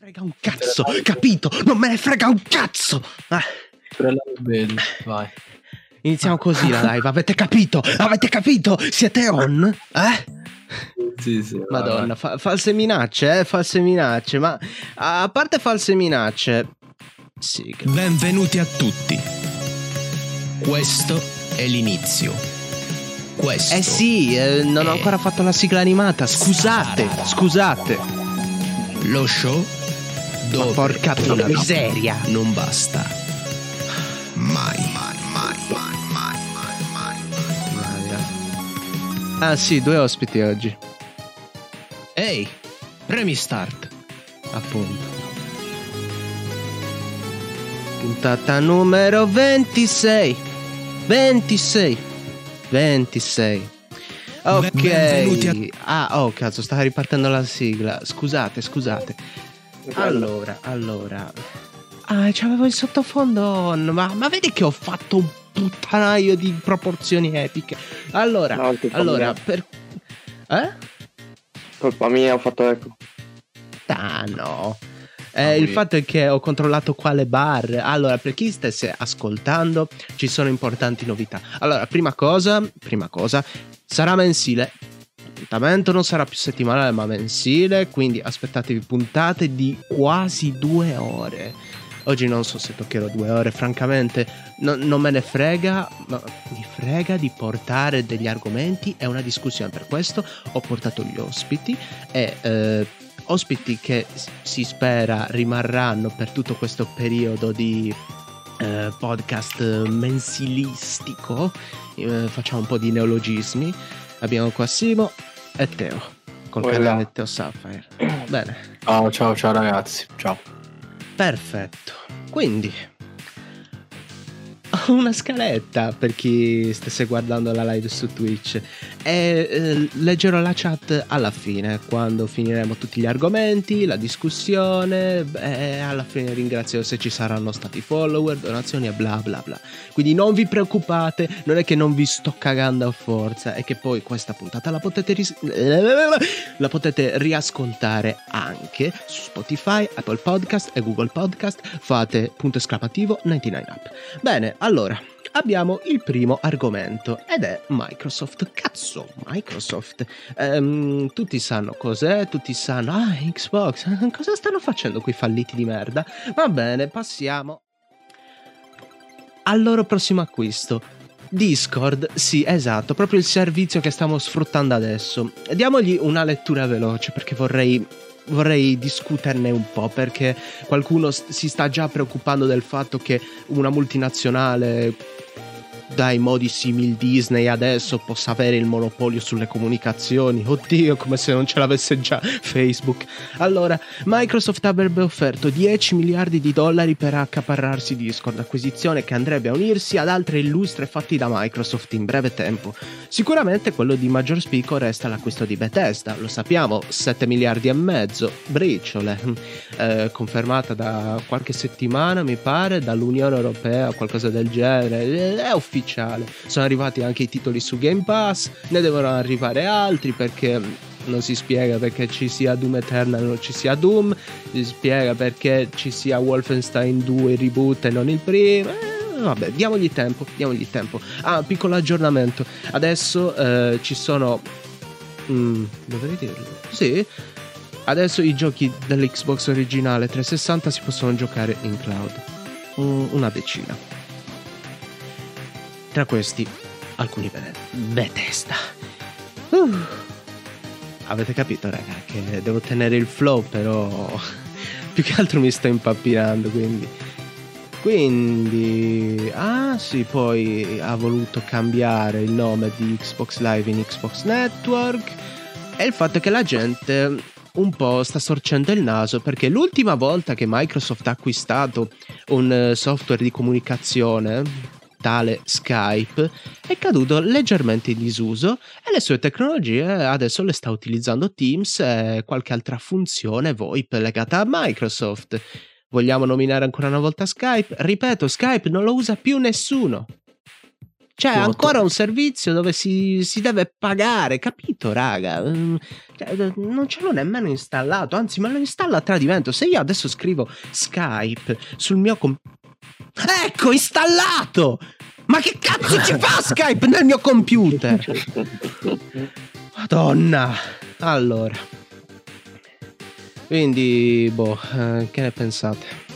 frega un cazzo, capito? Non me ne frega un cazzo. Ah. Vai. Iniziamo così la live, avete capito? Avete capito? Siete on? Eh? Sì, sì, Madonna, fa- false minacce, eh? False minacce, ma a parte false minacce... Sì, che- Benvenuti a tutti. Questo è l'inizio. Questo Eh sì, eh, non ho ancora fatto la sigla animata, scusate, scusate. lo show dove Ma porca la miseria. non basta. Mai, mai, mai, mai, mai, mai, mai. Ah sì, due ospiti oggi, Ehi, premi start. appunto. Puntata numero 26. 26. 26. Ok. Benvenuti Ah, oh cazzo, stava ripartendo la sigla. Scusate, scusate. Allora, allora. Ah, c'avevo il sottofondo on, ma, ma vedi che ho fatto un puttanaio di proporzioni epiche. Allora, No, allora, mia. per... Eh? Colpa mia, ho fatto ecco. Ah, no. Eh, Ah, il fatto è che ho controllato quale bar. Allora, per chi stesse ascoltando, ci sono importanti novità. Allora, prima cosa, prima cosa, sarà mensile. L'appuntamento non sarà più settimanale, ma mensile. Quindi aspettatevi puntate di quasi due ore. Oggi non so se toccherò due ore, francamente no- non me ne frega, ma mi frega di portare degli argomenti e una discussione. Per questo ho portato gli ospiti e eh, ospiti che si spera rimarranno per tutto questo periodo di eh, podcast mensilistico. Eh, facciamo un po' di neologismi. Abbiamo qua Simo e Teo, col Voilà. canale Teo Sapphire. Bene. Ciao, ciao, ciao ragazzi. Ciao. Perfetto. Quindi ho una scaletta per chi stesse guardando la live su Twitch e eh, leggerò la chat alla fine, quando finiremo tutti gli argomenti, la discussione e alla fine ringrazio se ci saranno stati follower, donazioni e bla bla bla. Quindi non vi preoccupate, non è che non vi sto cagando a forza, è che poi questa puntata la potete ris- la potete riascoltare anche su Spotify, Apple Podcast e Google Podcast. Fate punto esclamativo 99 up. Bene, allora abbiamo il primo argomento ed è Microsoft. Cazzo, Microsoft. Ehm, tutti sanno cos'è, tutti sanno, ah, Xbox, cosa stanno facendo quei falliti di merda? Va bene, passiamo al loro prossimo acquisto. Discord, sì, esatto, proprio il servizio che stiamo sfruttando adesso. Diamogli una lettura veloce perché vorrei, vorrei discuterne un po', perché qualcuno si sta già preoccupando del fatto che una multinazionale dai modi simil Disney adesso possa avere il monopolio sulle comunicazioni. Oddio, come se non ce l'avesse già Facebook. Allora, Microsoft avrebbe offerto 10 miliardi di dollari per accaparrarsi Discord, acquisizione che andrebbe a unirsi ad altre illustre fatti da Microsoft in breve tempo. Sicuramente quello di maggior spicco resta l'acquisto di Bethesda, lo sappiamo, 7 miliardi e mezzo, briciole, eh, confermata da qualche settimana mi pare dall'Unione Europea, qualcosa del genere, è ufficiale. Sono arrivati anche i titoli su Game Pass, ne devono arrivare altri perché non si spiega perché ci sia Doom Eternal e non ci sia Doom, si spiega perché ci sia Wolfenstein 2 reboot e non il primo. Eh, vabbè, diamogli tempo, diamogli tempo. Ah, piccolo aggiornamento. Adesso eh, ci sono Mm, dovrei dirlo. Sì. Adesso i giochi dell'Xbox originale 360 si possono giocare in cloud. Mm, una decina. Tra questi, alcuni bene. Bethesda. Uh. Avete capito, raga, che devo tenere il flow, però più che altro mi sto impappinando, quindi quindi, ah sì, poi ha voluto cambiare il nome di Xbox Live in Xbox Network. E il fatto è che la gente un po' sta storcendo il naso perché l'ultima volta che Microsoft ha acquistato un eh, software di comunicazione tale Skype è caduto leggermente in disuso e le sue tecnologie adesso le sta utilizzando Teams e qualche altra funzione VoIP legata a Microsoft. Vogliamo nominare ancora una volta Skype? Ripeto, Skype non lo usa più nessuno. C'è Io ancora un servizio dove si, si deve pagare, capito, raga? Mm, cioè, non ce l'ho nemmeno installato, anzi, me lo installa a tradimento. Se io adesso scrivo Skype sul mio computer. Ecco, installato! Ma che cazzo ci fa Skype nel mio computer? Madonna. Allora. Quindi, boh, eh, che ne pensate?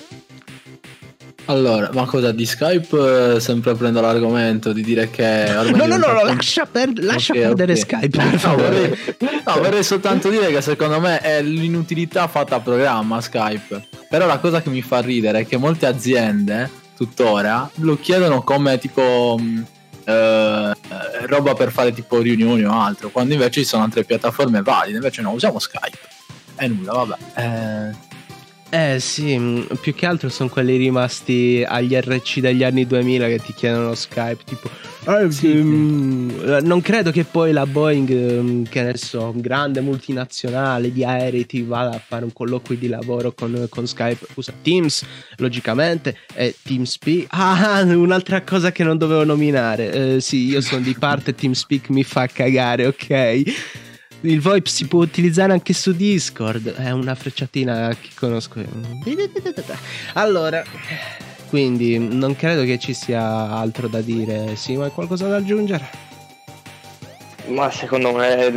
Allora, ma cosa di Skype? eh, sempre prendo l'argomento di dire che No, no, no, no, lascia, per- lascia Ok, perdere ok. Skype, per No, favore. vorrei, no, vorrei soltanto dire che secondo me è l'inutilità fatta a programma Skype. Però la cosa che mi fa ridere è che molte aziende tuttora lo chiedono come tipo mh, eh, roba per fare tipo riunioni o altro, quando invece ci sono altre piattaforme valide. Invece no, usiamo Skype. E nulla, vabbè. Eh, Eh sì, mh, più che altro sono quelli rimasti agli RC degli anni 2000 che ti chiedono Skype, tipo... "Eh, Sì, che, mh, Non credo che poi la Boeing, mh, che ne so, grande multinazionale di aerei ti vada a fare un colloquio di lavoro con, con Skype. Usa Teams, logicamente, e TeamSpeak. Ah, un'altra cosa che non dovevo nominare. Eh, sì, io sono di parte, TeamSpeak mi fa cagare, ok? Il VoIP si può utilizzare anche su Discord. È una frecciatina che conosco. Allora, quindi non credo che ci sia altro da dire. Sì, ma hai qualcosa da aggiungere? Ma secondo me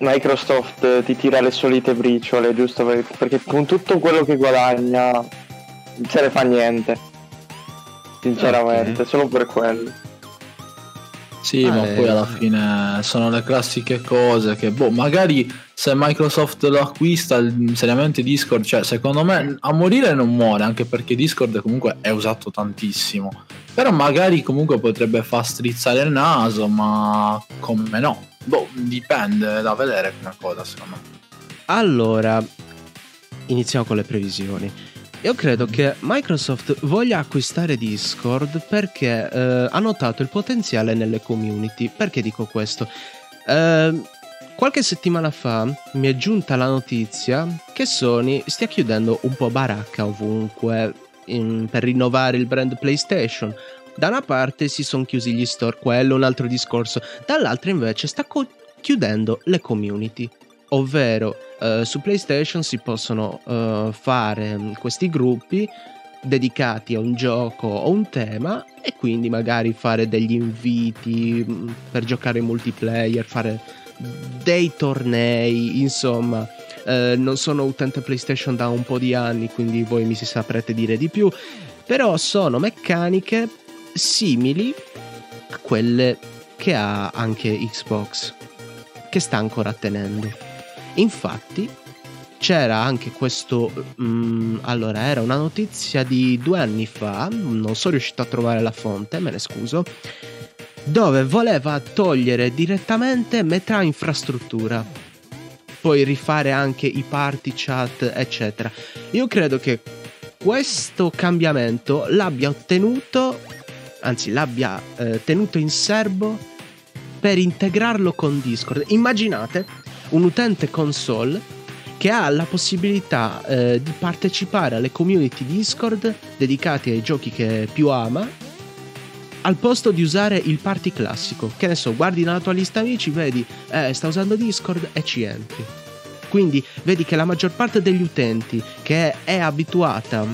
Microsoft ti tira le solite briciole, giusto? Per- Perché con tutto quello che guadagna non se ne fa niente. Sinceramente, Ok. solo per quello. Sì, Ah, ma eh. poi alla fine sono le classiche cose che, boh, magari se Microsoft lo acquista seriamente Discord, cioè secondo me a morire non muore, anche perché Discord comunque è usato tantissimo. Però magari comunque potrebbe far strizzare il naso, ma come no? Boh, dipende da vedere come cosa, secondo me. Allora, iniziamo con le previsioni. Io credo che Microsoft voglia acquistare Discord perché eh, ha notato il potenziale nelle community. Perché dico questo? Eh, qualche settimana fa mi è giunta la notizia che Sony stia chiudendo un po' baracca ovunque in- per rinnovare il brand PlayStation. Da una parte si sono chiusi gli store, quello è un altro discorso, dall'altra invece sta co- chiudendo le community ovvero eh, su PlayStation si possono eh, fare mm, questi gruppi dedicati a un gioco o un tema e quindi magari fare degli inviti mm, per giocare in multiplayer, fare dei tornei, insomma. eh, non sono utente PlayStation da un po' di anni, quindi voi mi si saprete dire di più. Però sono meccaniche simili a quelle che ha anche Xbox, che sta ancora tenendo. Infatti, c'era anche questo. mm, allora, era una notizia di due anni fa. Non sono riuscito a trovare la fonte, me ne scuso. Dove voleva togliere direttamente metà infrastruttura. Poi rifare anche i party chat, eccetera. Io credo che questo cambiamento l'abbia ottenuto, anzi, l'abbia eh, tenuto in serbo per integrarlo con Discord. Immaginate un utente console che ha la possibilità eh, di partecipare alle community Discord dedicate ai giochi che più ama al posto di usare il party classico. Che ne so, guardi nella tua lista amici, vedi, eh, sta usando Discord e ci entri. Quindi vedi che la maggior parte degli utenti che è abituata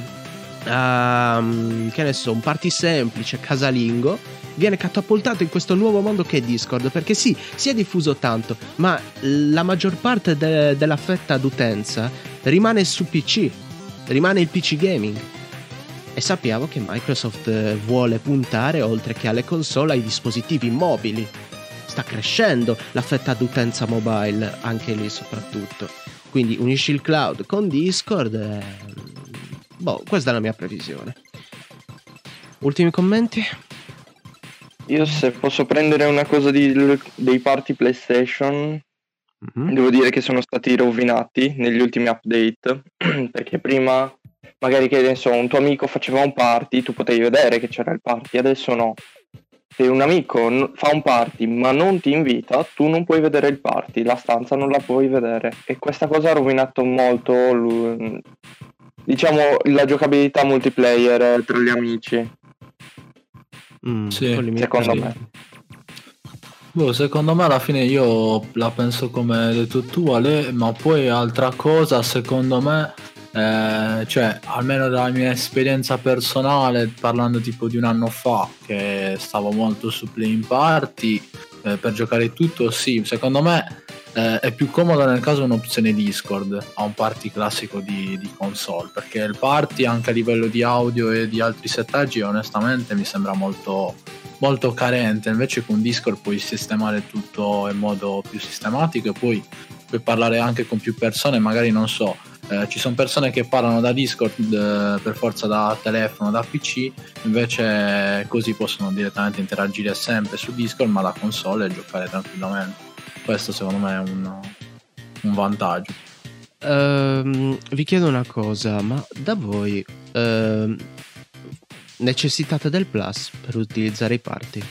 a, mm, che ne so, un party semplice, casalingo, viene catapultato in questo nuovo mondo che è Discord. Perché sì, si è diffuso tanto, ma la maggior parte de- della fetta d'utenza rimane su PC, rimane il PC gaming. E sappiamo che Microsoft eh, vuole puntare, oltre che alle console, ai dispositivi mobili. Sta crescendo la fetta d'utenza mobile, anche lì soprattutto. Quindi unisci il cloud con Discord. E... Boh, questa è la mia previsione. Ultimi commenti? Io se posso prendere una cosa di- dei party PlayStation, Mhm. devo dire che sono stati rovinati negli ultimi update, perché prima magari che ne so, un tuo amico faceva un party, tu potevi vedere che c'era il party, adesso no. Se un amico fa un party ma non ti invita, tu non puoi vedere il party, la stanza non la puoi vedere. E questa cosa ha rovinato molto, diciamo, la giocabilità multiplayer tra gli amici. Mm, Sì, secondo me. Boh, secondo me alla fine io la penso come hai detto tu Ale, ma poi altra cosa secondo me, eh, cioè almeno dalla mia esperienza personale, parlando tipo di un anno fa che stavo molto su Playing Party, eh, per giocare tutto sì, secondo me eh, è più comodo nel caso un'opzione Discord a un party classico di, di console, perché il party anche a livello di audio e di altri settaggi onestamente mi sembra molto molto carente, invece con Discord puoi sistemare tutto in modo più sistematico e poi puoi parlare anche con più persone, magari non so, eh, ci sono persone che parlano da Discord eh, per forza da telefono, da PC, invece così possono direttamente interagire sempre su Discord ma da console e giocare tranquillamente. Questo secondo me è un, un vantaggio. Ehm, vi chiedo una cosa, ma da voi ehm, necessitate del Plus per utilizzare i party?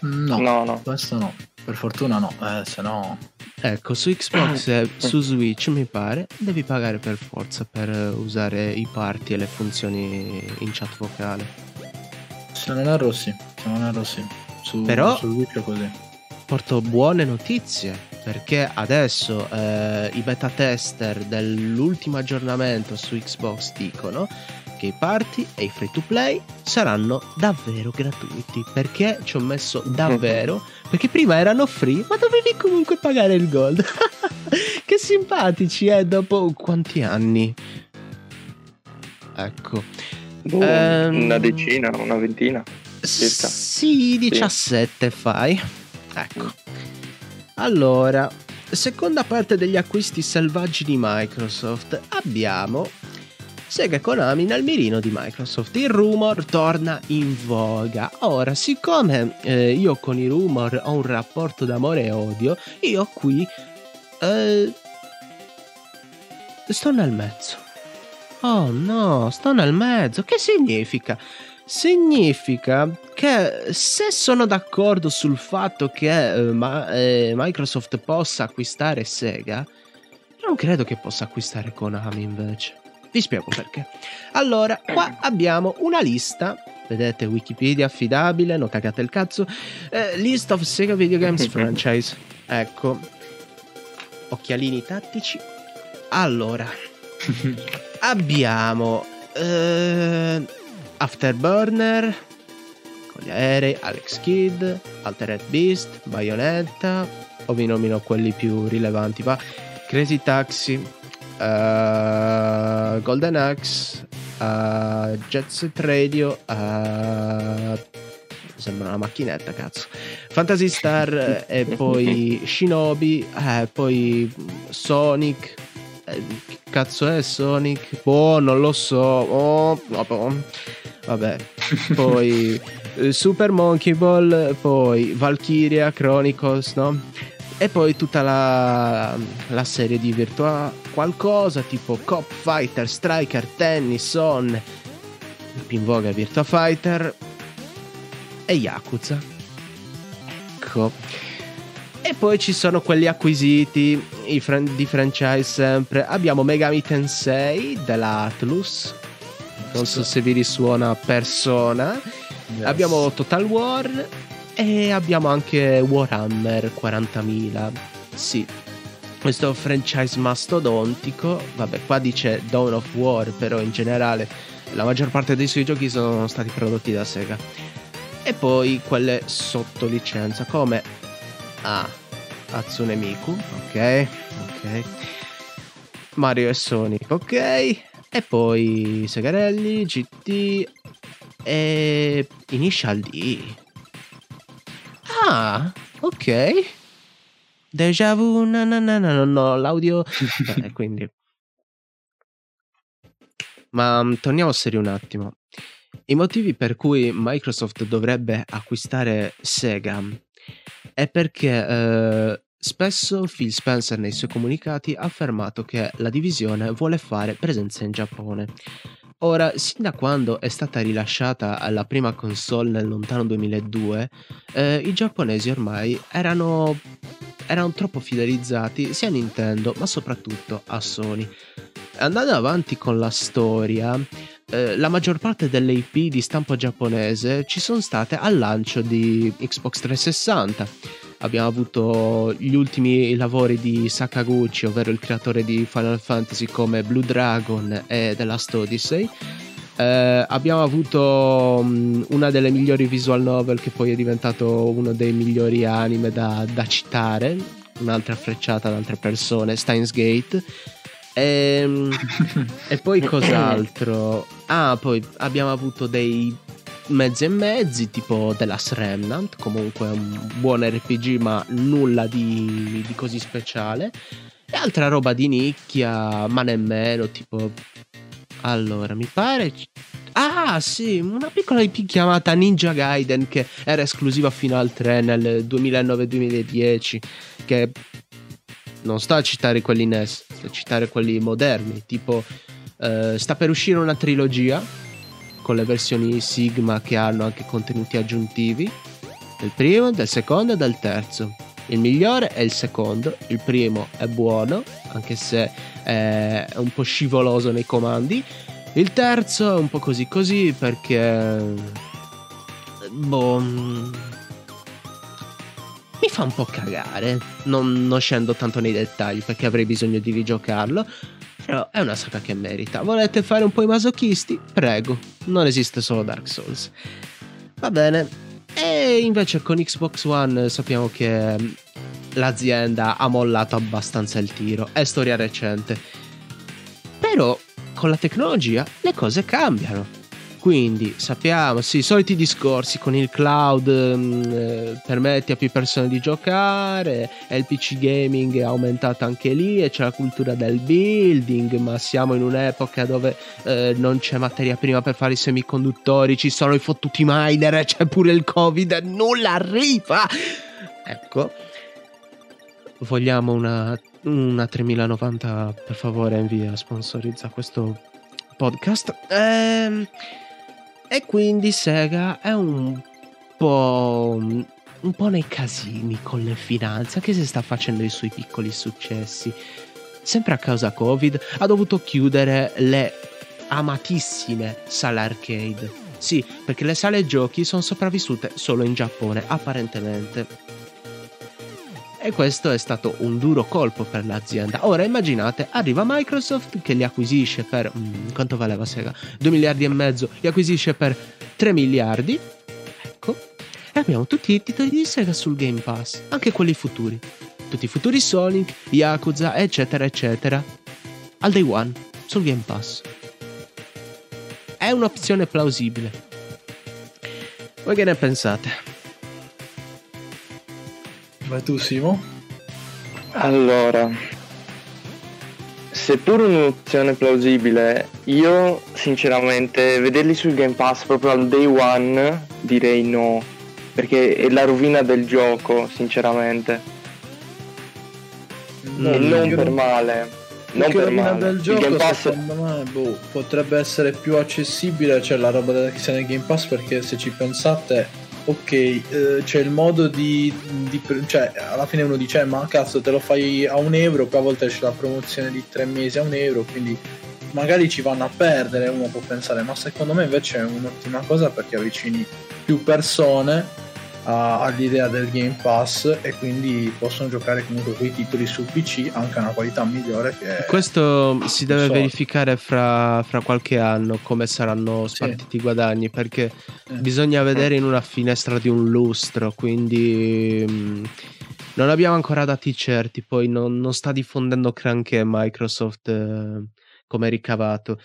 No, No, no. questo no, per fortuna no, eh, se no... Ecco, su Xbox e su Switch mi pare devi pagare per forza per usare i party e le funzioni in chat vocale. Se non erro sì, se non erro sì. Su, Però- su Switch è così. Porto buone notizie perché adesso eh, i beta tester dell'ultimo aggiornamento su Xbox dicono che i party e i free to play saranno davvero gratuiti. Perché ci ho messo davvero? Perché prima erano free ma dovevi comunque pagare il gold. Che simpatici eh dopo quanti anni? Ecco. Boh, Ehm, Una decina, una ventina. Circa. sì 17 fai ecco allora seconda parte degli acquisti selvaggi di Microsoft abbiamo Sega e Konami nel mirino di Microsoft. Il rumor torna in voga. Ora, siccome eh, io con i rumor ho un rapporto d'amore e odio, io qui eh, sto nel mezzo. Oh no, sto nel mezzo. Che significa? Significa che se sono d'accordo sul fatto che eh, ma- eh, Microsoft possa acquistare Sega, non credo che possa acquistare Konami invece. Vi spiego perché. Allora, qua abbiamo una lista. Vedete, Wikipedia affidabile, non cagate il cazzo. eh, list of Sega Video Games Franchise. Ecco. Occhialini tattici. Allora, abbiamo eh, Afterburner con gli aerei, Alex Kidd, Altered Beast, Bayonetta, o vi nomino quelli più rilevanti, va? Crazy Taxi, eh, Golden Axe, eh, Jet Set Radio, eh, sembra una macchinetta, cazzo. Fantasy Star e poi Shinobi, eh, poi Sonic. Eh, che cazzo è Sonic? Boh, non lo so. Oh, vabbè. Vabbè. Poi eh, Super Monkey Ball, poi Valkyria Chronicles, no? E poi tutta la, la serie di Virtua qualcosa tipo Cop Fighter, Striker, Tennis, On, più in voga Virtua Fighter e Yakuza. Ecco. E poi ci sono quelli acquisiti fran- di franchise sempre. Abbiamo Megami Tensei della Atlus. Non so se vi risuona persona. Abbiamo Total War e abbiamo anche Warhammer 40.000. Sì. Questo franchise mastodontico. Vabbè, qua dice Dawn of War, però in generale la maggior parte dei suoi giochi sono stati prodotti da Sega. E poi quelle sotto licenza come ah, Hatsune Miku, ok, ok. Mario e Sonic, ok. E poi Segarelli, GT e Initial D. Ah, ok. Deja vu, no, no, no, no, no, l'audio. Eh, quindi. Ma mm, torniamo serio un attimo. I motivi per cui Microsoft dovrebbe acquistare Sega è perché eh, spesso Phil Spencer nei suoi comunicati ha affermato che la divisione vuole fare presenza in Giappone. Ora, sin da quando è stata rilasciata la prima console nel lontano 2002, eh, i giapponesi ormai erano, erano troppo fidelizzati sia a Nintendo ma soprattutto a Sony. Andando avanti con la storia, eh, la maggior parte delle IP di stampo giapponese ci sono state al lancio di Xbox 360. Abbiamo avuto gli ultimi lavori di Sakaguchi, ovvero il creatore di Final Fantasy come Blue Dragon e The Last Odyssey. Eh, abbiamo avuto um, una delle migliori visual novel che poi è diventato uno dei migliori anime da, da citare, un'altra frecciata ad altre persone, Steins Gate. E, e poi cos'altro? Ah, poi abbiamo avuto dei mezzi e mezzi, tipo The Last Remnant, comunque un buon RPG, ma nulla di, di così speciale. E altra roba di nicchia, ma nemmeno, tipo allora, mi pare. Ah, sì, una piccola IP chiamata Ninja Gaiden che era esclusiva fino al 3 nel 2009-2010. Che non sta a citare quelli NES, sta a citare quelli moderni. Tipo, eh, sta per uscire una trilogia con le versioni Sigma che hanno anche contenuti aggiuntivi. Del primo, del secondo e del terzo. Il migliore è il secondo, il primo è buono, anche se è un po' scivoloso nei comandi. Il terzo è un po' così così perché... Boh... Mi fa un po' cagare. Non, non scendo tanto nei dettagli perché avrei bisogno di rigiocarlo. Però è una saga che merita. Volete fare un po' i masochisti? Prego. Non esiste solo Dark Souls. Va bene. E invece con Xbox One sappiamo che l'azienda ha mollato abbastanza il tiro, è storia recente. Però con la tecnologia le cose cambiano. Quindi sappiamo, sì, i soliti discorsi con il cloud mh, eh, permette a più persone di giocare, e il PC gaming è aumentato anche lì e c'è la cultura del building, ma siamo in un'epoca dove eh, non c'è materia prima per fare i semiconduttori, ci sono i fottuti miner, c'è pure il covid, nulla arriva. Ecco, vogliamo una, una 3090 per favore invia sponsorizza questo podcast ehm, e quindi Sega è un po' un po' nei casini con le finanze che si sta facendo i suoi piccoli successi. Sempre a causa covid ha dovuto chiudere le amatissime sale arcade. Sì perché le sale giochi sono sopravvissute solo in Giappone apparentemente e questo è stato un duro colpo per l'azienda. Ora immaginate, arriva Microsoft che li acquisisce per... Mm, quanto valeva Sega? 2 miliardi e mezzo, li acquisisce per 3 miliardi. Ecco. E abbiamo tutti i titoli di Sega sul Game Pass, anche quelli futuri. Tutti i futuri Sonic, Yakuza, eccetera, eccetera. Al day one, sul Game Pass. È un'opzione plausibile. Voi che ne pensate? Vai tu, Simo? Allora, seppur un'opzione plausibile, io sinceramente vederli sul Game Pass proprio al day one direi no, perché è la rovina del gioco, sinceramente. No, e non per male. Non per male. del gioco, Pass... secondo me, boh, potrebbe essere più accessibile, cioè la roba che sia nel Game Pass, perché se ci pensate ok, eh, c'è il modo di, di, cioè alla fine uno dice eh, ma cazzo te lo fai a un euro, poi a volte c'è la promozione di tre mesi a un euro, quindi magari ci vanno a perdere, uno può pensare, ma secondo me invece è un'ottima cosa perché avvicini più persone a, all'idea del Game Pass e quindi possono giocare comunque quei titoli su PC anche a una qualità migliore questo si deve so. verificare fra, fra, qualche anno come saranno spartiti sì. i guadagni perché eh. bisogna vedere in una finestra di un lustro quindi mh, mm, non abbiamo ancora dati certi poi non, non sta diffondendo granché Microsoft eh, come ricavato.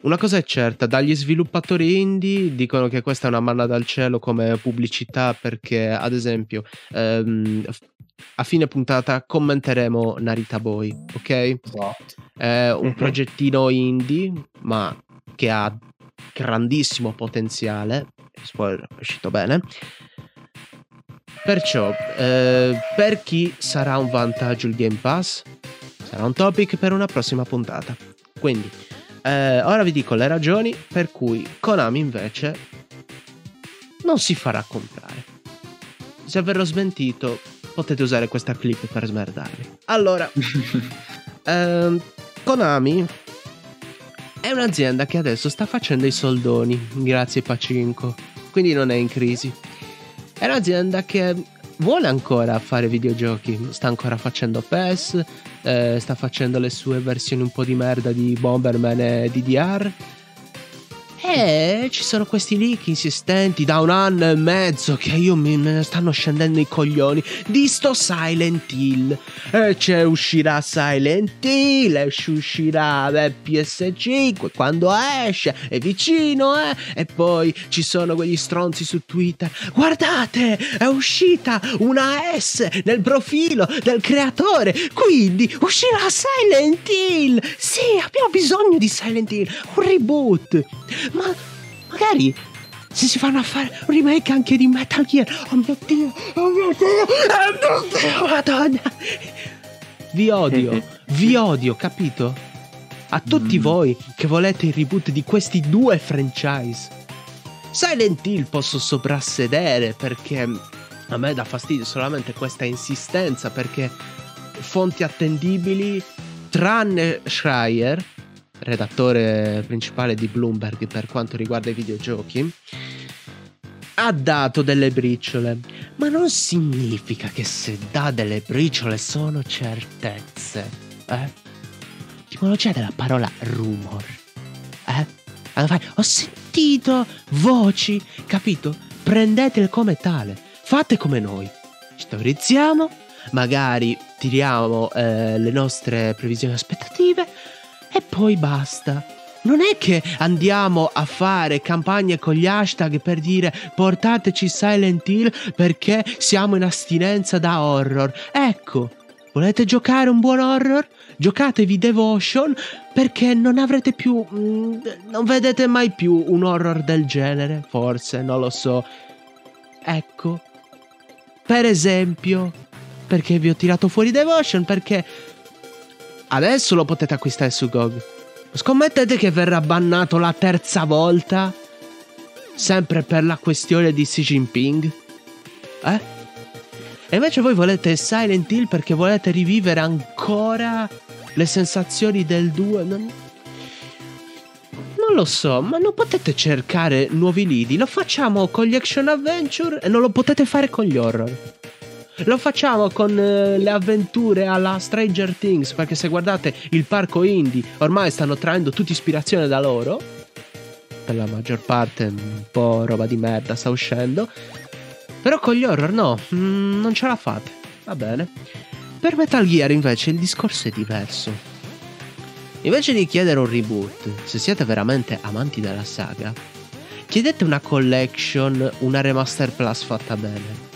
Una cosa è certa, dagli sviluppatori indie dicono che questa è una manna dal cielo come pubblicità perché ad esempio ehm, a fine puntata commenteremo Narita Boy, ok? Esatto. È un mhm. progettino indie ma che ha grandissimo potenziale, spoiler, è uscito bene. Perciò, eh, per chi sarà un vantaggio il Game Pass? Sarà un topic per una prossima puntata. Quindi, eh, ora vi dico le ragioni per cui Konami invece non si farà comprare. Se verrò smentito, potete usare questa clip per smerdarvi. Allora, ehm, Konami è un'azienda che adesso sta facendo i soldoni, grazie Pacinco, quindi non è in crisi. È un'azienda che vuole ancora fare videogiochi, sta ancora facendo PES, eh, sta facendo le sue versioni un po' di merda di Bomberman e DDR. E ci sono questi leak insistenti da un anno e mezzo che io mi me stanno scendendo i coglioni di sto Silent Hill. E c'è uscirà Silent Hill, e uscirà eh, PS5 quando esce, è vicino, eh. E poi ci sono quegli stronzi su Twitter. Guardate, è uscita una S nel profilo del creatore, quindi uscirà Silent Hill. Sì, abbiamo bisogno di Silent Hill, un reboot. Ma magari se si fanno a fare un remake anche di Metal Gear. Oh mio Dio, oh mio Dio, oh mio Dio, madonna. Vi odio, vi odio, capito? A tutti Mm. voi che volete il reboot di questi due franchise. Silent Hill posso soprassedere perché a me dà fastidio solamente questa insistenza perché fonti attendibili tranne Schreier redattore principale di Bloomberg per quanto riguarda i videogiochi, ha dato delle briciole, ma non significa che se dà delle briciole sono certezze, eh? Etimologia della parola rumor, eh? Allora fai, ho sentito voci, capito? Prendetele come tale, fate come noi, ci teorizziamo, magari tiriamo eh, le nostre previsioni e aspettative e poi basta. Non è che andiamo a fare campagne con gli hashtag per dire portateci Silent Hill perché siamo in astinenza da horror. Ecco, volete giocare un buon horror? Giocatevi Devotion perché non avrete più... mm, non vedete mai più un horror del genere, forse, non lo so. Ecco, per esempio, perché vi ho tirato fuori Devotion? Perché adesso lo potete acquistare su GOG. Scommettete che verrà bannato la terza volta? Sempre per la questione di Xi Jinping? Eh? E invece voi volete Silent Hill perché volete rivivere ancora le sensazioni del 2? Non... non lo so, ma non potete cercare nuovi lidi. Lo facciamo con gli action adventure e non lo potete fare con gli horror. Lo facciamo con eh, le avventure alla Stranger Things, perché se guardate il parco indie, ormai stanno traendo tutta ispirazione da loro. Per la maggior parte un po' roba di merda sta uscendo. Però con gli horror no, mm, non ce la fate. Va bene. Per Metal Gear invece il discorso è diverso. Invece di chiedere un reboot, se siete veramente amanti della saga, chiedete una collection, una remaster plus fatta bene.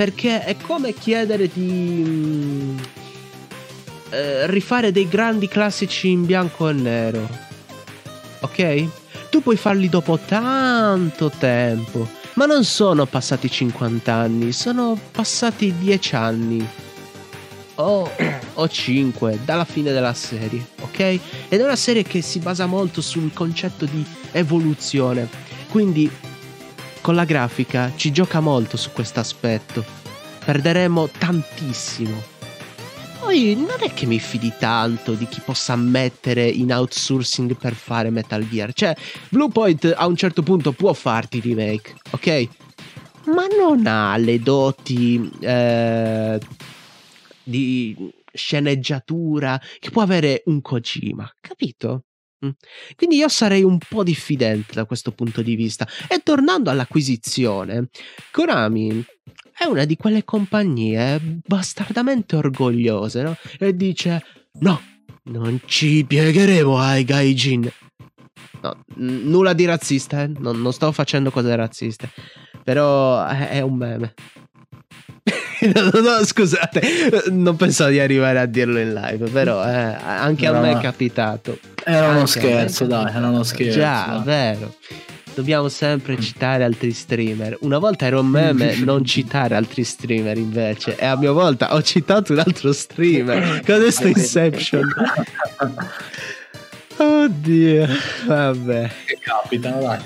Perché è come chiedere di mm, eh, rifare dei grandi classici in bianco e nero. Ok? Tu puoi farli dopo tanto tempo, ma non sono passati 50 anni, sono passati 10 anni. O, o 5 dalla fine della serie, ok? Ed è una serie che si basa molto sul concetto di evoluzione. Quindi con la grafica ci gioca molto su questo aspetto. Perderemo tantissimo. Poi non è che mi fidi tanto di chi possa mettere in outsourcing per fare Metal Gear. Cioè, Bluepoint a un certo punto può farti remake, ok? Ma non ha le doti eh, di sceneggiatura che può avere un Kojima, capito? Mm. Quindi io sarei un po' diffidente da questo punto di vista. E tornando all'acquisizione, Konami è una di quelle compagnie bastardamente orgogliose, no? E dice: No, non ci piegheremo ai gaijin. No, n- nulla di razzista, eh? non, non sto facendo cose razziste. Però è, è un meme. No, no, scusate, non pensavo di arrivare a dirlo in live, però eh, anche a No, me no. è capitato. Era uno Anche scherzo, dai, era uno scherzo. Già, dai. vero. Dobbiamo sempre citare altri streamer. Una volta ero un meme non citare altri streamer invece. E a mia volta ho citato un altro streamer. Con questo Inception. Oddio. Vabbè. Che capitano, dai.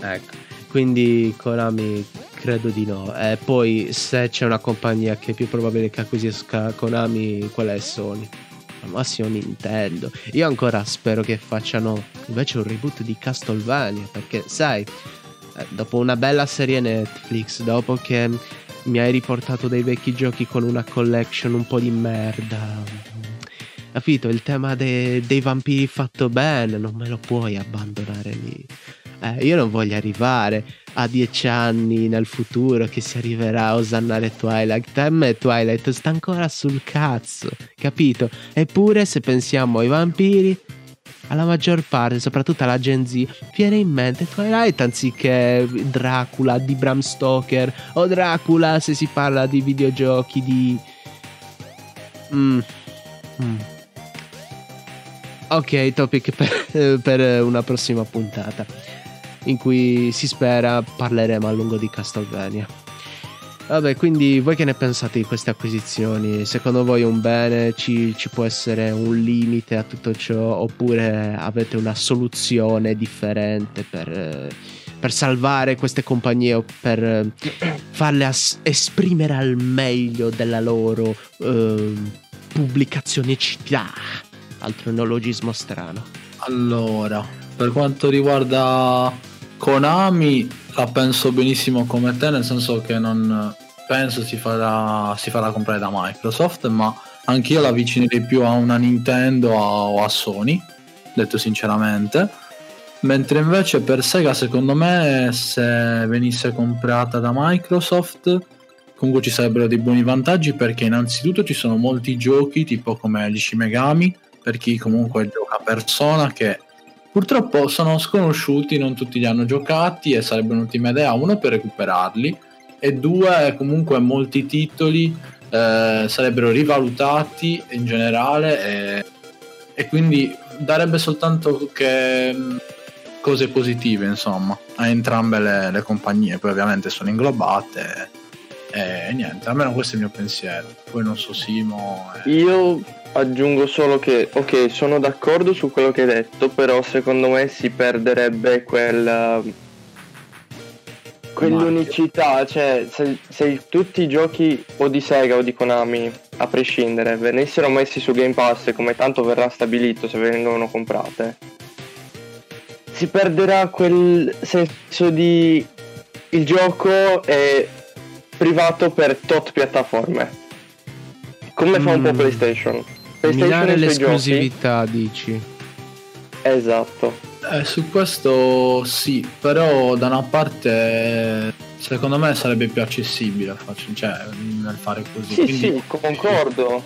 Ecco. Quindi Konami credo di no. E poi se c'è una compagnia che è più probabile che acquisisca Konami, quella è Sony. al massimo Nintendo. Io ancora spero che facciano invece un reboot di Castlevania, perché sai, eh, dopo una bella serie Netflix, dopo che mi hai riportato dei vecchi giochi con una collection un po' di merda. Capito? Il tema de- dei vampiri fatto bene, non me lo puoi abbandonare lì. Eh, io non voglio arrivare a dieci anni nel futuro che si arriverà a osannare Twilight. A me Twilight sta ancora sul cazzo, capito? Eppure se pensiamo ai vampiri, alla maggior parte, soprattutto alla Gen Z, viene in mente Twilight anziché Dracula di Bram Stoker o Dracula se si parla di videogiochi di... Mm. Mm. Ok, topic per, per una prossima puntata in cui si spera parleremo a lungo di Castlevania. Vabbè, quindi voi che ne pensate di queste acquisizioni? Secondo voi è un bene? Ci, ci, può essere un limite a tutto ciò? Oppure avete una soluzione differente per, per salvare queste compagnie o per farle as- esprimere al meglio della loro eh, pubblicazionicità? Altro neologismo strano. Allora, per quanto riguarda Konami la penso benissimo come te, nel senso che non penso si farà, si farà comprare da Microsoft, ma anch'io la avvicinerei più a una Nintendo o a Sony, detto sinceramente. Mentre invece per Sega, secondo me, se venisse comprata da Microsoft, comunque ci sarebbero dei buoni vantaggi perché innanzitutto ci sono molti giochi, tipo come gli Shimegami, per chi comunque gioca persona, che Purtroppo sono sconosciuti, non tutti li hanno giocati e sarebbe un'ottima idea, uno per recuperarli e due comunque molti titoli eh, sarebbero rivalutati in generale e, e quindi darebbe soltanto che mm, cose positive insomma a entrambe le, le compagnie, poi ovviamente sono inglobate e, e, niente, almeno questo è il mio pensiero, poi non so Simo. E... Io aggiungo solo che, ok, sono d'accordo su quello che hai detto, però secondo me si perderebbe quella quell'unicità, cioè se, se, tutti i giochi o di Sega o di Konami, a prescindere, venissero messi su Game Pass come tanto verrà stabilito se vengono comprate, si perderà quel senso di il gioco è privato per tot piattaforme. Come fa un po' mm. PlayStation. PlayStation l'esclusività, giochi. dici. Esatto. Eh, su questo sì, però da una parte secondo me sarebbe più accessibile cioè, nel fare così. Sì, Quindi, sì, concordo.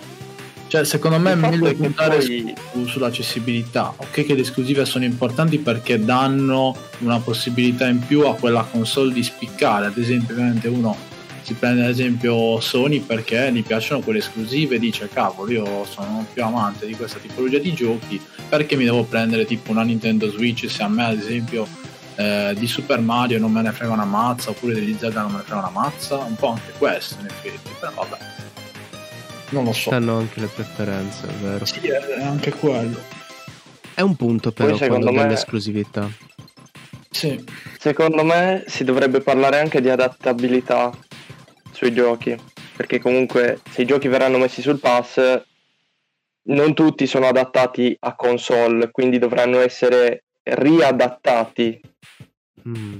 Cioè, secondo me è meglio puntare poi... su, sull'accessibilità. Ok che le esclusive sono importanti perché danno una possibilità in più a quella console di spiccare. Ad esempio, ovviamente uno si prende ad esempio Sony perché gli piacciono quelle esclusive e dice cavolo io sono più amante di questa tipologia di giochi perché mi devo prendere tipo una Nintendo Switch se a me ad esempio eh, di Super Mario non me ne frega una mazza oppure degli Zelda non me ne frega una mazza? Un po' anche questo in effetti però vabbè. Non lo so. Hanno anche le preferenze è vero. Sì è anche quello. È un punto però Poi, quello me... dell'esclusività sì. Secondo me si dovrebbe parlare anche di adattabilità sui giochi, perché comunque se i giochi verranno messi sul pass, non tutti sono adattati a console, quindi dovranno essere riadattati. Mm.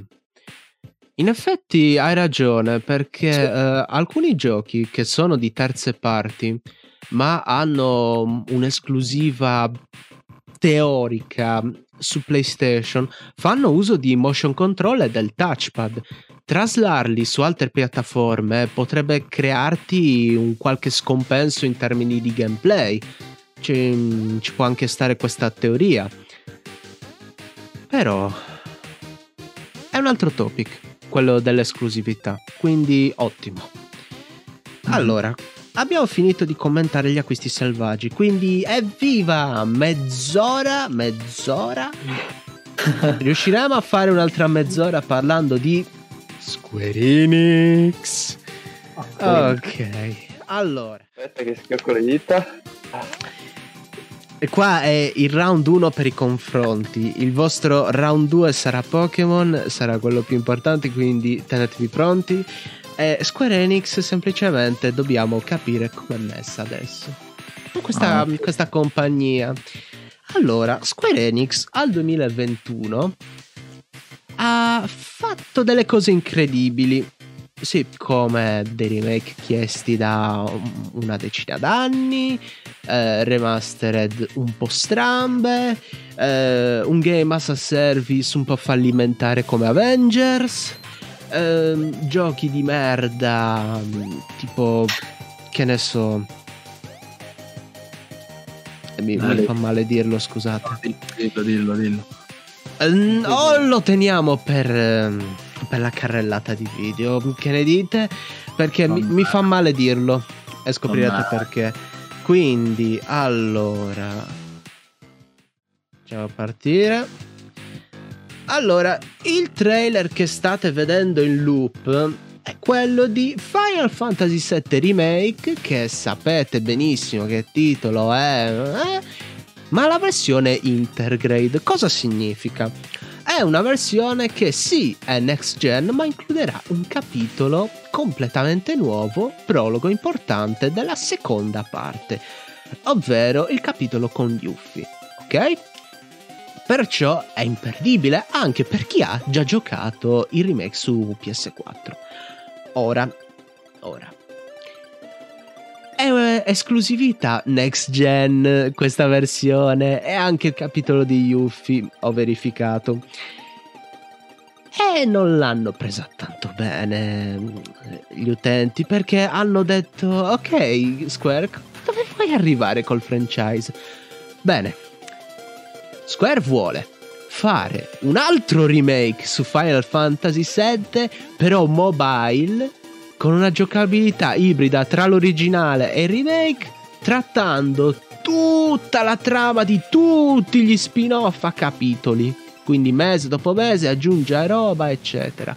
In effetti hai ragione, perché sì. uh, alcuni giochi che sono di terze parti, ma hanno un'esclusiva teorica su PlayStation, fanno uso di motion control e del touchpad traslarli su altre piattaforme potrebbe crearti un qualche scompenso in termini di gameplay. Ci, ci può anche stare questa teoria. Però è un altro topic, quello dell'esclusività, quindi ottimo. Mm. Allora, abbiamo finito di commentare gli acquisti selvaggi, quindi evviva! Mezz'ora, mezz'ora. Riusciremo a fare un'altra mezz'ora parlando di Square Enix. Ok, allora. Aspetta che schiocco le dita. E qua è il round 1 per i confronti. Il vostro round 2 sarà Pokémon, sarà quello più importante, quindi tenetevi pronti. E Square Enix semplicemente dobbiamo capire com'è messa adesso. con questa, ok. questa compagnia. Allora, Square Enix al 2021 ha fatto delle cose incredibili. Sì, come dei remake chiesti da un- una decina d'anni, eh, remastered un po' strambe, eh, un game as a service un po' fallimentare come Avengers, ehm, giochi di merda mm, tipo, che ne so... Mi, mi fa male dirlo, scusate. Dillo, dillo, dillo. Eh, o lo teniamo per, ehm, per la carrellata di video, che ne dite? Perché mi, mi fa male dirlo e scoprirete perché. Quindi, allora... Facciamo partire. Allora, il trailer che state vedendo in loop è quello di Final Fantasy VII Remake, che sapete benissimo che titolo è... eh? Ma la versione Intergrade cosa significa? È una versione che sì è next gen, ma includerà un capitolo completamente nuovo, prologo importante della seconda parte, ovvero il capitolo con Yuffie, ok? Perciò è imperdibile anche per chi ha già giocato il remake su PS4. Ora, ora. È eh, esclusività next gen questa versione e anche il capitolo di Yuffie ho verificato. E non l'hanno presa tanto bene gli utenti perché hanno detto ok Square dove vuoi arrivare col franchise? Bene, Square vuole fare un altro remake su Final Fantasy VII però mobile con una giocabilità ibrida tra l'originale e il remake, trattando tutta la trama di tutti gli spin-off a capitoli. Quindi mese dopo mese aggiunge roba, eccetera.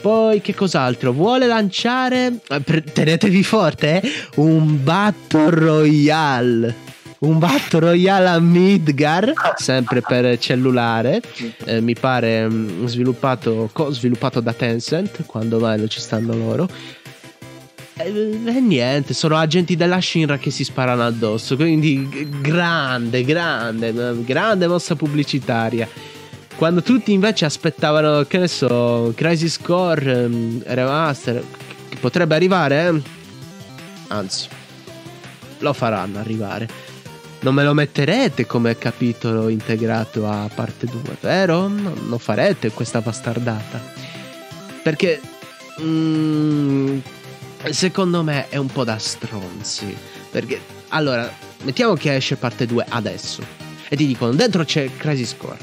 Poi che cos'altro? Vuole lanciare, eh, tenetevi forte, eh? un Battle Royale. Un Battle Royale a Midgar, sempre per cellulare eh, mi pare mm, sviluppato, co-sviluppato da Tencent, quando mai non ci stanno loro. E, e niente, sono agenti della Shinra che si sparano addosso, quindi grande, grande, eh, grande mossa pubblicitaria. Quando tutti invece aspettavano, che ne so, Crisis Core ehm, Remaster, che potrebbe arrivare, eh? anzi, lo faranno arrivare. Non me lo metterete come capitolo integrato a parte 2, vero? Non farete questa bastardata. Perché mm, secondo me è un po' da stronzi. Perché allora, mettiamo che esce parte 2 adesso e ti dicono dentro c'è Crisis Core.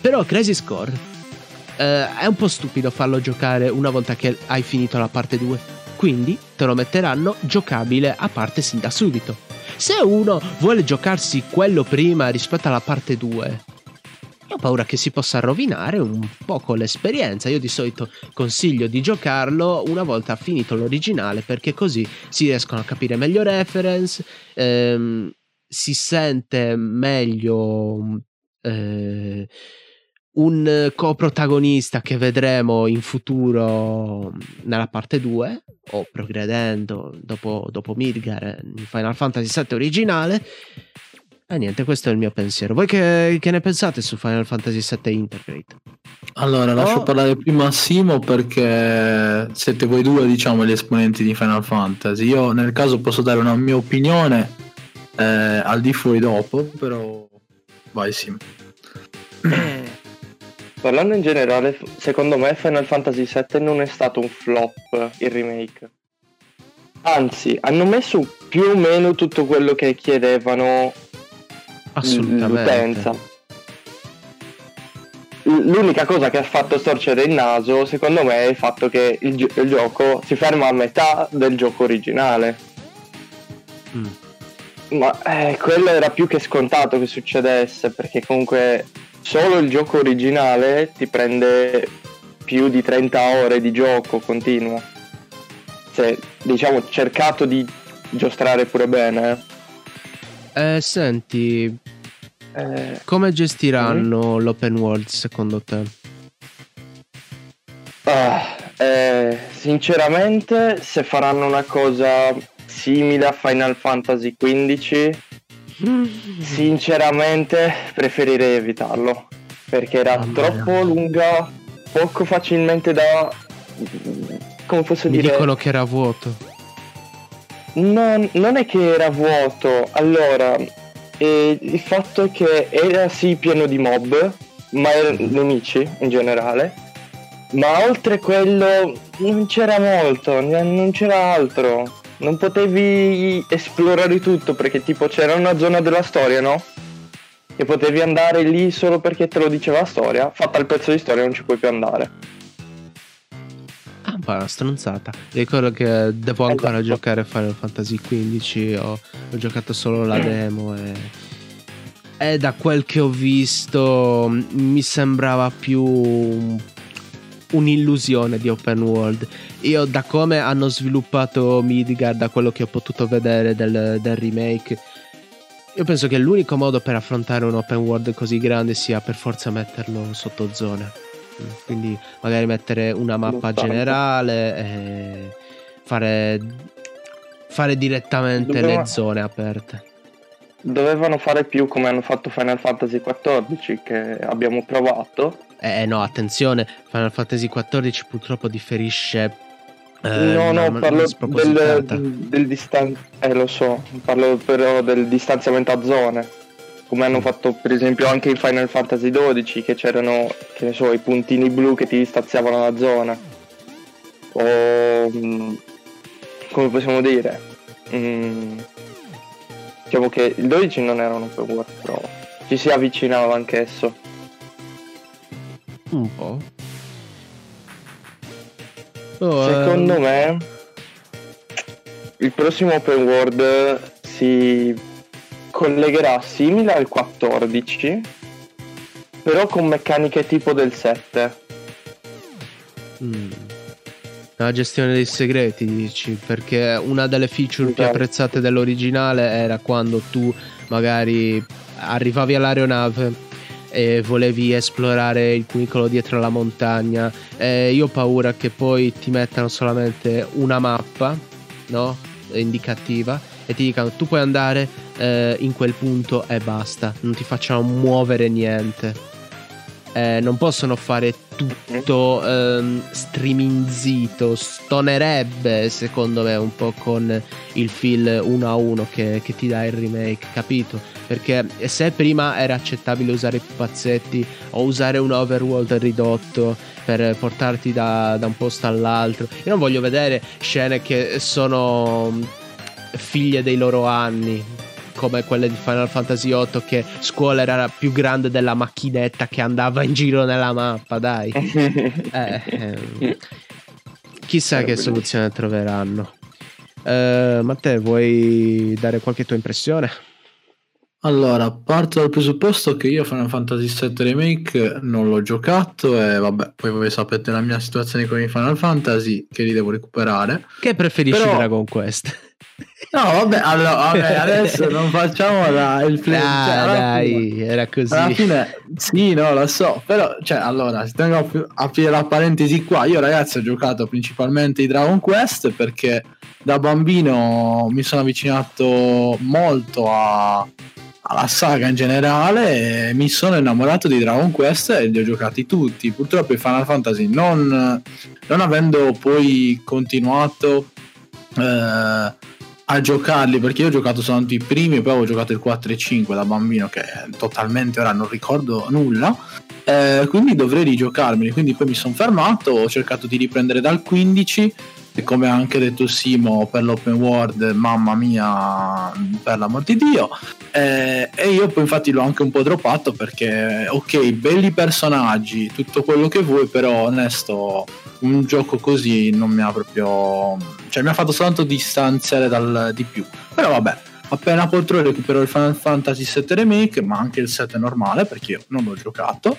Però Crisis Core eh, è un po' stupido farlo giocare una volta che hai finito la parte 2. Quindi te lo metteranno giocabile a parte sin da subito. Se uno vuole giocarsi quello prima rispetto alla parte 2, io ho paura che si possa rovinare un poco l'esperienza. Io di solito consiglio di giocarlo una volta finito l'originale perché così si riescono a capire meglio reference, ehm, si sente meglio eh, un coprotagonista che vedremo in futuro nella parte 2 o progredendo dopo, dopo Midgar in Final Fantasy VII originale. E niente, questo è il mio pensiero. Voi che, che ne pensate su Final Fantasy VII Integrate? Allora, lascio Oh. parlare prima Simo perché siete voi due, diciamo, gli esponenti di Final Fantasy. Io nel caso posso dare una mia opinione eh, al di fuori dopo, però vai Simo. Parlando in generale, secondo me Final Fantasy VII non è stato un flop il remake. Anzi, hanno messo più o meno tutto quello che chiedevano Assolutamente. l'utenza. L'unica cosa che ha fatto storcere il naso, secondo me, è il fatto che il, gio- il gioco si ferma a metà del gioco originale. Mm. Ma eh, quello era più che scontato che succedesse, perché comunque solo il gioco originale ti prende più di 30 ore di gioco continuo. Se diciamo cercato di giostrare pure bene. Eh, senti, eh. come gestiranno l'open world secondo te? Ah, eh, sinceramente, se faranno una cosa simile a Final Fantasy XV, sinceramente preferirei evitarlo perché era Mamma troppo mia. lunga, poco facilmente da come posso Mi dire dicono che era vuoto. non, non è che era vuoto, allora eh, il fatto è che era sì pieno di mob, ma erano nemici in generale, ma oltre quello non c'era molto, non c'era altro, non potevi esplorare tutto perché tipo c'era una zona della storia, no? Che potevi andare lì solo perché te lo diceva la storia, fatta il pezzo di storia non ci puoi più andare. Ah, un po' una stronzata. Ricordo che devo ancora Esatto. giocare a Final Fantasy XV. Ho, ho giocato solo la demo e. E da quel che ho visto mi sembrava più un- un'illusione di open world. Io da come hanno sviluppato Midgard, da quello che ho potuto vedere del, del remake, io penso che l'unico modo per affrontare un open world così grande sia per forza metterlo sotto zone. Mm, Quindi magari mettere una mappa generale e fare, fare direttamente Doveva- le zone aperte. Dovevano fare più come hanno fatto Final Fantasy XIV che abbiamo provato. Eh no, attenzione, Final Fantasy XIV purtroppo differisce. eh, no, no, una- parlo spropositata. del, del distanziamento. Eh, lo so, parlo però del distanziamento a zone. Come hanno fatto per esempio anche in Final Fantasy XII, che c'erano, che ne so, i puntini blu che ti distanziavano la zona. O. mm, come possiamo dire? Mm, diciamo che il 12 non era un open world, però ci si avvicinava anch'esso. Un po'. Oh, Secondo ehm, me il prossimo open world si collegherà simile al 14 però con meccaniche tipo del 7 mm. La gestione dei segreti, dici? Perché una delle feature più Esatto. apprezzate dell'originale era quando tu magari arrivavi all'aeronave e volevi esplorare il cunicolo dietro la montagna. E io ho paura che poi ti mettano solamente una mappa, no? Indicativa e ti dicano tu puoi andare eh, in quel punto e basta, non ti facciano muovere niente. Eh, non possono fare tutto ehm, streaminzito, stonerebbe secondo me un po' con il feel 1 a 1 che, che ti dà il remake, capito? Perché se prima era accettabile usare i pupazzetti o usare un overworld ridotto per portarti da, da un posto all'altro, io non voglio vedere scene che sono mm, figlie dei loro anni, come quelle di Final Fantasy VIII che scuola era più grande della macchinetta che andava in giro nella mappa, dai. Eh, ehm, chissà che soluzione troveranno. Eh, Matteo, vuoi dare qualche tua impressione? Allora, parto dal presupposto che io Final Fantasy VII Remake non l'ho giocato e vabbè, poi voi sapete la mia situazione con i Final Fantasy che li devo recuperare. Che preferisci Però- Dragon Quest? No, vabbè, allora, vabbè, adesso non facciamo la, il play. Ah, cioè, dai, fine- era così. Alla fine, sì, no, lo so, però, cioè, allora, si tengo a aprire la parentesi qua. Io, ragazzi, ho giocato principalmente i Dragon Quest perché da bambino mi sono avvicinato molto a- alla saga in generale e mi sono innamorato di Dragon Quest e li ho giocati tutti. Purtroppo i Final Fantasy non, non avendo poi continuato eh, a giocarli perché io ho giocato soltanto i primi e poi avevo giocato il 4 e 5 da bambino che totalmente ora non ricordo nulla. Eh, quindi dovrei rigiocarmeli quindi poi mi sono fermato ho cercato di riprendere dal 15 e come ha anche detto Simo per l'open world mamma mia per l'amor di Dio. Eh, e io poi infatti l'ho anche un po' droppato perché ok belli personaggi tutto quello che vuoi però onesto un gioco così non mi ha proprio cioè mi ha fatto soltanto distanziare dal di più. Però vabbè appena potrò recupero il Final Fantasy 7 Remake ma anche il 7 normale perché io non l'ho giocato.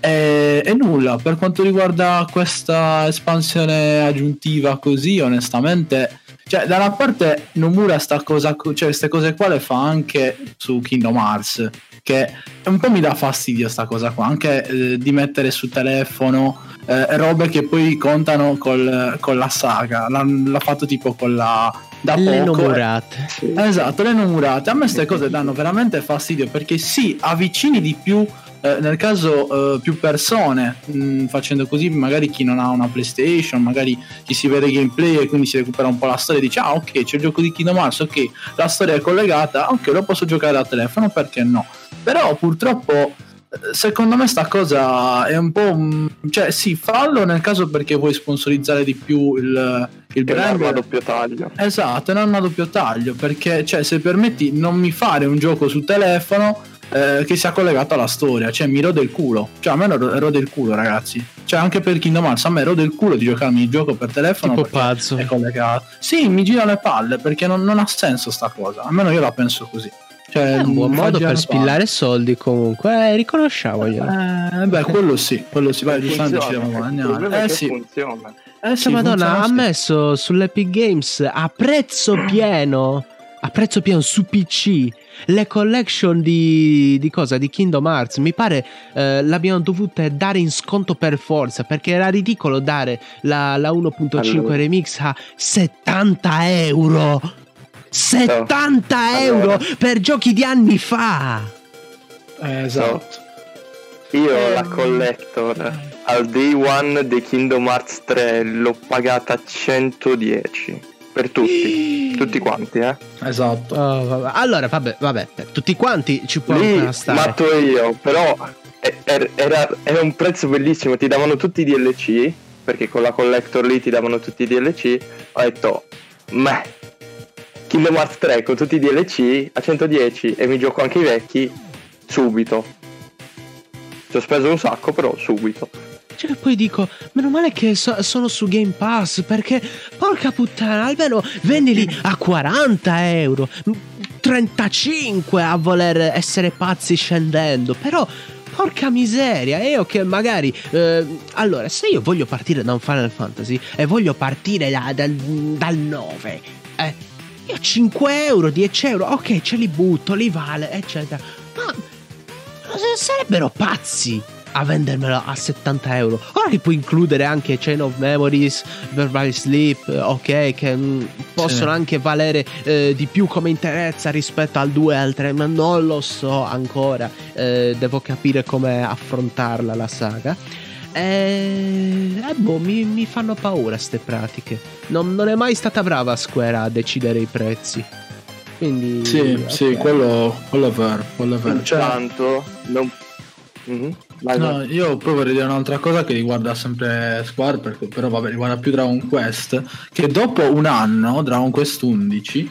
E, e nulla per quanto riguarda questa espansione aggiuntiva così onestamente cioè da una parte Nomura sta cosa cioè queste cose qua le fa anche su Kingdom Hearts che un po' mi dà fastidio sta cosa qua anche eh, di mettere su telefono eh, robe che poi contano col- con la saga l'ha, l'ha fatto tipo con la da Le poco. nomurate. Esatto, le numurate. A me queste cose danno veramente fastidio perché sì, avvicini di più, eh, nel caso eh, più persone, mh, facendo così magari chi non ha una PlayStation, magari chi si vede gameplay e quindi si recupera un po' la storia e dice ah ok c'è il gioco di Kingdom Hearts, ok la storia è collegata, ok lo posso giocare da telefono, perché no? Però purtroppo eh, secondo me sta cosa è un po' un- cioè sì fallo nel caso perché vuoi sponsorizzare di più il, il Che è brand un'arma a doppio taglio. Esatto, è un'arma a doppio taglio perché, cioè, se permetti, non mi fare un gioco sul telefono eh, che sia collegato alla storia, cioè mi rode il culo. Cioè, a me ro- rode il culo, ragazzi. Cioè, anche per Kingdom Hearts, a me rode il culo di giocarmi il gioco per telefono Tipo pazzo. è collegato. Sì, mi gira le palle perché non, non ha senso sta cosa. Almeno io la penso così. Cioè, È un buon modo per spillare soldi comunque, eh, riconosciamoglielo. Eh, beh, quello sì, quello sì, vai, giustamente ci devo guadagnare. Eh sì, funziona. eh sì, Madonna, funziona ha sì. messo sull'Epic Games a prezzo pieno, a prezzo pieno su PC, le collection di, di cosa? Di Kingdom Hearts. Mi pare eh, l'abbiamo dovute dare in sconto per forza, perché era ridicolo dare la, la 1.5 Allora. Remix a 70 euro. 70 Allora. euro per giochi di anni fa. Eh, esatto. Io Eh, la collector al day one di Kingdom Hearts 3 l'ho pagata 110 per tutti, tutti quanti, eh. Esatto. Oh, vabbè. Allora, vabbè, vabbè, per tutti quanti ci può Lì stare. matto io, però e- er- era, era un prezzo bellissimo, ti davano tutti i DLC, perché con la collector lì ti davano tutti i DLC, ho detto, ma Kingdom Hearts 3 con tutti i DLC a 110 e mi gioco anche i vecchi subito. Ci ho speso un sacco, però subito. Cioè, poi dico, meno male che so- sono su Game Pass perché, porca puttana, almeno vendili a 40 euro, 35 a voler essere pazzi scendendo, però... Porca miseria, io che magari... eh, allora, se io voglio partire da un Final Fantasy e voglio partire da- dal, dal 9, eh, io 5 euro, 10 euro, ok, ce li butto, li vale, eccetera. Ma sarebbero pazzi a vendermelo a 70 euro. Ora che puoi includere anche Chain of Memories, Verbal Sleep, eh, ok, che mm, possono Sì. anche valere eh, di più come interezza rispetto al 2 e al 3, ma non lo so ancora. Eh, devo capire come affrontarla la saga. Eh, eh, boh, mi, mi fanno paura ste pratiche. Non, non è mai stata brava Square a decidere i prezzi. Quindi... Sì, ok. sì, quello, quello è vero, quello è vero. Cioè, Intanto, non... Mhm. Vai, no, vai. io poi vorrei dire un'altra cosa che riguarda sempre Square, perché, però vabbè, riguarda più Dragon Quest, che dopo un anno, Dragon Quest 11,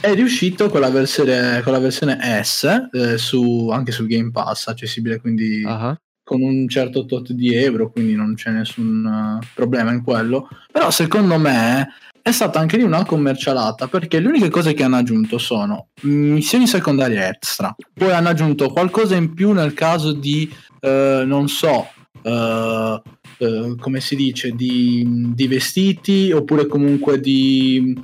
è riuscito con la versione, con la versione S, eh, su, anche sul Game Pass, accessibile quindi Ah, con un certo tot di euro, quindi non c'è nessun eh, problema in quello. Però secondo me è stata anche lì una commercialata perché le uniche cose che hanno aggiunto sono missioni secondarie extra, poi hanno aggiunto qualcosa in più nel caso di, eh, non so, eh, eh, come si dice, di, di vestiti oppure comunque di...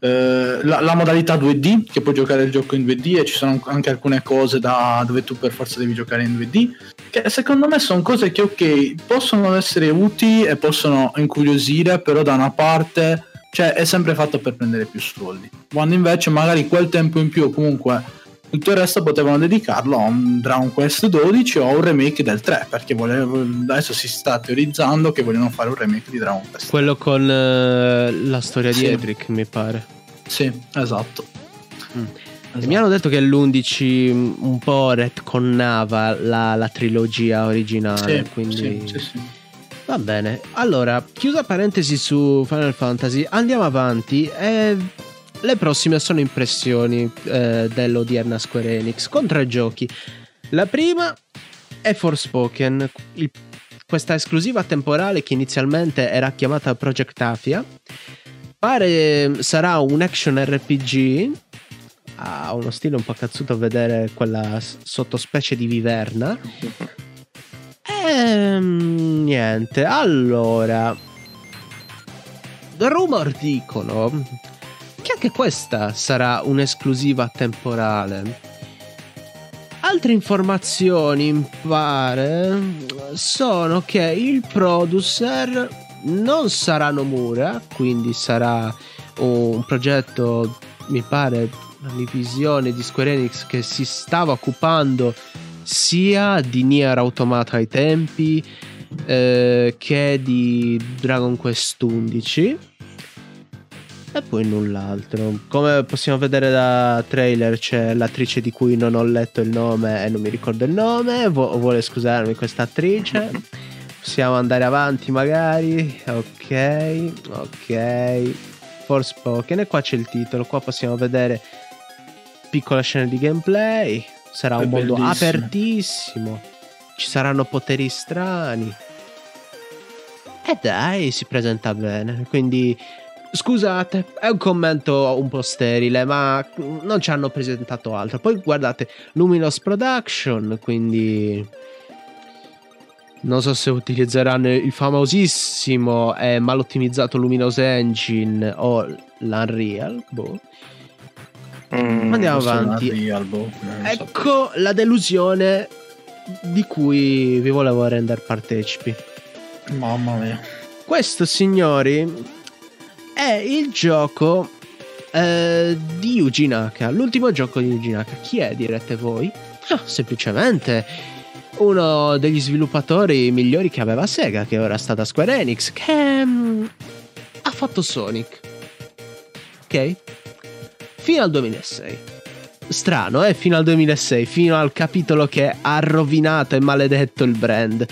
eh, la, la modalità 2D che puoi giocare il gioco in 2D e ci sono anche alcune cose da, dove tu per forza devi giocare in 2D che secondo me sono cose che ok possono essere utili e possono incuriosire però da una parte cioè è sempre fatto per prendere più soldi quando invece magari quel tempo in più o comunque tutto il resto potevano dedicarlo a un Dragon Quest 12 o a un remake del 3 perché volevo, adesso si sta teorizzando che vogliono fare un remake di Dragon Quest quello con eh, la storia di Sì. Edric, mi pare. sì esatto Mm. Esatto. Mi hanno detto che l'11 un po' retconnava la, la trilogia originale, Sì, quindi sì, sì, va bene. Allora, chiusa parentesi su Final Fantasy, andiamo avanti. E le prossime sono impressioni eh, dell'odierna Square Enix con tre giochi. La prima è Forspoken, il- questa esclusiva temporale che inizialmente era chiamata Project Afia. Pare sarà un action RPG. Ha uno stile un po' cazzuto vedere quella sottospecie di viverna. Ehm, niente, allora. Rumor dicono che anche questa sarà un'esclusiva temporale. Altre informazioni, mi pare, sono che il producer non sarà Nomura, quindi sarà un progetto, mi pare, una divisione di Square Enix che si stava occupando sia di Nier Automata ai tempi eh, che di Dragon Quest 11 e poi null'altro. Come possiamo vedere da trailer c'è l'attrice di cui non ho letto il nome e non mi ricordo il nome, Vu- vuole scusarmi questa attrice. Possiamo andare avanti magari. Ok, ok. Forspoken e qua c'è il titolo, qua possiamo vedere piccola scena di gameplay. Sarà È un mondo bellissimo. apertissimo. Ci saranno poteri strani. E dai, si presenta bene. Quindi, scusate, è un commento un po' sterile, ma non ci hanno presentato altro. Poi guardate, Luminous Production, quindi... Non so se utilizzeranno il famosissimo e mal ottimizzato Luminous Engine o l'Unreal. Boh. Mm, Andiamo è avanti. Unreal, boh, non so. Ecco la delusione di cui vi volevo rendere partecipi. Mamma mia. Questo, signori, è il gioco eh, di Yuji Naka. L'ultimo gioco di Yuji Naka. Chi è, direte voi? Ah, semplicemente uno degli sviluppatori migliori che aveva Sega, che ora sta da Square Enix, che mm, ha fatto Sonic. Ok? Fino al 2006. Strano, eh? Fino al 2006, fino al capitolo che ha rovinato e maledetto il brand.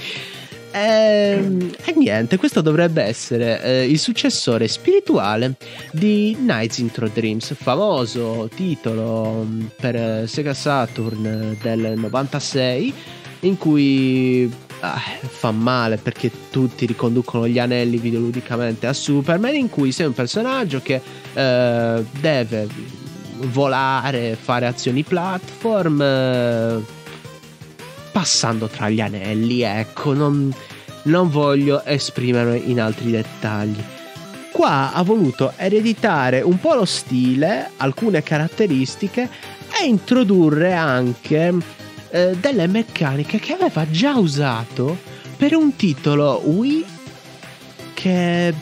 Ehm, E, niente, questo dovrebbe essere eh, il successore spirituale di Nights Intro Dreams, famoso titolo mm, per eh, Sega Saturn del 96, in cui ah, fa male perché tutti riconducono gli anelli videoludicamente a Superman, in cui sei un personaggio che eh, deve volare, fare azioni platform. eh, passando tra gli anelli, ecco, non, non voglio esprimerlo in altri dettagli. Qua ha voluto ereditare un po' lo stile, alcune caratteristiche e introdurre anche eh, delle meccaniche che aveva già usato per un titolo Wii che...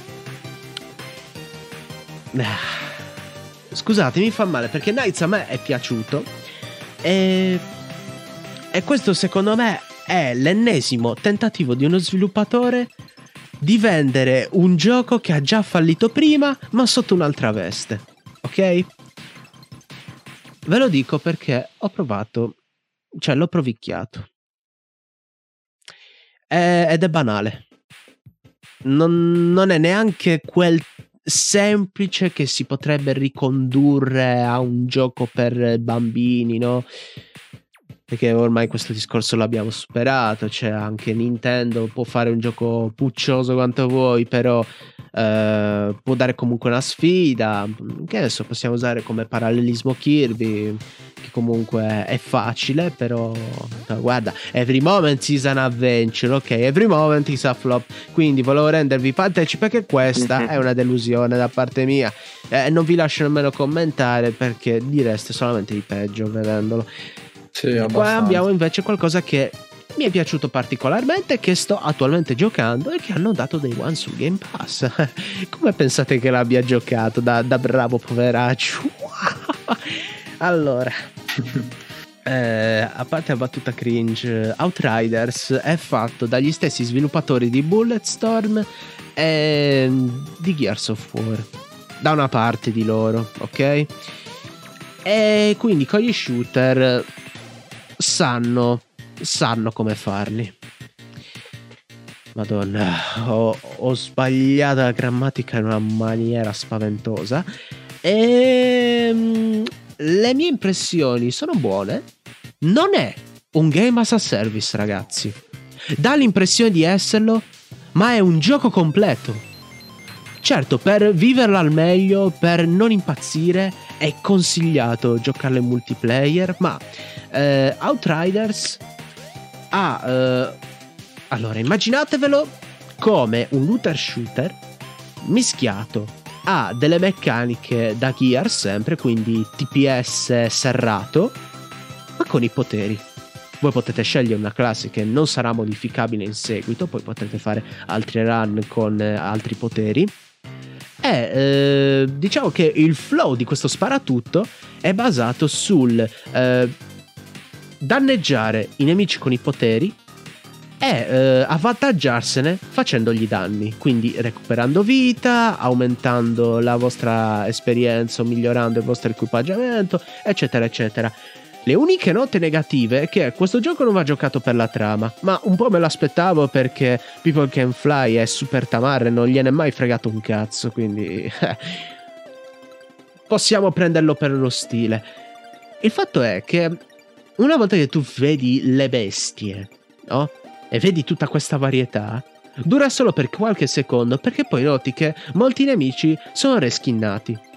Ah. Scusate, mi fa male perché Nights a me è piaciuto e e questo secondo me è l'ennesimo tentativo di uno sviluppatore di vendere un gioco che ha già fallito prima, ma sotto un'altra veste. Ok? Ve lo dico perché ho provato, cioè l'ho provicchiato. È- ed è banale. Non, non è neanche quel semplice che si potrebbe ricondurre a un gioco per bambini, no? perché ormai questo discorso l'abbiamo superato, cioè anche Nintendo può fare un gioco puccioso quanto vuoi, però eh, può dare comunque una sfida, che adesso possiamo usare come parallelismo Kirby, che comunque è facile, però no, guarda, every moment is an adventure, ok, every moment is a flop, quindi volevo rendervi partecipe che questa Mhm. è una delusione da parte mia, e non vi lascio nemmeno commentare perché direste solamente di peggio vedendolo. Sì, Qua abbiamo invece qualcosa che mi è piaciuto particolarmente, che sto attualmente giocando e che hanno dato dei one sul Game Pass. Come pensate che l'abbia giocato da, da bravo poveraccio? allora, eh, a parte la battuta cringe, Outriders è fatto dagli stessi sviluppatori di Bulletstorm e di Gears of War. Da una parte di loro, ok? E quindi con gli shooter sanno, sanno come farli. Madonna, ho, ho sbagliato la grammatica in una maniera spaventosa. E le mie impressioni sono buone. Non è un game as a service, ragazzi. Dà l'impressione di esserlo, ma è un gioco completo. Certo, per viverla al meglio, per non impazzire, è consigliato giocarlo in multiplayer, ma eh, Outriders ha... eh, allora, immaginatevelo come un looter shooter mischiato a delle meccaniche da Gear sempre, quindi TPS serrato, ma con i poteri. Voi potete scegliere una classe che non sarà modificabile in seguito, poi potrete fare altri run con eh, altri poteri. E eh, diciamo che il flow di questo sparatutto è basato sul eh, danneggiare i nemici con i poteri e eh, avvantaggiarsene facendogli danni, quindi recuperando vita, aumentando la vostra esperienza, migliorando il vostro equipaggiamento, eccetera, eccetera. Le uniche note negative è che questo gioco non va giocato per la trama, ma un po' me l'aspettavo perché People Can Fly è super tamarre, non gliene è mai fregato un cazzo, quindi possiamo prenderlo per lo stile. Il fatto è che una volta che tu vedi le bestie, no? E vedi tutta questa varietà, dura solo per qualche secondo perché poi noti che molti nemici sono reskinnati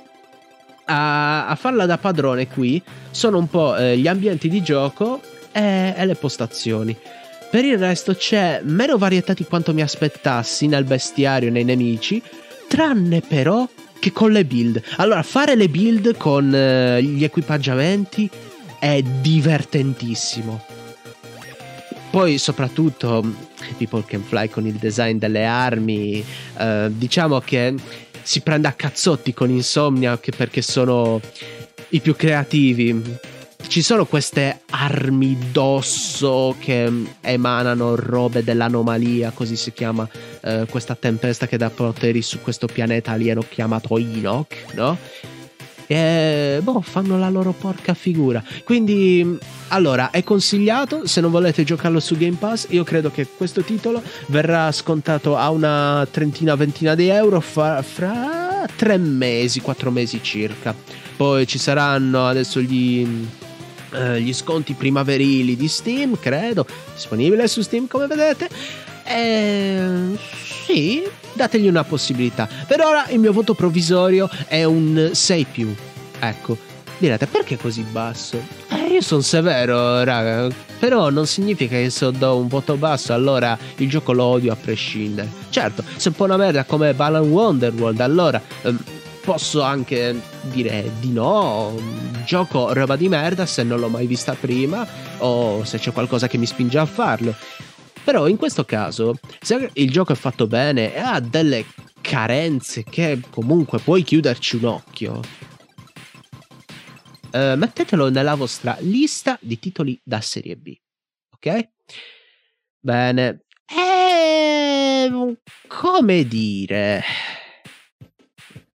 a, a farla da padrone qui sono un po' eh, gli ambienti di gioco e, e le postazioni. Per il resto c'è meno varietà di quanto mi aspettassi nel bestiario nei nemici, tranne però che con le build. Allora, fare le build con eh, gli equipaggiamenti è divertentissimo. Poi, soprattutto, People Can Fly con il design delle armi, eh, diciamo che si prende a cazzotti con Insomnia perché sono i più creativi. Ci sono queste armi d'osso che emanano robe dell'anomalia, così si chiama eh, questa tempesta che dà poteri su questo pianeta alieno chiamato Enoch, no? E boh, fanno la loro porca figura. Quindi, allora, è consigliato. Se non volete giocarlo su Game Pass, io credo che questo titolo verrà scontato a una trentina, ventina di euro fra, fra tre mesi, quattro mesi circa. Poi ci saranno adesso gli. Uh, gli sconti primaverili di Steam, credo, disponibile su Steam come vedete. E sì, dategli una possibilità. Per ora il mio voto provvisorio è un 6 più. Ecco, direte perché così basso? Eh, io sono severo, raga. Però non significa che se do un voto basso allora il gioco lo odio a prescindere. Certo, se è un po' una merda come Balan Wonderworld, allora ehm, posso anche dire di no. Gioco roba di merda se non l'ho mai vista prima o se c'è qualcosa che mi spinge a farlo. Però in questo caso, se il gioco è fatto bene e ha delle carenze che comunque puoi chiuderci un occhio, eh, mettetelo nella vostra lista di titoli da serie B. Ok? Bene. E... come dire...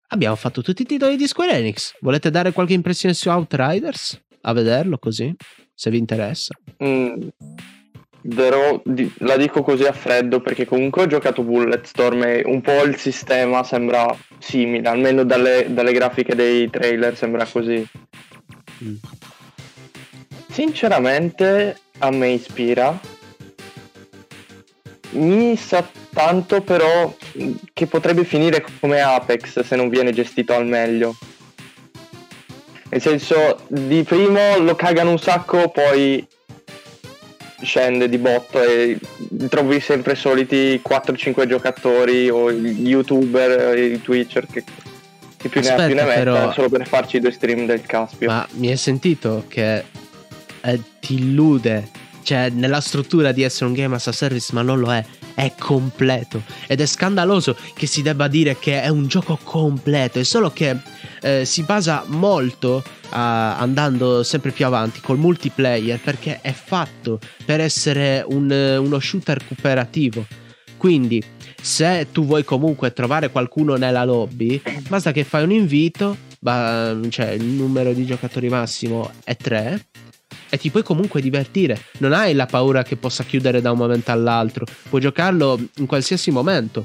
Abbiamo fatto tutti i titoli di Square Enix. Volete dare qualche impressione su Outriders? A vederlo così? Se vi interessa. Mm, Però la dico così a freddo perché comunque ho giocato Bulletstorm e un po' il sistema sembra simile, almeno dalle, dalle grafiche dei trailer sembra così. Mm. Sinceramente a me ispira. Mi sa tanto però che potrebbe finire come Apex se non viene gestito al meglio. Nel senso, di primo lo cagano un sacco, poi scende di botto e trovi sempre i soliti 4-5 giocatori o gli youtuber, i twitcher che, che più Aspetta, ne ha più ne mettono solo per farci due stream del Caspio. Ma mi hai sentito che eh, ti illude, cioè nella struttura di essere un game as a service, ma non lo è, è completo ed è scandaloso che si debba dire che è un gioco completo, è solo che eh, si basa molto andando sempre più avanti col multiplayer perché è fatto per essere un, uno shooter cooperativo. Quindi, se tu vuoi comunque trovare qualcuno nella lobby, basta che fai un invito, cioè il numero di giocatori massimo è 3 e ti puoi comunque divertire. Non hai la paura che possa chiudere da un momento all'altro, puoi giocarlo in qualsiasi momento.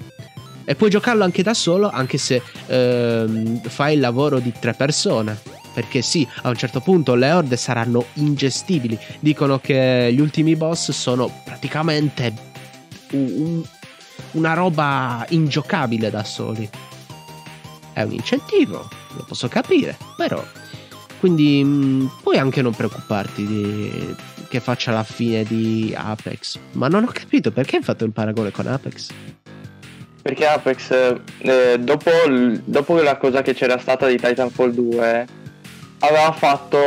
E puoi giocarlo anche da solo, anche se ehm, fai il lavoro di tre persone perché sì, a un certo punto le orde saranno ingestibili. Dicono che gli ultimi boss sono praticamente un, una roba ingiocabile da soli. È un incentivo, lo posso capire, però. Quindi mh, mm, puoi anche non preoccuparti di, che faccia la fine di Apex. Ma non ho capito perché hai fatto il paragone con Apex. Perché Apex, eh, dopo, dopo la cosa che c'era stata di Titanfall 2, aveva fatto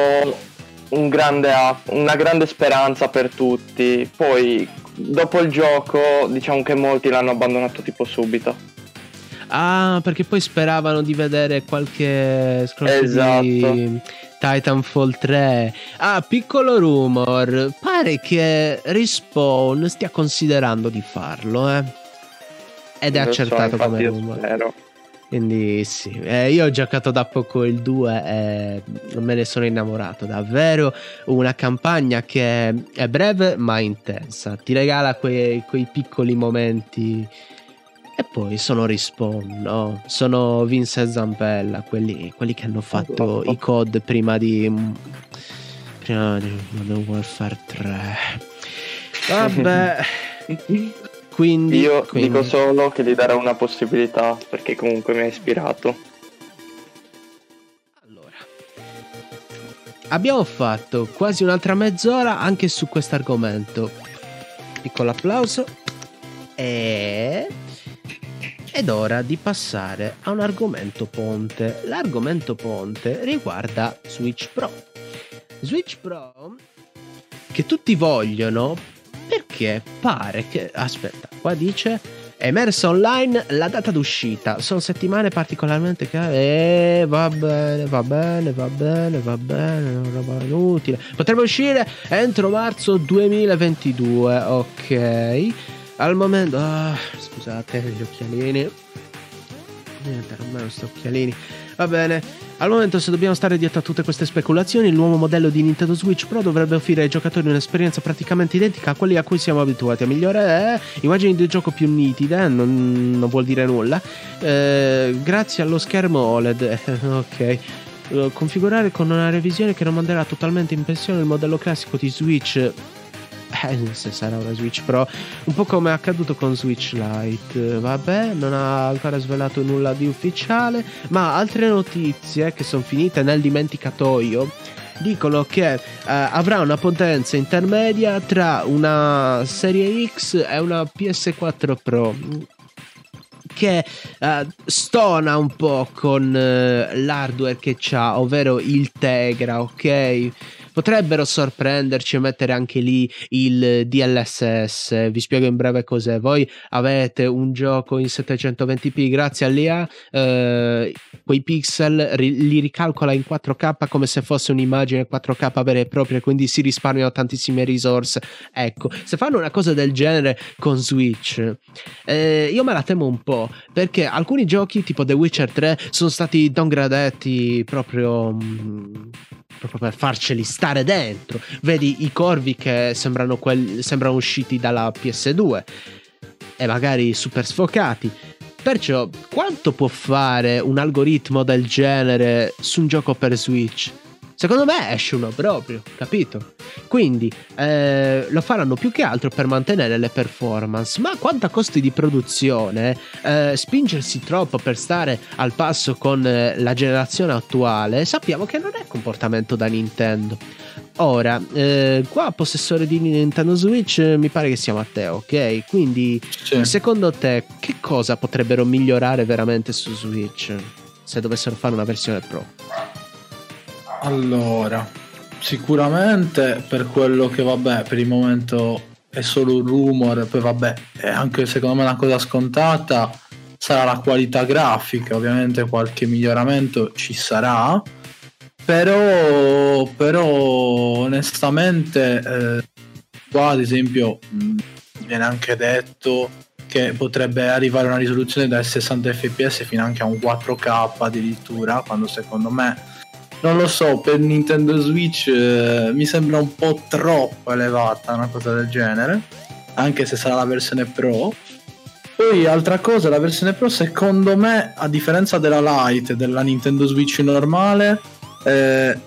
un grande una grande speranza per tutti. Poi dopo il gioco diciamo che molti l'hanno abbandonato tipo subito. Ah, perché poi speravano di vedere qualche scrollo Esatto. di Titanfall 3. Ah, piccolo rumor. Pare che Respawn stia considerando di farlo, eh. Ed è Non so, accertato infatti come io rumor. spero. Quindi sì, Eh, io ho giocato da poco il 2 e me ne sono innamorato, davvero una campagna che è breve ma intensa, ti regala quei, quei piccoli momenti e poi sono Respawn, no? sono Vince e Zampella, quelli, quelli che hanno fatto Esatto. i COD prima di... prima di Modern Warfare 3. Vabbè, quindi... Io quindi- dico solo che gli darò una possibilità perché comunque mi ha ispirato. Allora, abbiamo fatto quasi un'altra mezz'ora anche su questo argomento. Piccolo applauso. E... Ed ora di passare a un argomento ponte. L'argomento ponte riguarda Switch Pro. Switch Pro che tutti vogliono perché pare che... Aspetta, qua dice emersa online la data d'uscita. Sono settimane particolarmente care. Eh, va bene, va bene, va bene, va bene. Una roba inutile. Potrebbe uscire entro marzo 2022. Ok. Al momento. ah, scusate, gli occhialini. Niente, non me sto occhialini. Va bene. Al momento, se dobbiamo stare dietro a tutte queste speculazioni, il nuovo modello di Nintendo Switch Pro dovrebbe offrire ai giocatori un'esperienza praticamente identica a quelli a cui siamo abituati. A migliore eh, immagini di gioco più nitide, non, non vuol dire nulla. Eh, grazie allo schermo OLED. eh, ok. Eh, configurare con una revisione che non manderà totalmente in pensione il modello classico di Switch. Eh, se sarà una Switch Pro, un po' come è accaduto con Switch Lite. Vabbè, non ha ancora svelato nulla di ufficiale, ma altre notizie che sono finite nel dimenticatoio dicono che eh, avrà una potenza intermedia tra una serie X e una PS4 Pro che eh, stona un po' con eh, l'hardware che c'ha, ovvero il Tegra, ok? Potrebbero sorprenderci e mettere anche lì il DLSS. Vi spiego in breve cos'è. Voi avete un gioco in 720p grazie all'IA, eh, quei pixel ri- li ricalcola in 4K come se fosse un'immagine 4K vera e propria, quindi si risparmiano tantissime risorse. Ecco, se fanno una cosa del genere con Switch, eh, io me la temo un po' perché alcuni giochi tipo The Witcher 3 sono stati downgradati proprio, mm, proprio per farceli stare dentro. Vedi i corvi che sembrano, quelli, sembrano usciti dalla PS2 e magari super sfocati. Perciò, quanto può fare un algoritmo del genere su un gioco per Switch? Secondo me esce uno proprio, capito? Quindi eh, lo faranno più che altro per mantenere le performance. Ma quanto a costi di produzione, eh, spingersi troppo per stare al passo con eh, la generazione attuale, sappiamo che non è comportamento da Nintendo. Ora, eh, qua possessore di Nintendo Switch, eh, mi pare che siamo a te, ok? Quindi, Sì. secondo te, che cosa potrebbero migliorare veramente su Switch se dovessero fare una versione Pro? Allora, sicuramente per quello che vabbè, per il momento è solo un rumor, poi vabbè, è anche secondo me una cosa scontata sarà la qualità grafica, ovviamente qualche miglioramento ci sarà, però, però onestamente eh, qua ad esempio mh, viene anche detto che potrebbe arrivare una risoluzione da 60 fps fino anche a un 4K addirittura, quando secondo me non lo so, per Nintendo Switch eh, mi sembra un po' troppo elevata una cosa del genere, anche se sarà la versione Pro. Poi altra cosa, la versione Pro secondo me, a differenza della Lite della Nintendo Switch normale, eh,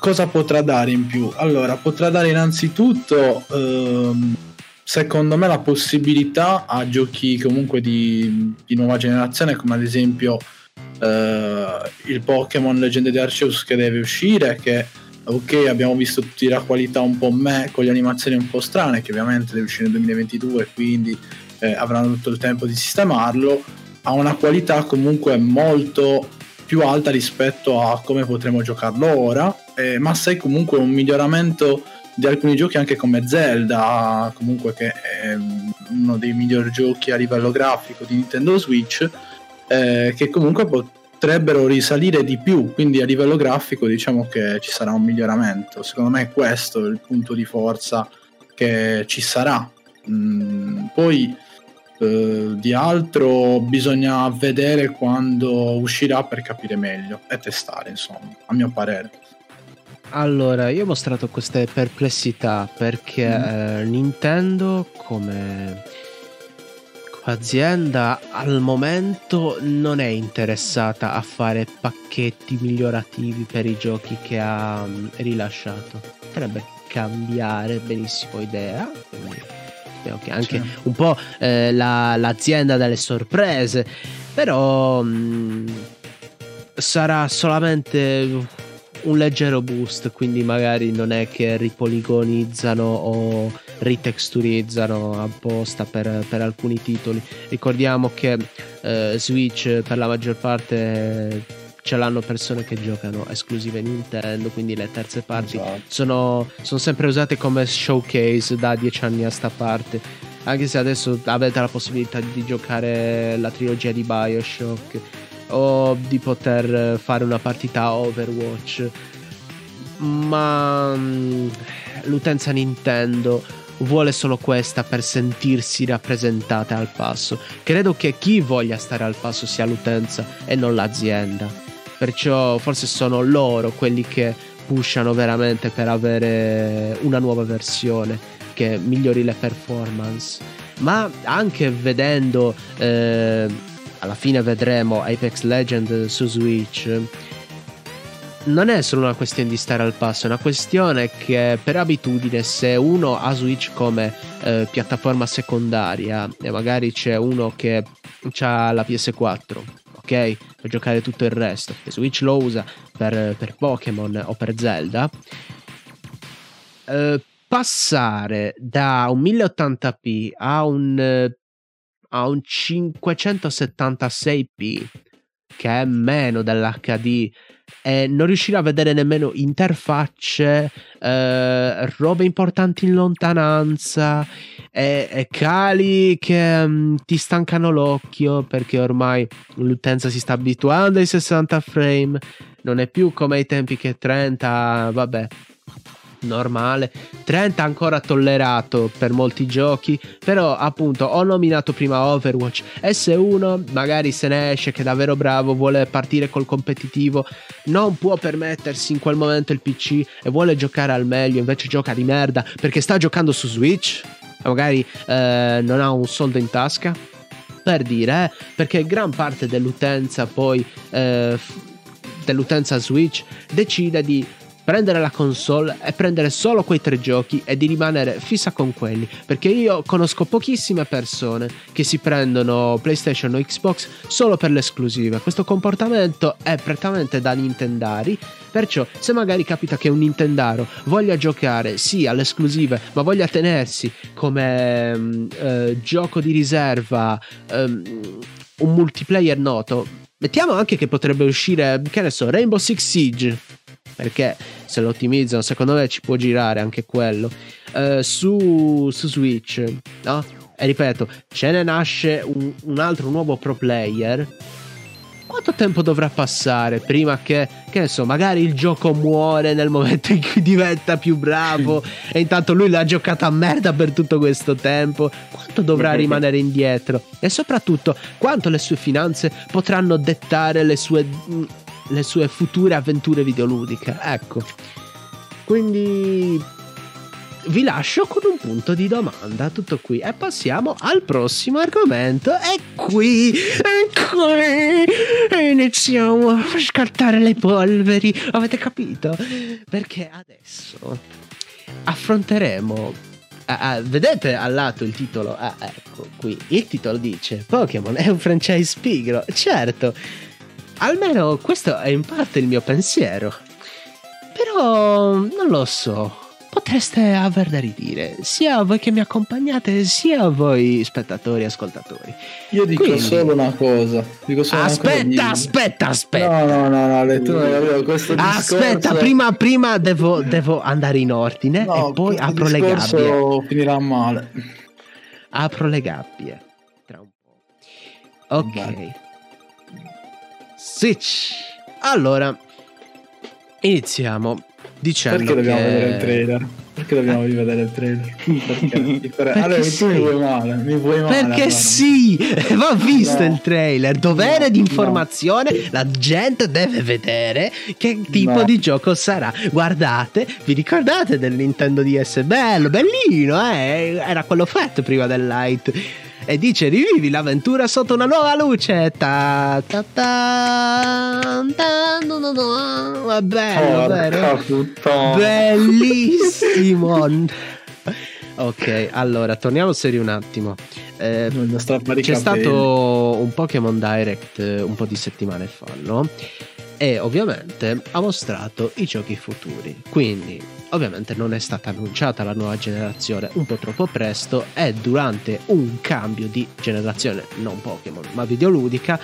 cosa potrà dare in più? Allora, potrà dare innanzitutto, ehm, secondo me, la possibilità a giochi comunque di, di nuova generazione, come ad esempio eh, il Pokémon Leggende di Arceus che deve uscire, che ok abbiamo visto tutti la qualità un po' me con le animazioni un po' strane, che ovviamente deve uscire nel 2022, quindi eh, avranno tutto il tempo di sistemarlo, ha una qualità comunque molto più alta rispetto a come potremo giocarlo ora, eh, ma sei comunque un miglioramento di alcuni giochi anche come Zelda, comunque che è uno dei migliori giochi a livello grafico di Nintendo Switch, eh, che comunque potrebbero risalire di più, quindi a livello grafico diciamo che ci sarà un miglioramento. Secondo me questo è il punto di forza che ci sarà. Mm, poi eh, di altro bisogna vedere quando uscirà per capire meglio e testare, insomma, a mio parere. Allora, io ho mostrato queste perplessità perché mm. eh, Nintendo come azienda al momento non è interessata a fare pacchetti migliorativi per i giochi che ha um, rilasciato. Potrebbe cambiare benissimo idea. Che anche sì. un po' eh, la, l'azienda delle sorprese, però mh, mm, sarà solamente un leggero boost, quindi magari non è che ripoligonizzano o ritexturizzano apposta per, per alcuni titoli. Ricordiamo che eh, Switch per la maggior parte ce l'hanno persone che giocano esclusive Nintendo, quindi le terze parti esatto. sono, sono sempre usate come showcase da dieci anni a sta parte. Anche se adesso avete la possibilità di giocare la trilogia di Bioshock o di poter fare una partita Overwatch. Ma mm, l'utenza Nintendo vuole solo questa per sentirsi rappresentata al passo. Credo che chi voglia stare al passo sia l'utenza e non l'azienda. Perciò forse sono loro quelli che pushano veramente per avere una nuova versione che migliori le performance. Ma anche vedendo eh, alla fine vedremo Apex Legend su Switch, non è solo una questione di stare al passo, è una questione che per abitudine se uno ha Switch come eh, piattaforma secondaria e magari c'è uno che ha la PS4, ok? Per giocare tutto il resto, e Switch lo usa per, per Pokémon o per Zelda, eh, passare da un 1080p a un ha un 576p che è meno dell'HD e non riuscirà a vedere nemmeno interfacce, eh, robe importanti in lontananza e, cali che um, ti stancano l'occhio perché ormai l'utenza si sta abituando ai 60 frame, non è più come ai tempi che 30, vabbè, normale. 30 ancora tollerato per molti giochi, però appunto ho nominato prima Overwatch S1, magari se ne esce che è davvero bravo, vuole partire col competitivo, non può permettersi in quel momento il PC e vuole giocare al meglio, invece gioca di merda perché sta giocando su Switch, magari eh, non ha un soldo in tasca. Per dire, eh, perché gran parte dell'utenza poi eh, dell'utenza Switch decide di prendere la console e prendere solo quei tre giochi e di rimanere fissa con quelli. Perché io conosco pochissime persone che si prendono PlayStation o Xbox solo per le esclusive. Questo comportamento è prettamente da Nintendari. Perciò, se magari capita che un Nintendaro voglia giocare sì alle esclusive, ma voglia tenersi come um, uh, gioco di riserva um, un multiplayer noto, mettiamo anche che potrebbe uscire, che ne so, Rainbow Six Siege perché se lo ottimizzano secondo me ci può girare anche quello uh, su, su, Switch no? e ripeto ce ne nasce un, un altro nuovo pro player quanto tempo dovrà passare prima che, che ne so, magari il gioco muore nel momento in cui diventa più bravo e intanto lui l'ha giocata a merda per tutto questo tempo? Quanto dovrà rimanere indietro? E soprattutto, quanto le sue finanze potranno dettare le sue le sue future avventure videoludiche. Ecco. Quindi vi lascio con un punto di domanda, tutto qui. E passiamo al prossimo argomento. E qui, e qui, iniziamo a scartare le polveri. Avete capito? Perché adesso affronteremo. Ah, vedete al lato il titolo? Ah, ecco qui. Il titolo dice: Pokémon è un franchise pigro. Certo, Almeno questo è in parte il mio pensiero. Però non lo so. Potreste aver da ridire, sia voi che mi accompagnate, sia voi spettatori e ascoltatori. Io dico Quindi... solo una cosa. Solo aspetta, una cosa aspetta, aspetta. No, no, no, no, le, tu non avevo questo discorso. Aspetta, prima, prima devo, devo, andare in ordine no, e poi apro le gabbie. finirà male. Apro le gabbie. Tra un po'. Ok. Beh. Switch. Allora, iniziamo dicendo Perché dobbiamo che... vedere il trailer? Perché dobbiamo rivedere il trailer? Perché? Per- allora, sì. mi vuoi male, mi vuoi male. Perché allora. sì, va visto No. il trailer, dovere No, di informazione, la gente deve vedere che tipo No. di gioco sarà. Guardate, vi ricordate del Nintendo DS? Bello, bellino, eh? era quello fatto prima del light. E dice rivivi l'avventura sotto una nuova luce. Ta, ta, ta, ta, no, no, no. È bello, vero? Bellissimo. ok, allora torniamo seri un attimo. Eh, c'è stato un Pokémon Direct eh, un po' di settimane fa, no? E ovviamente ha mostrato i giochi futuri. Quindi, ovviamente, non è stata annunciata la nuova generazione un po' troppo presto. E durante un cambio di generazione, non Pokémon, ma videoludica,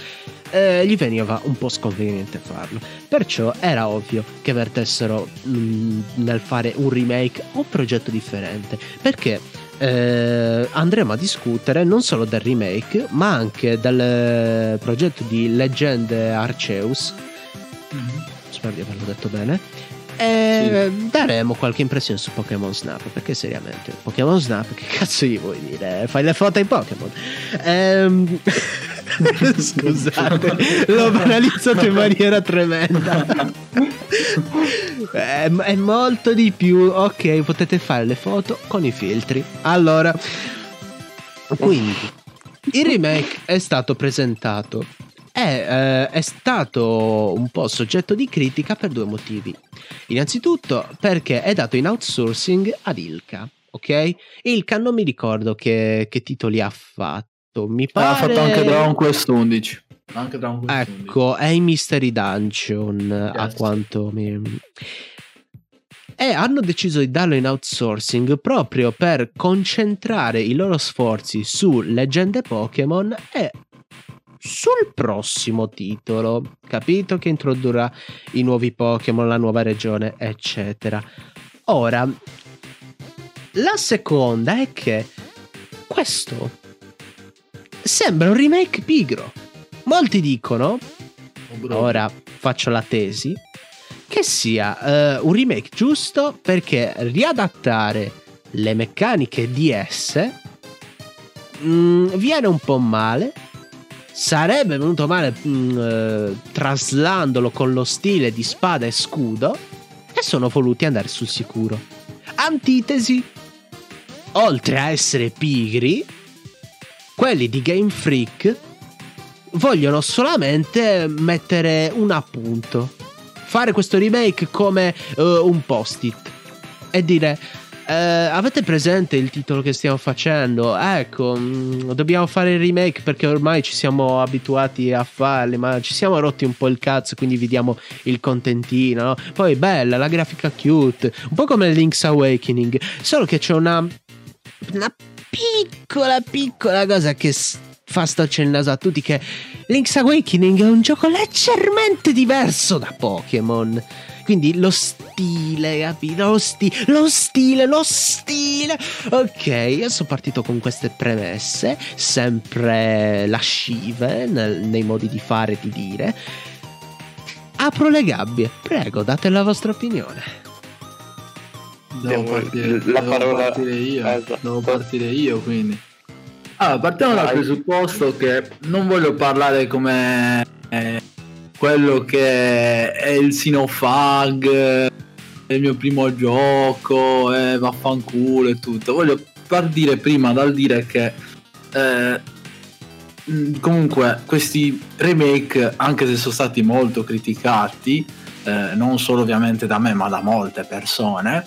eh, gli veniva un po' sconveniente farlo. Perciò era ovvio che vertessero mm, nel fare un remake un progetto differente. Perché eh, andremo a discutere non solo del remake, ma anche del progetto di Leggende Arceus. Spero di averlo detto bene. E daremo qualche impressione su Pokémon Snap. Perché seriamente, Pokémon Snap, che cazzo gli vuoi dire? Fai le foto ai Pokémon. Ehm, Scusate, l'ho banalizzato in maniera tremenda. È, è molto di più. Ok, potete fare le foto con i filtri. Allora, quindi il remake è stato presentato. È, eh, è stato un po' soggetto di critica per due motivi. Innanzitutto perché è dato in outsourcing ad Ilka. Ok? Ilka non mi ricordo che, che titoli ha fatto. Mi pare... Ha fatto anche Dragon Quest 11. Anche Dragon Quest 11. Ecco, è in Mystery Dungeon a Yes. quanto mi... E hanno deciso di darlo in outsourcing proprio per concentrare i loro sforzi su leggende Pokémon e sul prossimo titolo. Capito che introdurrà i nuovi Pokémon, la nuova regione, eccetera. Ora, la seconda è che questo sembra un remake pigro. Molti dicono, ora faccio la tesi, che sia eh, un remake giusto perché riadattare le meccaniche di esse mm, viene un po' male. Sarebbe venuto male mm, eh, traslandolo con lo stile di spada e scudo e sono voluti andare sul sicuro. Antitesi, oltre a essere pigri, quelli di Game Freak vogliono solamente mettere un appunto, fare questo remake come eh, un post-it e dire eh, avete presente il titolo che stiamo facendo? Ecco, mm, dobbiamo fare il remake perché ormai ci siamo abituati a farli, ma ci siamo rotti un po' il cazzo, quindi vi diamo il contentino. no? Poi bella, la grafica cute, un po' come Link's Awakening, solo che c'è una una piccola piccola cosa che fa storcere il naso a tutti che Link's Awakening è un gioco leggermente diverso da Pokémon. Quindi lo stile, capito? Lo, sti- lo stile, lo stile. Ok, io sono partito con queste premesse, sempre lascive nel- nei modi di fare e di dire. Apro le gabbie, prego, date la vostra opinione. Devo Devo- partire, la devo parola- partire io. Esatto. Devo partire io, quindi. Allora, partiamo dal presupposto che non voglio parlare come eh, quello che è il Sinofag, è il mio primo gioco, e vaffanculo e tutto. Voglio partire prima dal dire che eh, comunque questi remake, anche se sono stati molto criticati, eh, non solo ovviamente da me, ma da molte persone,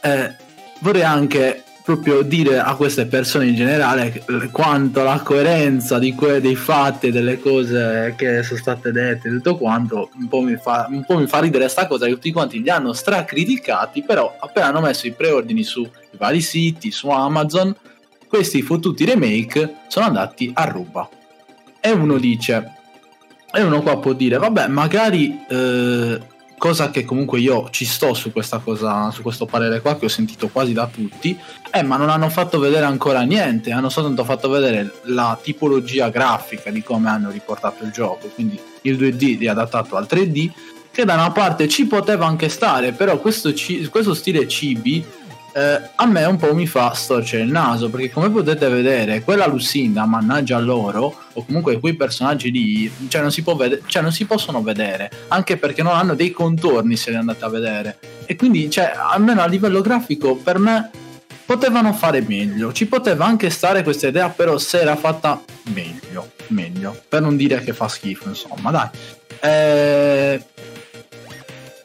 eh, vorrei anche proprio dire a queste persone in generale quanto la coerenza que- dei fatti e delle cose che sono state dette tutto quanto un po' mi fa, un po' mi fa ridere sta cosa che tutti quanti li hanno stracriticati però appena hanno messo i preordini sui vari siti su Amazon questi fottuti remake sono andati a ruba. E uno dice e uno qua può dire vabbè magari eh, cosa che comunque io ci sto su questa cosa, su questo parere qua che ho sentito quasi da tutti, eh, ma non hanno fatto vedere ancora niente, hanno soltanto fatto vedere la tipologia grafica di come hanno riportato il gioco, quindi il 2D riadattato al 3D, che da una parte ci poteva anche stare, però questo, ci- questo stile cibi eh, a me un po' mi fa storcere il naso perché come potete vedere quella Lucinda mannaggia loro o comunque quei personaggi lì cioè non si, può vede- cioè non si possono vedere anche perché non hanno dei contorni se li andate a vedere. E quindi cioè almeno a livello grafico per me potevano fare meglio. Ci poteva anche stare questa idea però se era fatta meglio meglio. Per non dire che fa schifo insomma dai. Eh...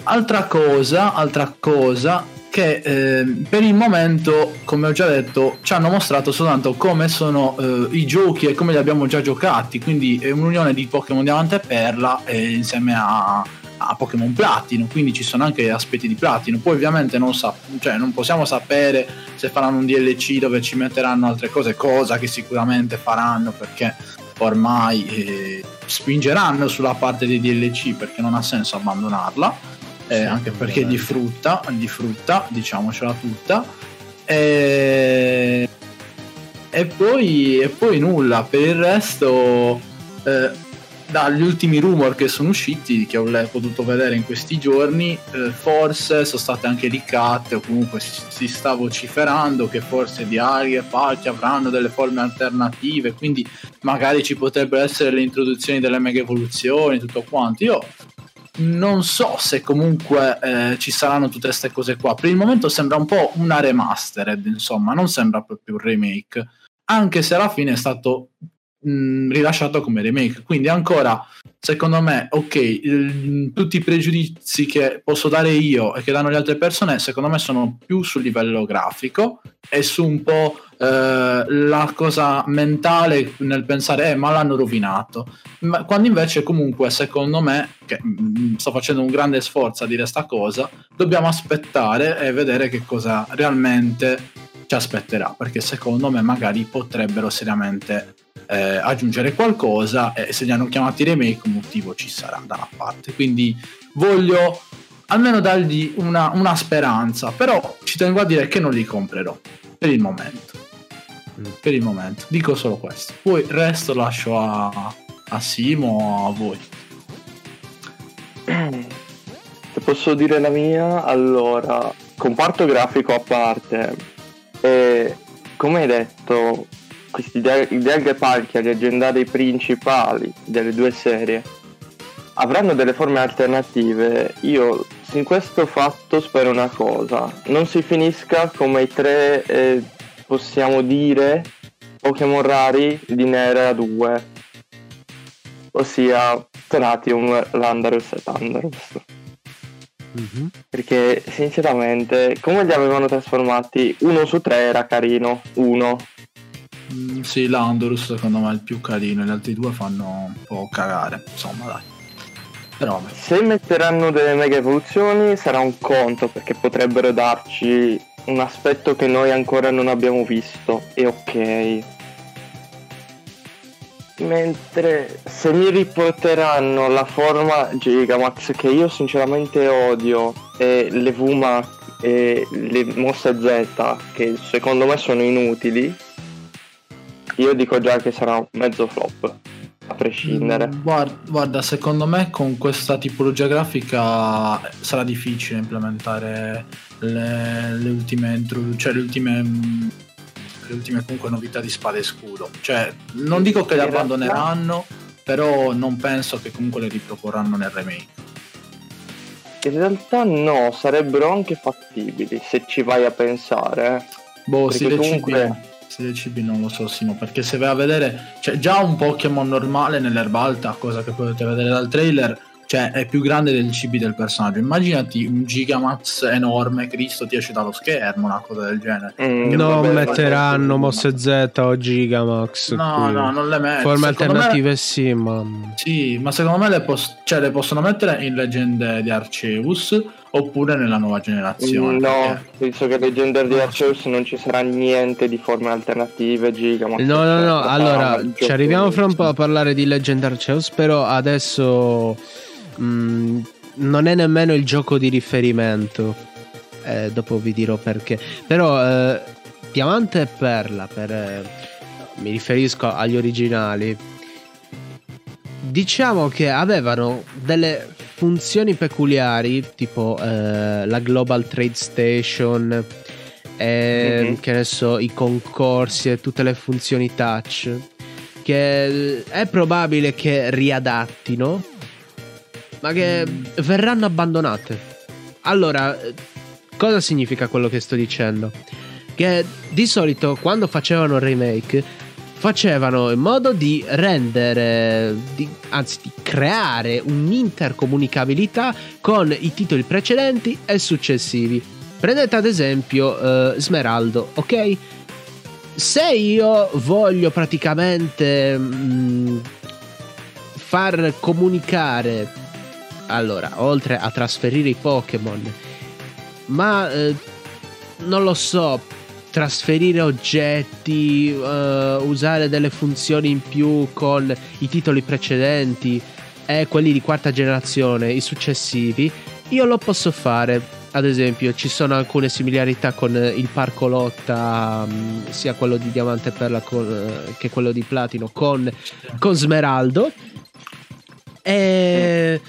altra cosa altra cosa che eh, per il momento, come ho già detto, ci hanno mostrato soltanto come sono eh, i giochi e come li abbiamo già giocati, quindi è un'unione di Pokémon Diamante e Perla eh, insieme a, a, Pokémon Platino, quindi ci sono anche aspetti di Platino. Poi ovviamente non, sa- cioè, non possiamo sapere se faranno un DLC dove ci metteranno altre cose, cosa che sicuramente faranno perché ormai eh, spingeranno sulla parte dei DLC perché non ha senso abbandonarla eh, anche perché di frutta, di frutta, diciamocela tutta. E, e, poi, e poi nulla, per il resto, eh, dagli ultimi rumor che sono usciti, che ho potuto vedere in questi giorni, eh, forse sono state anche leakate o comunque si, si sta vociferando che forse Diari e Falchi avranno delle forme alternative, quindi magari ci potrebbero essere le introduzioni delle mega evoluzioni, tutto quanto. Io non so se comunque eh, ci saranno tutte queste cose qua. Per il momento sembra un po' una remastered, insomma, non sembra proprio un remake, anche se alla fine è stato mh, mm, rilasciato come remake. Quindi ancora, secondo me, ok, il, tutti i pregiudizi che posso dare io e che danno le altre persone, secondo me sono più sul livello grafico e su un po' eh, la cosa mentale nel pensare eh, ma l'hanno rovinato ma, quando invece comunque secondo me che mh, mm, sto facendo un grande sforzo a dire sta cosa dobbiamo aspettare e vedere che cosa realmente ci aspetterà perché secondo me magari potrebbero seriamente eh, aggiungere qualcosa e se li hanno chiamati remake un motivo ci sarà da una parte quindi voglio almeno dargli una, una speranza però ci tengo a dire che non li comprerò per il momento. Per il momento. Dico solo questo. Poi il resto lascio a, a Simo a voi. Se posso dire la mia, allora, comparto grafico a parte, e come hai detto, questi Delga Parchi leggendari principali delle due serie avranno delle forme alternative. Io in questo fatto spero una cosa, non si finisca come i tre eh, possiamo dire Pokémon rari di Nera 2 ossia Tonatium, Landorus e Thunderous. Mm-hmm. perché sinceramente come li avevano trasformati? Uno su tre era carino uno. Mm, sì Landorus secondo me è il più carino gli altri due fanno un po' cagare insomma dai. Però se metteranno delle mega evoluzioni sarà un conto perché potrebbero darci un aspetto che noi ancora non abbiamo visto e ok. Mentre se mi riporteranno la forma Gigamax che io sinceramente odio e le VMAX e le mosse Z che secondo me sono inutili, io dico già che sarà mezzo flop a prescindere. Mm, guarda, guarda, secondo me con questa tipologia grafica sarà difficile implementare le, le ultime, cioè le ultime, le ultime comunque novità di spada e scudo. Cioè, non dico che le abbandoneranno, però non penso che comunque le riproporranno nel remake. In realtà no, sarebbero anche fattibili se ci vai a pensare. Eh. Boh, si comunque se dei cibi non lo so Simo perché se vai a vedere c'è già un Pokémon normale nell'erba alta cosa che potete vedere dal trailer cioè è più grande del cibi del personaggio. Immaginati un Gigamax enorme Cristo ti esce dallo schermo una cosa del genere. Mm, non metteranno mosse Z o Gigamax no qui. no non le mettono forme alternative me... sì ma sì ma secondo me le, pos- cioè, le possono mettere in leggende di Arceus oppure nella nuova generazione. No, perché... penso che Legendary di Arceus non ci sarà niente di forme alternative, Giga. No, no, no, allora ci arriviamo fra un po' a parlare di Legendary Arceus, però adesso mh, mm, non è nemmeno il gioco di riferimento. Eh, dopo vi dirò perché. Però eh, Diamante e Perla, per, eh, mi riferisco agli originali, diciamo che avevano delle funzioni peculiari, tipo eh, la Global Trade Station, e, Mhm. che ne so, i concorsi e tutte le funzioni touch, che è probabile che riadattino, ma che verranno abbandonate. Allora, eh, cosa significa quello che sto dicendo? Che di solito quando facevano il remake facevano in modo di rendere, di- anzi di creare un'intercomunicabilità con i titoli precedenti e successivi. Prendete ad esempio eh, Smeraldo, ok? Se io voglio praticamente mm, far comunicare, allora, oltre a trasferire i Pokémon, ma eh, non lo so, trasferire oggetti, eh, usare delle funzioni in più con i titoli precedenti e quelli di quarta generazione, i successivi, io lo posso fare. Ad esempio, ci sono alcune similarità con eh, il parco lotta, mh, sia quello di Diamante e Perla con- eh, che quello di Platino, con, con Smeraldo. E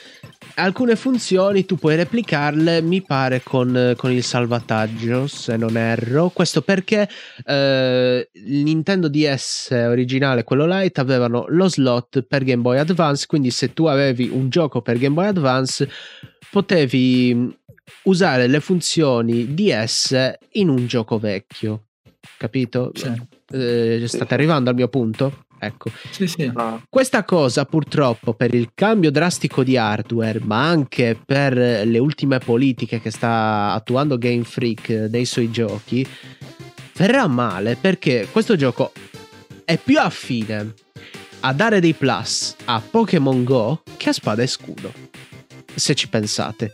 alcune funzioni tu puoi replicarle, mi pare, con, con il salvataggio, se non erro. Questo perché eh, il Nintendo DS originale, quello light, avevano lo slot per Game Boy Advance, quindi se tu avevi un gioco per Game Boy Advance, potevi mh, usare le funzioni DS in un gioco vecchio. Capito? Sì. Eh, state arrivando al mio punto? Ecco. Sì, sì. Ah, Questa cosa purtroppo per il cambio drastico di hardware, ma anche per le ultime politiche che sta attuando Game Freak dei suoi giochi, verrà male perché questo gioco è più affine a dare dei plus a Pokémon Go che a Spada e Scudo. Se ci pensate.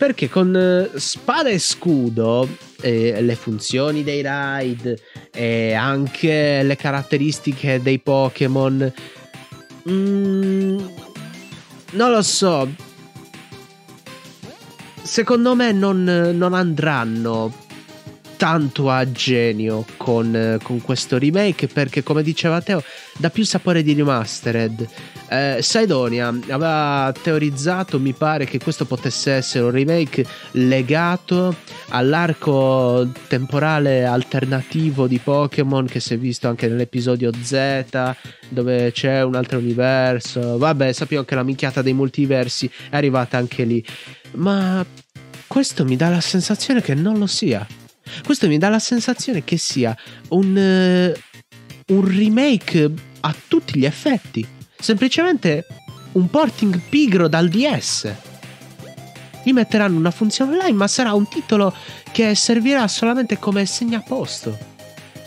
Perché con eh, Spada e Scudo eh, le funzioni dei raid e anche le caratteristiche dei Pokémon. mm, non lo so. Secondo me non, non andranno tanto a genio con, con questo remake perché come diceva Teo dà più sapore di remastered. Eh, Sidonia aveva teorizzato mi pare che questo potesse essere un remake legato all'arco temporale alternativo di Pokémon che si è visto anche nell'episodio Z dove c'è un altro universo. Vabbè sappiamo che la minchiata dei multiversi è arrivata anche lì. Ma questo mi dà la sensazione che non lo sia questo mi dà la sensazione che sia un, eh, un remake a tutti gli effetti. Semplicemente un porting pigro dal DS. Gli metteranno una funzione online, ma sarà un titolo che servirà solamente come segnaposto.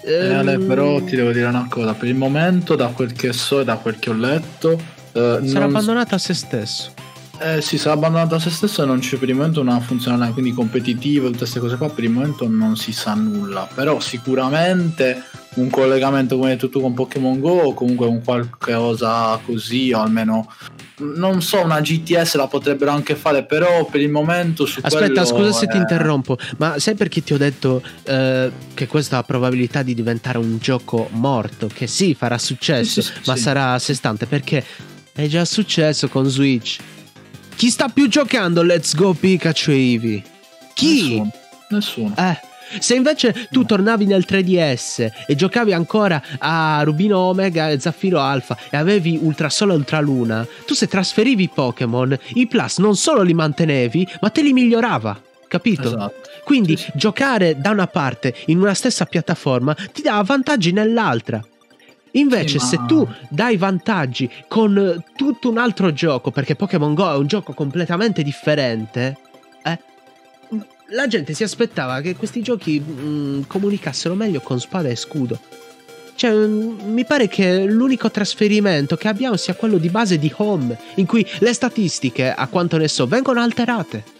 Eh, Ale, Ehm, però ti devo dire una cosa, per il momento, da quel che so e da quel che ho letto, eh, sarà non- abbandonato a se stesso. Eh, sì, sarà abbandonato a se stesso e non c'è per il momento una funzione online, quindi competitivo, tutte queste cose qua, per il momento non si sa nulla, però sicuramente un collegamento come hai detto tu con Pokémon Go o comunque un qualcosa così, o almeno non so, una GTS la potrebbero anche fare, però per il momento su Aspetta, scusa se ti interrompo, ma sai perché ti ho detto eh, che questo ha probabilità di diventare un gioco morto? Che sì, farà successo, sì, sì, ma sì. sarà a sé stante perché è già successo con Switch. Chi sta più giocando Let's Go Pikachu e Eevee? Chi? Nessuno. Nessuno. Eh. Se invece tu tornavi nel 3DS e giocavi ancora a Rubino Omega e Zaffiro Alpha e avevi Ultrasole e Ultraluna, tu se trasferivi i Pokémon, i Plus non solo li mantenevi, ma te li migliorava. Capito? Esatto. Quindi Sì, sì. giocare da una parte in una stessa piattaforma ti dà vantaggi nell'altra. Invece, Sì, se ma- tu dai vantaggi con eh, tutto un altro gioco, perché Pokémon Go è un gioco completamente differente, eh, la gente si aspettava che questi giochi mm, comunicassero meglio con spada e scudo. Cioè, mm, mi pare che l'unico trasferimento che abbiamo sia quello di base di home, in cui le statistiche, a quanto ne so, vengono alterate.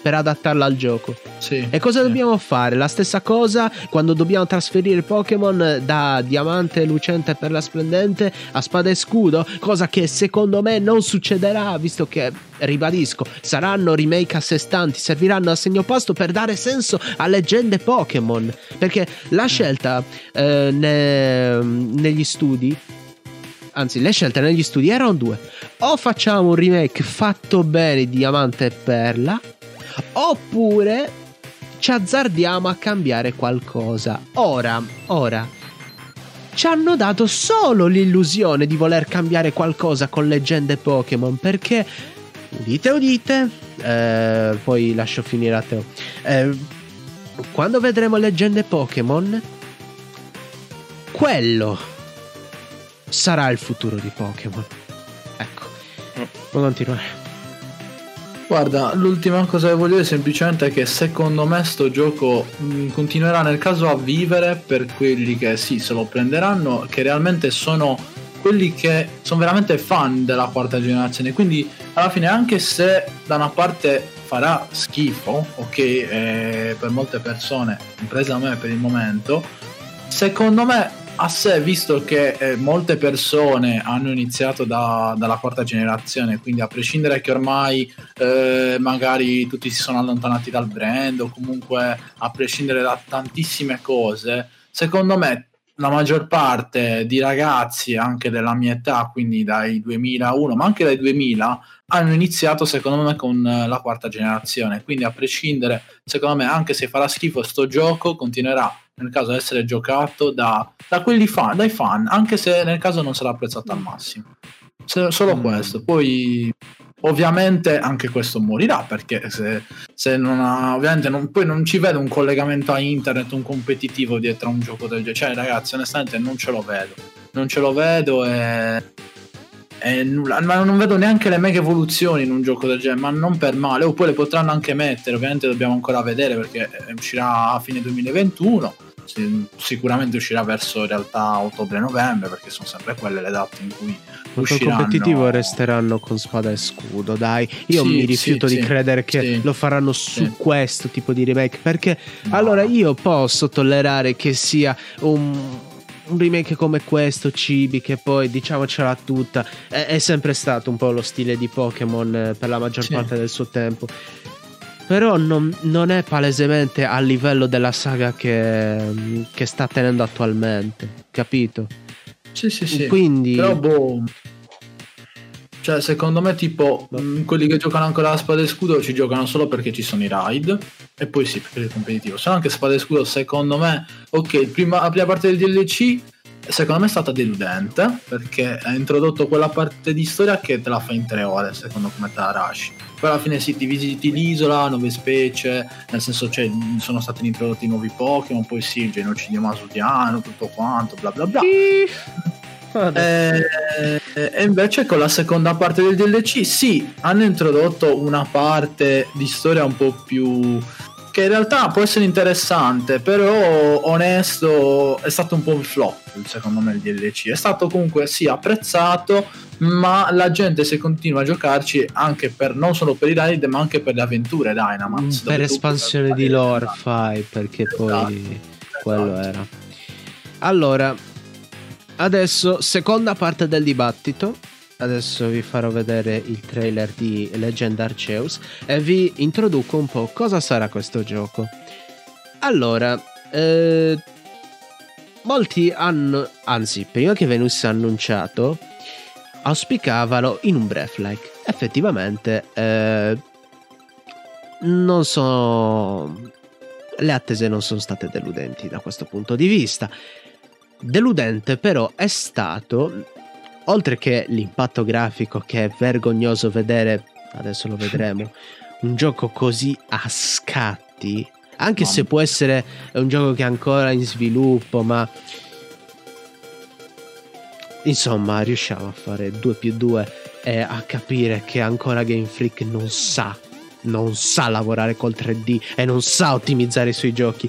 Per adattarla al gioco. Sì, E cosa sì. dobbiamo fare? La stessa cosa quando dobbiamo trasferire Pokémon da diamante lucente per la splendente a spada e scudo, cosa che secondo me non succederà, visto che, ribadisco, saranno remake a sé stanti, serviranno a segno posto per dare senso a leggende Pokémon. Perché la scelta eh, ne- negli studi, anzi, le scelte negli studi erano due: o facciamo un remake fatto bene di diamante e perla, oppure ci azzardiamo a cambiare qualcosa. Ora, ora, ci hanno dato solo l'illusione di voler cambiare qualcosa con leggende Pokémon perché, udite, udite, eh, poi lascio finire a Teo. Eh, quando vedremo leggende Pokémon, quello sarà il futuro di Pokémon. Ecco, può continuare. Guarda, l'ultima cosa che voglio dire semplicemente è che secondo me sto gioco mh, continuerà nel caso a vivere per quelli che sì, se lo prenderanno, che realmente sono quelli che sono veramente fan della quarta generazione. Quindi alla fine anche se da una parte farà schifo, ok, eh, per molte persone, compresa me per il momento, secondo me a sé, visto che eh, molte persone hanno iniziato da- dalla quarta generazione, quindi a prescindere che ormai eh, magari tutti si sono allontanati dal brand o comunque a prescindere da tantissime cose, secondo me la maggior parte di ragazzi anche della mia età, quindi dai 2001, ma anche dai 2000, hanno iniziato secondo me con eh, la quarta generazione, quindi a prescindere, secondo me anche se farà schifo sto gioco, continuerà nel caso essere giocato da, da quelli fan, dai fan, anche se nel caso non sarà apprezzato al massimo. Se- solo Mm. questo, poi ovviamente anche questo morirà perché se, se non ha, ovviamente non, poi non ci vedo un collegamento a internet, un competitivo dietro a un gioco del genere. Cioè, ragazzi, onestamente non ce lo vedo. Non ce lo vedo e. nulla. Ma non vedo neanche le mega evoluzioni in un gioco del genere, ma non per male. O poi le potranno anche mettere, ovviamente dobbiamo ancora vedere perché eh, uscirà a fine 2021. Sì, Sicuramente uscirà verso in realtà ottobre-novembre perché sono sempre quelle le date in cui il usciranno. competitivo resteranno con spada e scudo, dai. Io Sì, mi rifiuto sì, di sì. credere che lo faranno su questo tipo di remake. Perché No. allora io posso tollerare che sia un, un remake come questo, Cibi, che poi diciamocela tutta, è, è sempre stato un po' lo stile di Pokémon eh, per la maggior Sì. parte del suo tempo. Però non, non è palesemente a livello della saga che, che sta tenendo attualmente, capito? Sì, sì, sì. Quindi... Però boh. Cioè, secondo me, tipo, mh, quelli che giocano ancora a spada e scudo ci giocano solo perché ci sono i raid. E poi sì, perché è competitivo. Se no anche spada e scudo, secondo me, ok, prima- la prima parte del DLC, secondo me è stata deludente. Perché ha introdotto quella parte di storia che te la fa in tre ore, secondo come te la rush. Poi alla fine sì, ti visiti l'isola, nuove specie, nel senso cioè, sono stati introdotti nuovi Pokémon, poi sì, il genocidio masudiano, tutto quanto, bla bla bla. Eh, e invece con la seconda parte del DLC sì, hanno introdotto una parte di storia un po' più che in realtà può essere interessante, però onesto è stato un po' un flop secondo me il DLC. È stato comunque sì apprezzato, ma la gente se continua a giocarci anche per non solo per i raid, ma anche per le avventure Dynamax. dove per espansione di lore fai perché poi quello Esatto. era allora adesso seconda parte del dibattito adesso vi farò vedere il trailer di Legend Arceus e vi introduco un po' cosa sarà questo gioco allora eh, molti hanno anzi prima che venisse annunciato auspicavano in un breath-like effettivamente eh, non sono. Le attese non sono state deludenti da questo punto di vista. Deludente, però, è stato. Oltre che l'impatto grafico, che è vergognoso vedere, adesso lo vedremo, un gioco così a scatti. Anche Mamma se può essere un gioco che è ancora in sviluppo, ma. Insomma, riusciamo a fare 2 più 2 e a capire che ancora Game Freak non sa non sa lavorare col 3D e non sa ottimizzare i suoi giochi.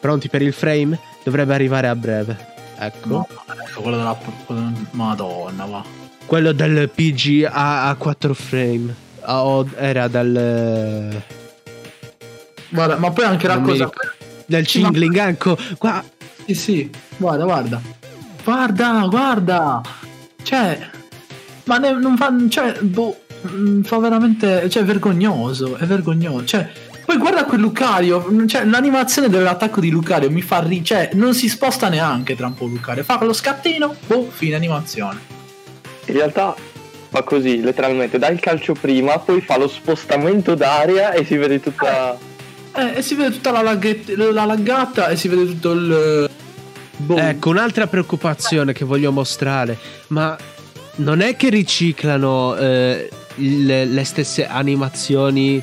Pronti per il frame? Dovrebbe arrivare a breve. Ecco. No, ecco quello della quello- Madonna, va. Quello del PGA a 4 frame. Ah, o era dal Guarda, ma poi anche la cosa. Del Cingling Anko. Qua Sì, sì, guarda, guarda. Guarda, guarda. Cioè, ma ne- non fa. Cioè, boh, mm, fa veramente. Cioè, è vergognoso. È vergognoso. Cioè, poi guarda quel Lucario. mm, Cioè, l'animazione dell'attacco di Lucario mi fa ri. Cioè, non si sposta neanche tra un po' Lucario. Fa lo scattino, boh, fine animazione. In realtà fa così, letteralmente, dà il calcio prima, poi fa lo spostamento d'aria e si vede tutta... Eh, e si vede tutta la, laghet- la laggata e si vede tutto il. Boh. Ecco, un'altra preoccupazione che voglio mostrare, ma non è che riciclano eh, le, le stesse animazioni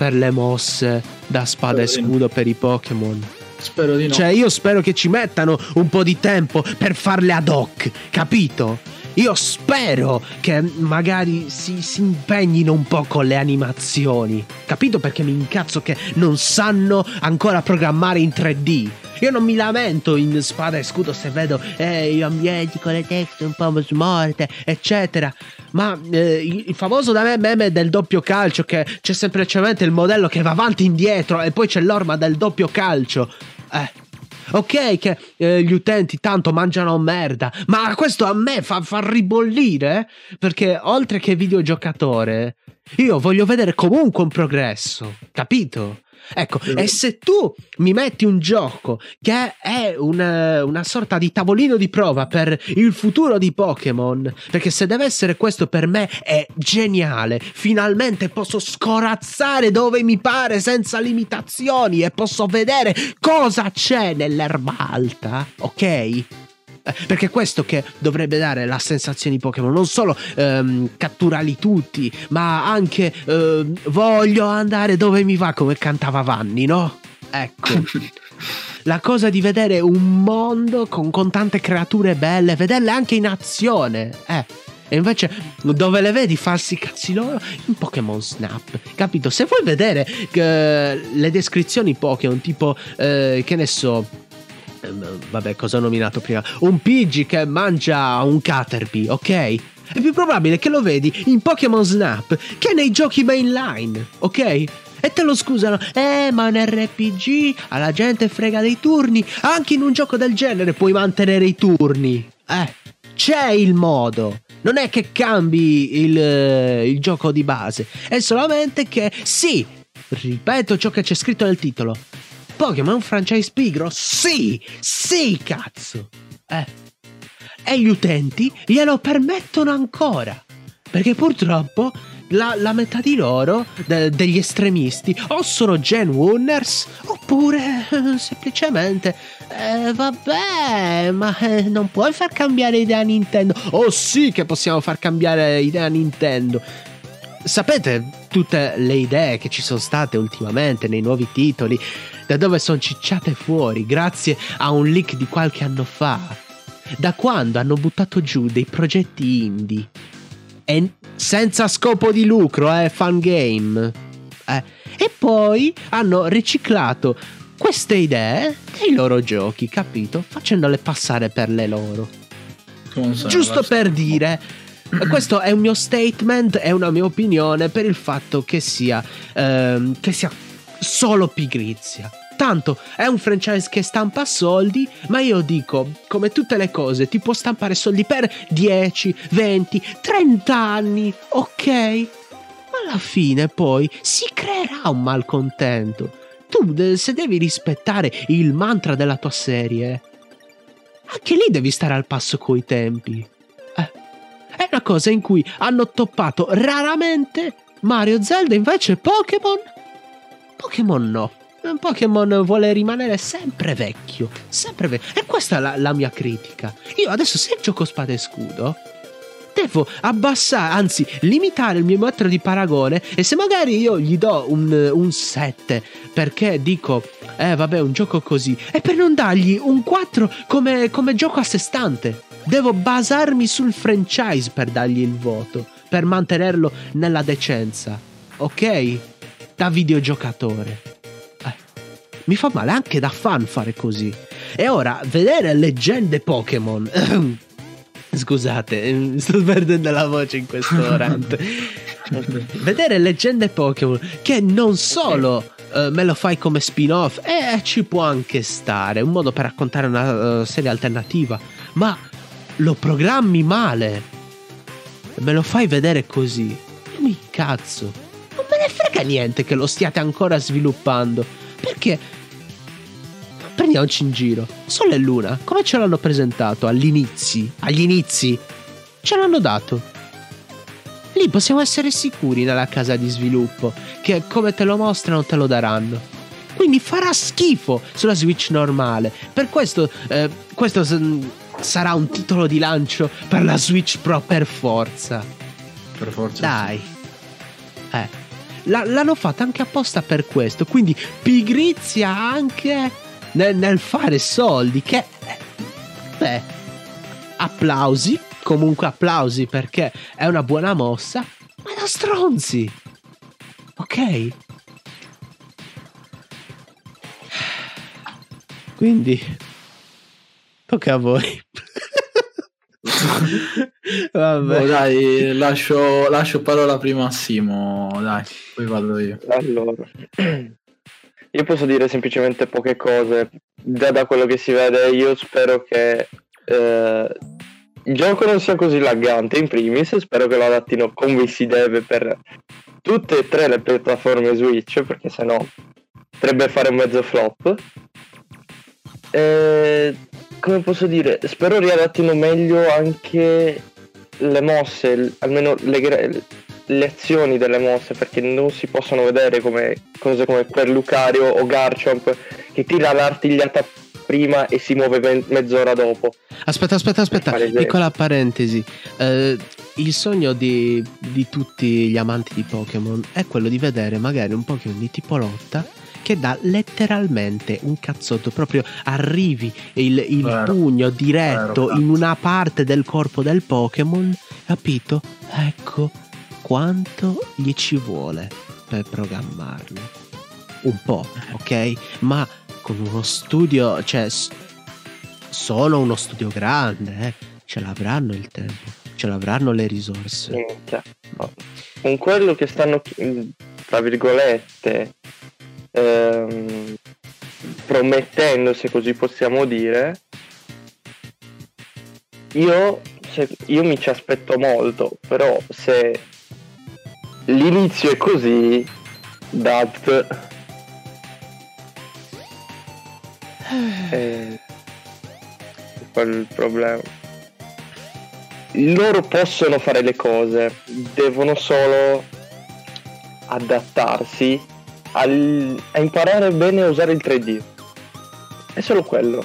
per le mosse da spada e Spero no. scudo per i Pokémon. Spero di no. Cioè, io spero che ci mettano un po' di tempo per farle ad hoc, capito? Io spero che magari si, si impegnino un po' con le animazioni, capito? Perché mi incazzo che non sanno ancora programmare in 3D. Io non mi lamento in spada e scudo se vedo eh, gli ambienti con le texture un po' smorte, eccetera. Ma eh, il famoso da me meme del doppio calcio, che c'è semplicemente il modello che va avanti e indietro e poi c'è l'orma del doppio calcio. Eh. Ok, che eh, gli utenti tanto mangiano merda, ma questo a me fa, fa ribollire perché oltre che videogiocatore, io voglio vedere comunque un progresso, capito? Ecco, e se tu mi metti un gioco che è una, una sorta di tavolino di prova per il futuro di Pokémon, perché se deve essere questo per me è geniale, finalmente posso scorazzare dove mi pare senza limitazioni e posso vedere cosa c'è nell'erba alta, ok? Perché è questo che dovrebbe dare la sensazione di Pokémon, non solo ehm, catturarli tutti, ma anche ehm, voglio andare dove mi va come cantava Vanni, no? Ecco. La cosa di vedere un mondo con, con tante creature belle, vederle anche in azione, eh. E invece dove le vedi farsi cazzi loro in Pokémon Snap, capito? Se vuoi vedere eh, le descrizioni Pokémon, tipo, eh, che ne so, vabbè, cosa ho nominato prima? Un Pidgey che mangia un Caterpie, ok? È più probabile che lo vedi in Pokémon Snap che nei giochi mainline, ok? E te lo scusano, eh, ma un RPG alla gente frega dei turni. Anche in un gioco del genere puoi mantenere i turni. Eh, c'è il modo. Non è che cambi il, eh, il gioco di base, è solamente che sì, ripeto ciò che c'è scritto nel titolo. Pokémon è un franchise pigro? Sì, sì, cazzo. Eh. E gli utenti glielo permettono ancora. Perché purtroppo la, la metà di loro, de- degli estremisti, o sono Gen Wunners, oppure eh, semplicemente, eh, vabbè, ma eh, non puoi far cambiare idea a Nintendo. Oh sì che possiamo far cambiare idea a Nintendo. Sapete tutte le idee che ci sono state ultimamente nei nuovi titoli, da dove sono cicciate fuori grazie a un leak di qualche anno fa? Da quando hanno buttato giù dei progetti indie? E senza scopo di lucro, eh, fan game. Eh. E poi hanno riciclato queste idee nei loro giochi, capito? Facendole passare per le loro. Giusto per dire, questo è un mio statement, è una mia opinione per il fatto che sia, ehm, che sia solo pigrizia. Tanto è un franchise che stampa soldi, ma io dico, come tutte le cose, ti può stampare soldi per 10, 20, 30 anni, ok? Ma alla fine poi si creerà un malcontento. Tu, se devi rispettare il mantra della tua serie, anche lì devi stare al passo coi tempi. Eh, è una cosa in cui hanno toppato raramente Mario Zelda, invece Pokémon. Pokémon no. Pokémon vuole rimanere sempre vecchio, sempre vecchio. E questa è la, la mia critica. Io adesso se gioco spada e scudo, devo abbassare, anzi limitare il mio metro di paragone e se magari io gli do un, un 7 perché dico, eh vabbè un gioco così, è per non dargli un 4 come, come gioco a sé stante. Devo basarmi sul franchise per dargli il voto, per mantenerlo nella decenza, ok? Da videogiocatore. Mi fa male anche da fan fare così. E ora, vedere leggende Pokémon... Scusate, eh, sto perdendo la voce in questo rant. Vedere leggende Pokémon che non solo eh, me lo fai come spin-off, eh, ci può anche stare, un modo per raccontare una uh, serie alternativa, ma lo programmi male, me lo fai vedere così, mi cazzo, non me ne frega niente che lo stiate ancora sviluppando, perché prendiamoci in giro, Sole e Luna, come ce l'hanno presentato all'inizio, agli inizi, ce l'hanno dato. Lì possiamo essere sicuri nella casa di sviluppo che come te lo mostrano te lo daranno. Quindi farà schifo sulla Switch normale. Per questo, eh, questo sarà un titolo di lancio per la Switch Pro per forza. Per forza. Dai. Eh. L- l'hanno fatta anche apposta per questo. Quindi pigrizia anche nel, nel fare soldi. Che... eh, Beh. Applausi. Comunque applausi perché è una buona mossa. Ma da stronzi. Ok. Quindi. Tocca a voi. Vabbè. Oh, dai, lascio, lascio parola prima a Simo, dai, poi vado io. Allora, io posso dire semplicemente poche cose. Da, da quello che si vede, io spero che eh, il gioco non sia così laggante in primis. Spero che lo adattino come si deve per tutte e tre le piattaforme Switch, perché sennò potrebbe fare un mezzo flop. Eh, come posso dire, spero riadattino meglio anche le mosse, almeno le, le azioni delle mosse, perché non si possono vedere come cose come per Lucario o Garchomp che tira l'artigliata prima e si muove me- mezz'ora dopo. Aspetta, aspetta, aspetta. Piccola parentesi. Eh, il sogno di, di tutti gli amanti di Pokémon è quello di vedere magari un Pokémon di tipo lotta che dà letteralmente un cazzotto. Proprio arrivi il, il Vero. pugno diretto Vero, in una parte del corpo del Pokémon. Capito? Ecco quanto gli ci vuole per programmarlo. Un po', ok? Ma con uno studio, cioè solo uno studio grande, eh, ce l'avranno il tempo, ce l'avranno le risorse. Minchia. No. Con quello che stanno, tra virgolette, ehm, promettendo, se così possiamo dire, io, se- io mi ci aspetto molto, però se l'inizio è così, dat... Eh, qual è il problema? loro possono fare le cose, devono solo adattarsi al- a imparare bene a usare il 3D. È solo quello.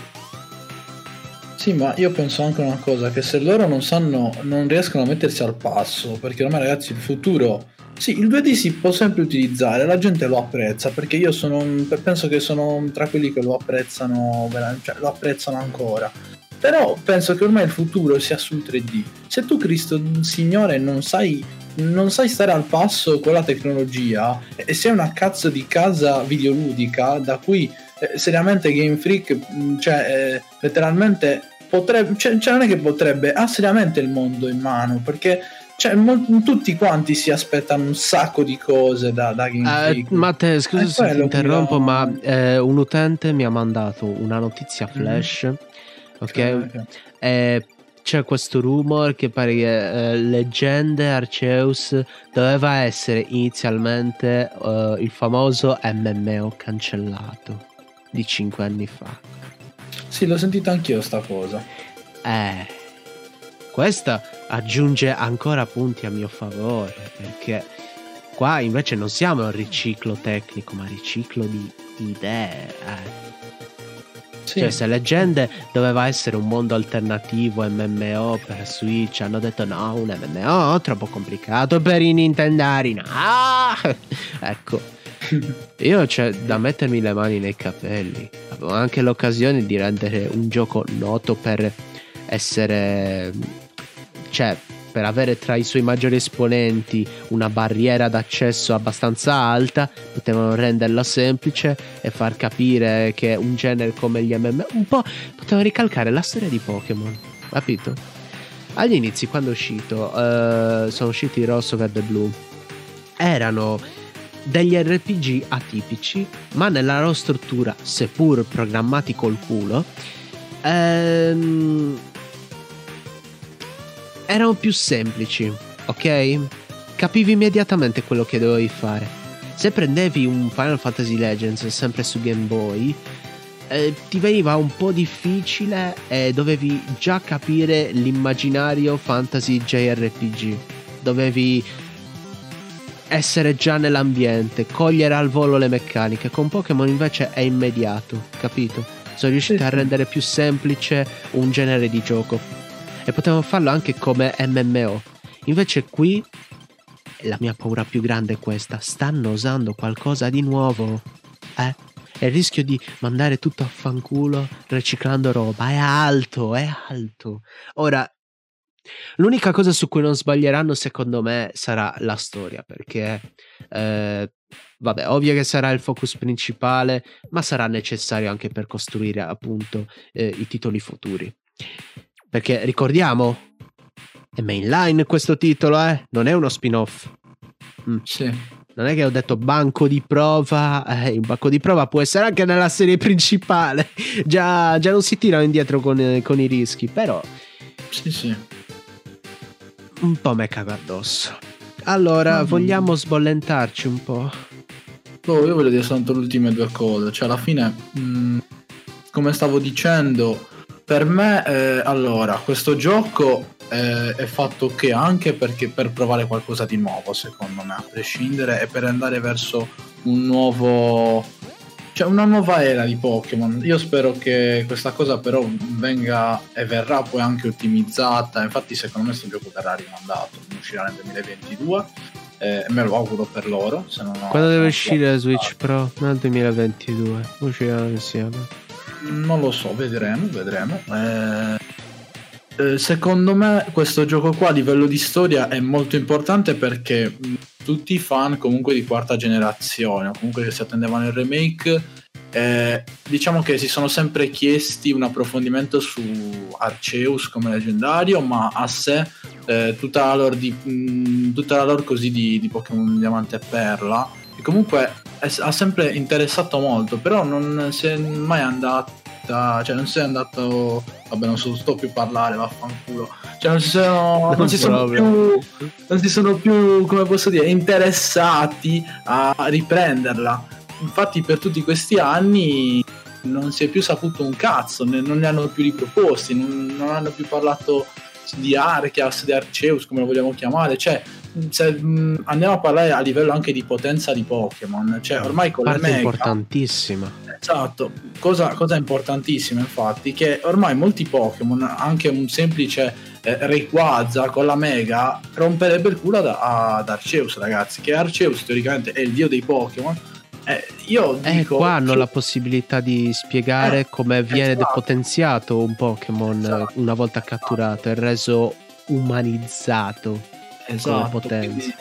Sì, ma io penso anche una cosa, che se loro non sanno, non riescono a mettersi al passo, perché ormai ragazzi il futuro... Sì, il 2D si può sempre utilizzare, la gente lo apprezza, perché io sono, penso che sono tra quelli che lo apprezzano, cioè lo apprezzano ancora. Però penso che ormai il futuro sia sul 3D. Se tu, Cristo Signore, non sai, non sai stare al passo con la tecnologia e sei una cazzo di casa videoludica da cui eh, seriamente Game Freak, mh, cioè eh, letteralmente potrebbe, cioè, cioè non è che potrebbe, ha seriamente il mondo in mano perché cioè, mol- tutti quanti si aspettano un sacco di cose da, da Game Eh, Freak. Matte, scusa se ti interrompo, io- ma eh, un utente mi ha mandato una notizia Mhm. flash. Ok, Ok. E c'è questo rumor che pare che eh, Leggende Arceus doveva essere inizialmente eh, il famoso MMO cancellato di 5 anni fa. Sì, l'ho sentito anch'io sta cosa. Eh, questa aggiunge ancora punti a mio favore perché qua invece non siamo al riciclo tecnico ma riciclo di idee. eh. Sì. Cioè, se Leggende doveva essere un mondo alternativo MMO per Switch, hanno detto no, un MMO troppo complicato per i Nintendari. No! ecco, io c'è da mettermi le mani nei capelli. Avevo anche l'occasione di rendere un gioco noto per essere. cioè, per avere tra i suoi maggiori esponenti una barriera d'accesso abbastanza alta, potevano renderla semplice e far capire che un genere come gli MMO un po' potevano ricalcare la storia di Pokémon, capito? Agli inizi, quando è uscito, eh, sono usciti Rosso, Verde e Blu, erano degli RPG atipici, ma nella loro struttura, seppur programmati col culo, ehm, erano più semplici, ok? Capivi immediatamente quello che dovevi fare. Se prendevi un Final Fantasy Legends sempre su Game Boy, eh, ti veniva un po' difficile e dovevi già capire l'immaginario fantasy JRPG. Dovevi essere già nell'ambiente, cogliere al volo le meccaniche. Con Pokémon invece è immediato, capito? Sono riusciti a rendere più semplice un genere di gioco. E potevano farlo anche come MMO. Invece qui la mia paura più grande è questa. Stanno usando qualcosa di nuovo. Eh? E il rischio di mandare tutto a fanculo riciclando roba è alto, è alto. Ora, l'unica cosa su cui non sbaglieranno secondo me sarà la storia, perché eh, vabbè, ovvio che sarà il focus principale, ma sarà necessario anche per costruire appunto eh, i titoli futuri. Perché ricordiamo, è mainline questo titolo, eh? Non è uno spin-off. Mm. Sì. Non è che ho detto banco di prova, eh, il banco di prova può essere anche nella serie principale, già, già non si tirano indietro con, con, i rischi, però... Sì, sì. Un po' me cago addosso. Allora, mm. vogliamo sbollentarci un po'? Oh, io voglio dire soltanto le ultime due cose, cioè alla fine, mh, mm, come stavo dicendo, per me, eh, allora, questo gioco eh, è fatto che anche perché per provare qualcosa di nuovo, secondo me, a prescindere, e per andare verso un nuovo. cioè una nuova era di Pokémon. Io spero che questa cosa però venga e verrà poi anche ottimizzata. Infatti, secondo me, questo gioco verrà rimandato, uscirà nel 2022. Eh, me lo auguro per loro. Quando deve uscire Switch Pro? Nel 2022. Usciranno insieme. Non lo so, vedremo, vedremo. Eh, eh, secondo me questo gioco qua a livello di storia è molto importante perché tutti i fan comunque di quarta generazione o comunque che si attendevano il remake eh, diciamo che si sono sempre chiesti un approfondimento su Arceus come leggendario ma a sé eh, tutta, la lore di, mh, tutta la lore così di, di Pokémon Diamante e Perla che comunque è, ha sempre interessato molto però non si è mai andato cioè non si è andato vabbè non so, sto più a parlare vaffanculo. Cioè non si sono, non non si sono più non si sono più come posso dire interessati a riprenderla. Infatti per tutti questi anni non si è più saputo un cazzo non ne hanno più riproposti non, non hanno più parlato di Arceus, di Arceus, come lo vogliamo chiamare, cioè mh, andiamo a parlare a livello anche di potenza di Pokémon, cioè ormai con Parte le mega importantissima. Esatto, cosa, cosa importantissima infatti, che ormai molti Pokémon, anche un semplice eh, Rayquaza con la Mega, romperebbe il culo ad, ad Arceus ragazzi, che Arceus teoricamente è il dio dei Pokémon, eh, io eh, dico, qua hanno la possibilità di spiegare Eh, come viene esatto. depotenziato un Pokémon Esatto. una volta catturato e reso umanizzato. Esatto, quindi,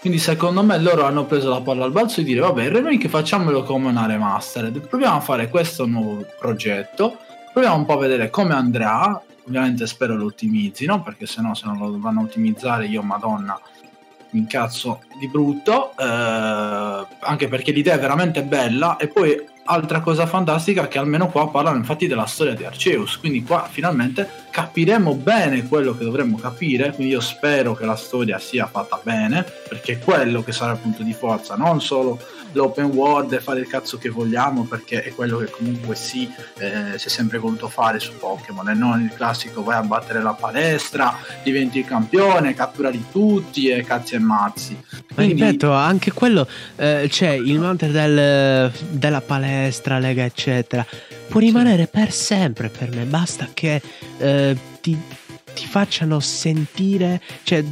quindi secondo me loro hanno preso la palla al balzo e dire vabbè il remake facciamolo come una remastered proviamo a fare questo nuovo progetto proviamo un po' a vedere come andrà. Ovviamente spero lo ottimizzino perché se no se non lo dovranno ottimizzare io madonna mi incazzo di brutto eh, anche perché l'idea è veramente bella. E poi altra cosa fantastica che almeno qua parlano infatti della storia di Arceus. Quindi qua finalmente capiremo bene quello che dovremmo capire. Quindi io spero che la storia sia fatta bene perché è quello che sarà il punto di forza non solo l'open world e fare il cazzo che vogliamo perché è quello che comunque sì eh, si è sempre voluto fare su Pokémon e non il classico vai a battere la palestra diventi il campione catturali tutti e cazzi e mazzi Ma ripeto, anche quello, eh, c'è il mantra del- della palestra, lega, eccetera. Può rimanere per sempre per me. Basta che eh, ti, ti facciano sentire, cioè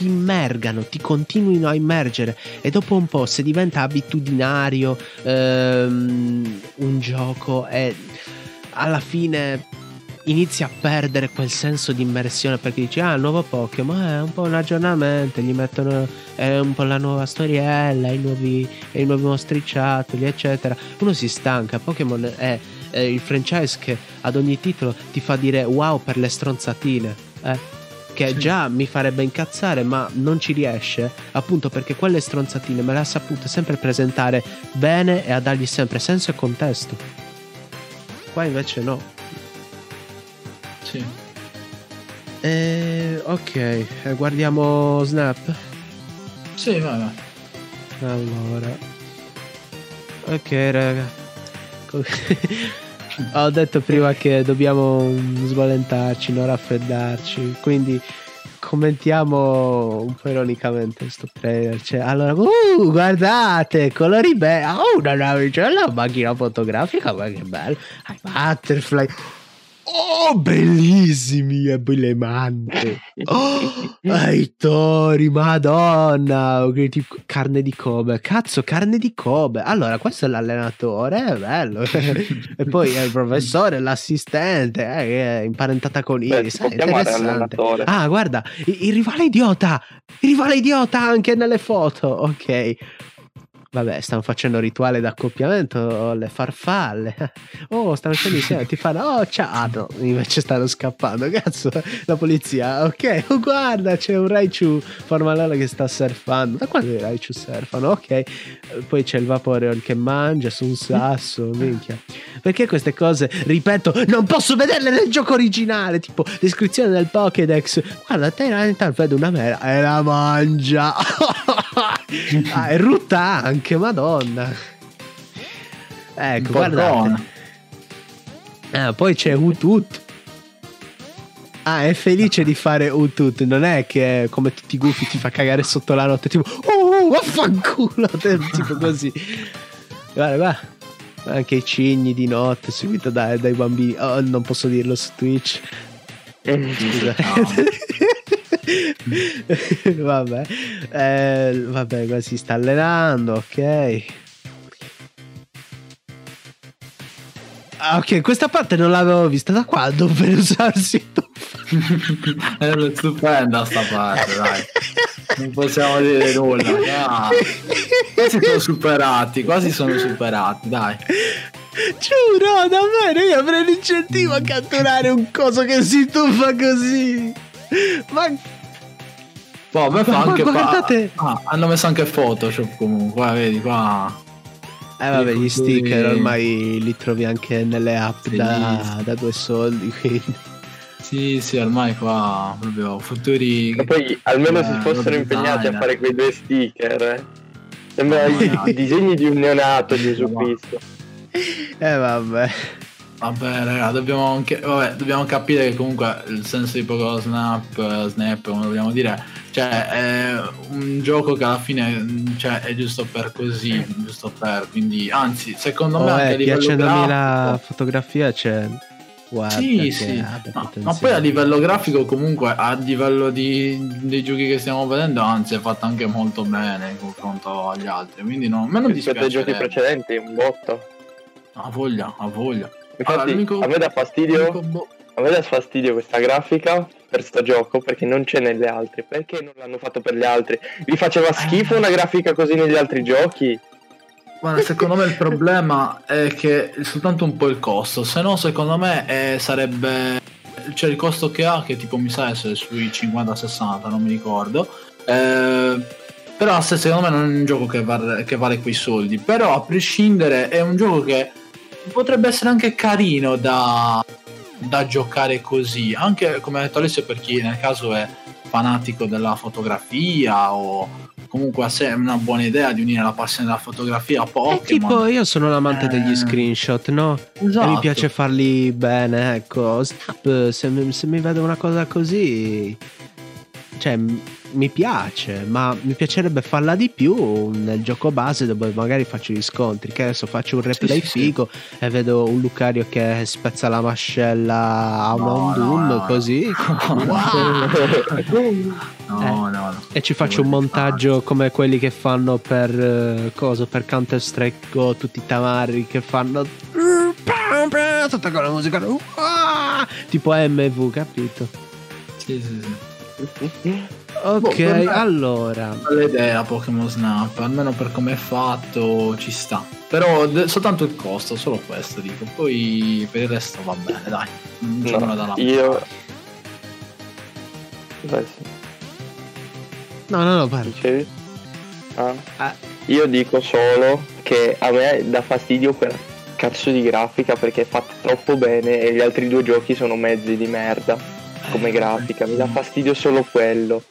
ti immergano, ti continuino a immergere. E dopo un po', se diventa abitudinario ehm, un gioco, e alla fine inizi a perdere quel senso di immersione perché dici ah nuovo Pokémon è un po' un aggiornamento gli mettono è un po' la nuova storiella i nuovi, i nuovi mostriciattoli eccetera uno si stanca Pokémon è, è il franchise che ad ogni titolo ti fa dire wow per le stronzatine eh? Che Sì. già mi farebbe incazzare, ma non ci riesce, appunto perché quelle stronzatine me le ha sapute sempre presentare bene e a dargli sempre senso e contesto. Qua invece no. Sì. Eh, ok, eh, guardiamo Snap. Sì, vai, vai. Allora. Ok, raga. Ho detto prima che dobbiamo svalentarci, non raffreddarci. Quindi commentiamo un po' ironicamente sto trailer. Cioè, allora, uh, guardate, colori belli. Oh, una navicella, macchina fotografica, ma che bello. Butterfly. Oh, bellissimi e poi le mante. Oh, ah, i tori, madonna. Carne di Kobe. Cazzo, carne di Kobe. Allora, questo è l'allenatore, è bello. e poi è il professore, l'assistente, eh, è imparentata con Iris. interessante. Ah, guarda, il, il rivale idiota. Il rivale idiota anche nelle foto. Ok. Vabbè, stanno facendo rituale d'accoppiamento, le farfalle. Oh, stanno facendo insieme, ti fanno, oh, ciao. No, invece stanno scappando. Cazzo, la polizia. Ok, oh, guarda, c'è un Raichu formalone che sta surfando. Da quando i Raichu surfano? Ok. Poi c'è il Vaporeon che mangia su un sasso, minchia. Perché queste cose, ripeto, non posso vederle nel gioco originale? Tipo, descrizione del Pokédex. Guarda, te in realtà vedo una mela e la mangia. ah, è rutta anche, madonna. Ecco, guardate. Porcone. Ah, poi c'è Utut. Ah, è felice di fare Utut. Non è che come tutti i gufi ti fa cagare sotto la notte. Tipo, oh, vaffanculo. tipo così. Guarda, guarda. Anche i cigni di notte seguito dai, dai bambini. Oh, non posso dirlo su Twitch. Scusa. vabbè. Eh, vabbè, qua si sta allenando, ok. Ah, ok, questa parte non l'avevo vista da quando per usarsi Era stupenda sta parte, dai. Non possiamo dire nulla. Ah, quasi sono superati, quasi sono superati, dai. Giuro, davvero, io avrei l'incentivo a catturare un coso che si tuffa così. Ma Boh, a me fa Ma anche guardate- ah, hanno messo anche Photoshop comunque, eh, vedi qua. Eh vabbè, gli sticker ormai li trovi anche nelle app Sì. da, da due soldi, quindi... Sì, sì, ormai qua proprio futuri. E poi almeno eh, si fossero impegnati a fare quei due sticker. eh. Sembra Mamma i disegni di un neonato Gesù. Cristo. Eh vabbè. Vabbè, raga, dobbiamo anche. Vabbè, dobbiamo capire che comunque il senso di Pokémon Snap, eh, Snap, come vogliamo dire, cioè è un gioco che alla fine cioè, è giusto per così, giusto per. Quindi, anzi, secondo me Oh, anche a eh, livello piacendomi la grafico- fotografia c'è... Guarda Sì, sì, del ma, poi a livello grafico comunque a livello di, dei giochi che stiamo vedendo anzi è fatta anche molto bene in confronto agli altri, quindi no, a me non Rispetto ai giochi precedenti, un botto. Ha voglia, ha voglia. Infatti, Allora, a me dà fastidio. bo- A me dà fastidio questa grafica per sto gioco perché non c'è nelle altre. Perché non l'hanno fatto per gli altri? Vi faceva schifo una grafica così negli altri giochi? Guarda, secondo me il problema è che è soltanto un po' il costo, se no secondo me eh, sarebbe... Cioè il costo che ha, che tipo mi sa essere sui 50-60, non mi ricordo. Eh, però se secondo me non è un gioco che, var- che vale quei soldi. Però a prescindere è un gioco che potrebbe essere anche carino da, da giocare così. Anche come ha detto Alessio per chi nel caso è fanatico della fotografia o comunque ha se- una buona idea di unire la passione della fotografia a Eh, Pokémon. tipo, io sono l'amante degli Eh. screenshot, no? E Esatto. mi piace farli bene, ecco. Se, mi- se mi vedo una cosa così, cioè, mi piace, ma mi piacerebbe farla di più nel gioco base dove magari faccio gli scontri. Che adesso faccio un replay sì, sì. figo e vedo un Lucario che spezza la mascella a un No, Doom no. così. No, no, no. E ci faccio un montaggio come quelli che fanno per eh, cosa per Counter Strike Go, tutti i tamarri che fanno tutta con la musica ah, tipo MV, capito? Sì, sì, sì. Ok, Boh, allora. Bella idea Pokémon Snap, almeno per come è fatto ci sta. Però de- soltanto il costo, solo questo dico. Poi per il resto va bene, dai. Non c'è nulla da No, lamentare. io Beh, sì. No, no, no, parli. Dicevi? Ah. Ah, Io dico solo che a me dà fastidio quella cazzo di grafica perché è fatta troppo bene e gli altri due giochi sono mezzi di merda come grafica. Mi dà fastidio solo quello.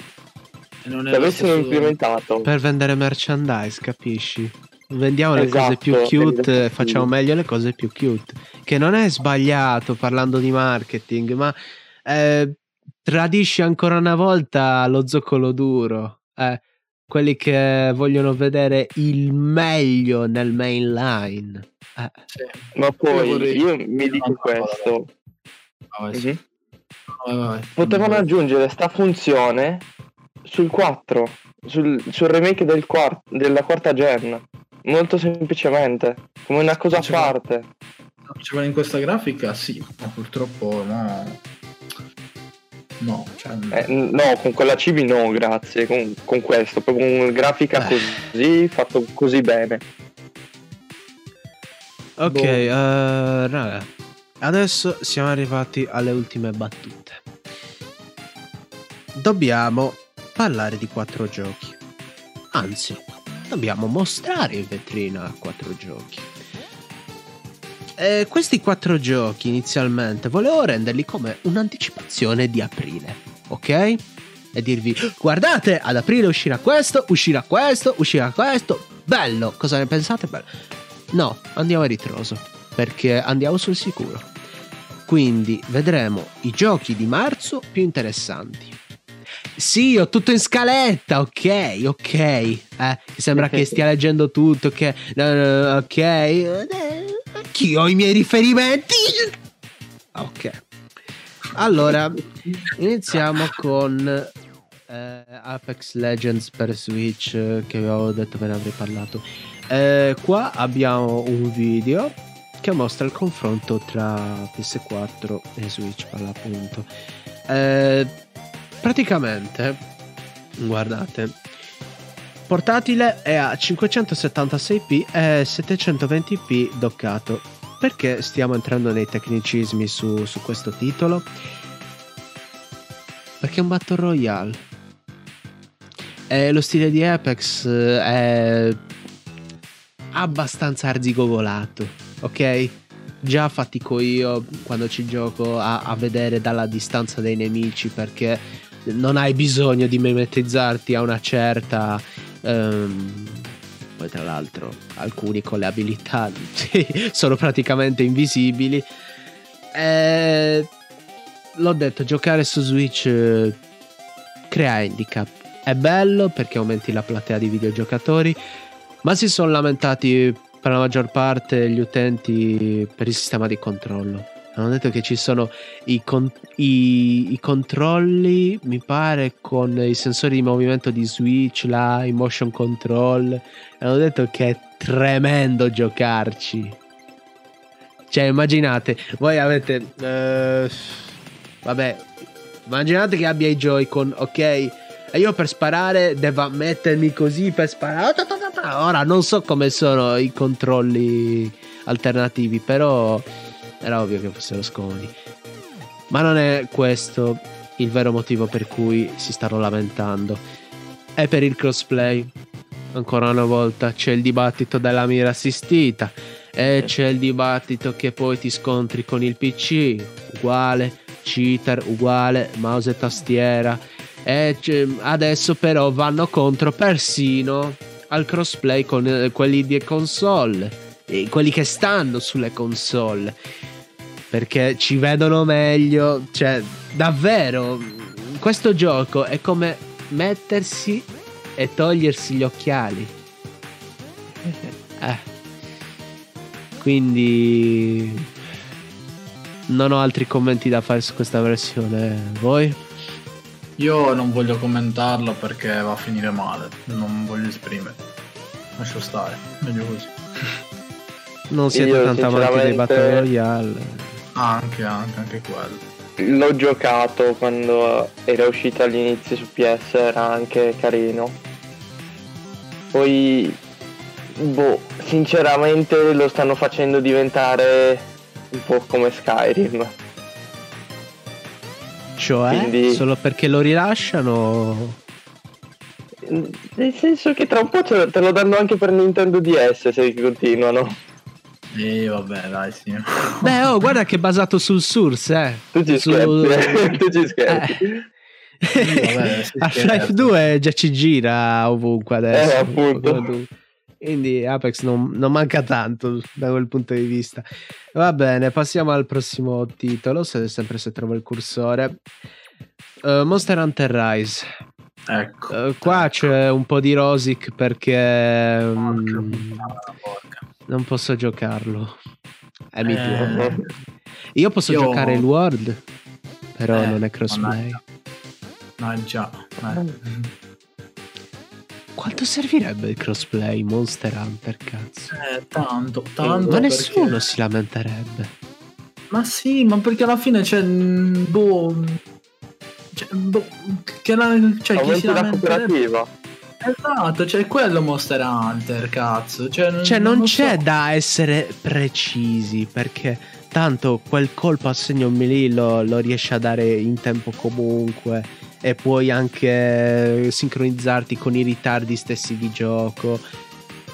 Non è Se lo avessero stesso- implementato per vendere merchandise, capisci? Vendiamo le Esatto, cose più cute, esatto. facciamo meglio le cose più cute. Che non è sbagliato parlando di marketing, ma eh, tradisci ancora una volta lo zoccolo duro. Eh, quelli che vogliono vedere il meglio nel mainline. Eh, Sì. Ma poi Io vorrei- io mi dico No, no, no, questo. Vai, sì. Mhm. Vai, vai. Potevano aggiungere sta funzione sul 4, sul, sul remake del quart- della quarta gen. Molto semplicemente, come una cosa a parte. Facevano in questa grafica? Sì, ma purtroppo no. No, cioè, Eh, no, con quella cibi no, grazie. Con, con questo, proprio con una grafica Beh. così, fatto così bene. Ok, Boh. eh, raga, adesso siamo arrivati alle ultime battute. Dobbiamo parlare di quattro giochi. Anzi, dobbiamo mostrare in vetrina quattro giochi. E questi quattro giochi inizialmente volevo renderli come un'anticipazione di aprile, ok? E dirvi, guardate, ad aprile uscirà questo, uscirà questo, uscirà questo. Bello, cosa ne pensate? Bello. No, andiamo a ritroso, perché andiamo sul sicuro. Quindi vedremo i giochi di marzo più interessanti. Sì, ho tutto in scaletta, ok, ok. Eh, sembra che stia leggendo tutto, no, ok. Eh, Anch'io ho i miei riferimenti. Ok. Allora, iniziamo con eh, Apex Legends per Switch, eh, che avevo detto ve ne avrei parlato. Eh, qua abbiamo un video che mostra il confronto tra PS4 e Switch per l'appunto. Eh, praticamente, guardate, portatile è a 576p e 720p doccato. Perché stiamo entrando nei tecnicismi su, su questo titolo? Perché è un Battle Royale. E lo stile di Apex eh, è abbastanza arzigogolato, ok? Già fatico io quando ci gioco a, a vedere dalla distanza dei nemici perché non hai bisogno di mimetizzarti a una certa. ehm, poi, tra l'altro, alcuni con le abilità sono praticamente invisibili. Eh, l'ho detto, giocare su Switch eh, crea handicap. È bello perché aumenti la platea di videogiocatori, ma si sono lamentati per la maggior parte gli utenti per il sistema di controllo. Hanno detto che ci sono i, con- i- i controlli, mi pare, con i sensori di movimento di Switch, là, i motion control. Hanno detto che è tremendo giocarci. Cioè, immaginate, voi avete... eh, vabbè, immaginate che abbia i Joy-Con, ok? E io per sparare devo mettermi così per sparare. Ora non so come sono i controlli alternativi, però era ovvio che fossero scomodi. Ma non è questo il vero motivo per cui si stanno lamentando. È per il crossplay. Ancora una volta c'è il dibattito della mira assistita. E c'è il dibattito che poi ti scontri con il PC. Uguale, cheater, uguale, mouse e tastiera. E c'è- adesso però vanno contro persino al crossplay con eh, quelli di console. Quelli che stanno sulle console. Perché ci vedono meglio. Cioè, davvero. Questo gioco è come mettersi e togliersi gli occhiali. Eh. Quindi non ho altri commenti da fare su questa versione. Voi? Io non voglio commentarlo perché va a finire male. Non voglio esprimere. Lascio stare, meglio così. Non siete Io, tanto amanti dei Battle Royale. Ah, anche, anche, anche quello. L'ho giocato quando era uscito all'inizio su PS, era anche carino. Poi, boh, sinceramente lo stanno facendo diventare un po' come Skyrim. Cioè, Quindi- solo perché lo rilasciano... Nel senso che tra un po' te lo danno anche per Nintendo DS se continuano. E vabbè, dai, sì. Beh, oh, guarda che è basato sul Source, eh. Tu ci Su- scherzi, tu ci scherzi. Eh. vabbè, sì, Half-Life certo. 2 già ci gira ovunque adesso. Eh, appunto. Quindi Apex non, non manca tanto da quel punto di vista. Va bene, passiamo al prossimo titolo, se, sempre se trovo il cursore. Uh, Monster Hunter Rise. Ecco. Uh, qua c'è un po' di Rosic perché Porca puttana, porca. Non posso giocarlo. È mi Eh, Io posso io- giocare il World, però Eh, non è crossplay. mannaggia. No, già. eh. Quanto servirebbe il crossplay Monster Hunter, cazzo? Eh, tanto, tanto. Ma nessuno perché- si lamenterebbe. Ma sì, ma perché alla fine c'è. mm, Boh. Cioè, boh, che la, cioè, chi si la cooperativa. Esatto, cioè quello Monster Hunter, cazzo. Cioè, Cioè, non lo c'è so. da essere precisi perché tanto quel colpo a segno melee lo, lo riesci a dare in tempo comunque e puoi anche sincronizzarti con i ritardi stessi di gioco.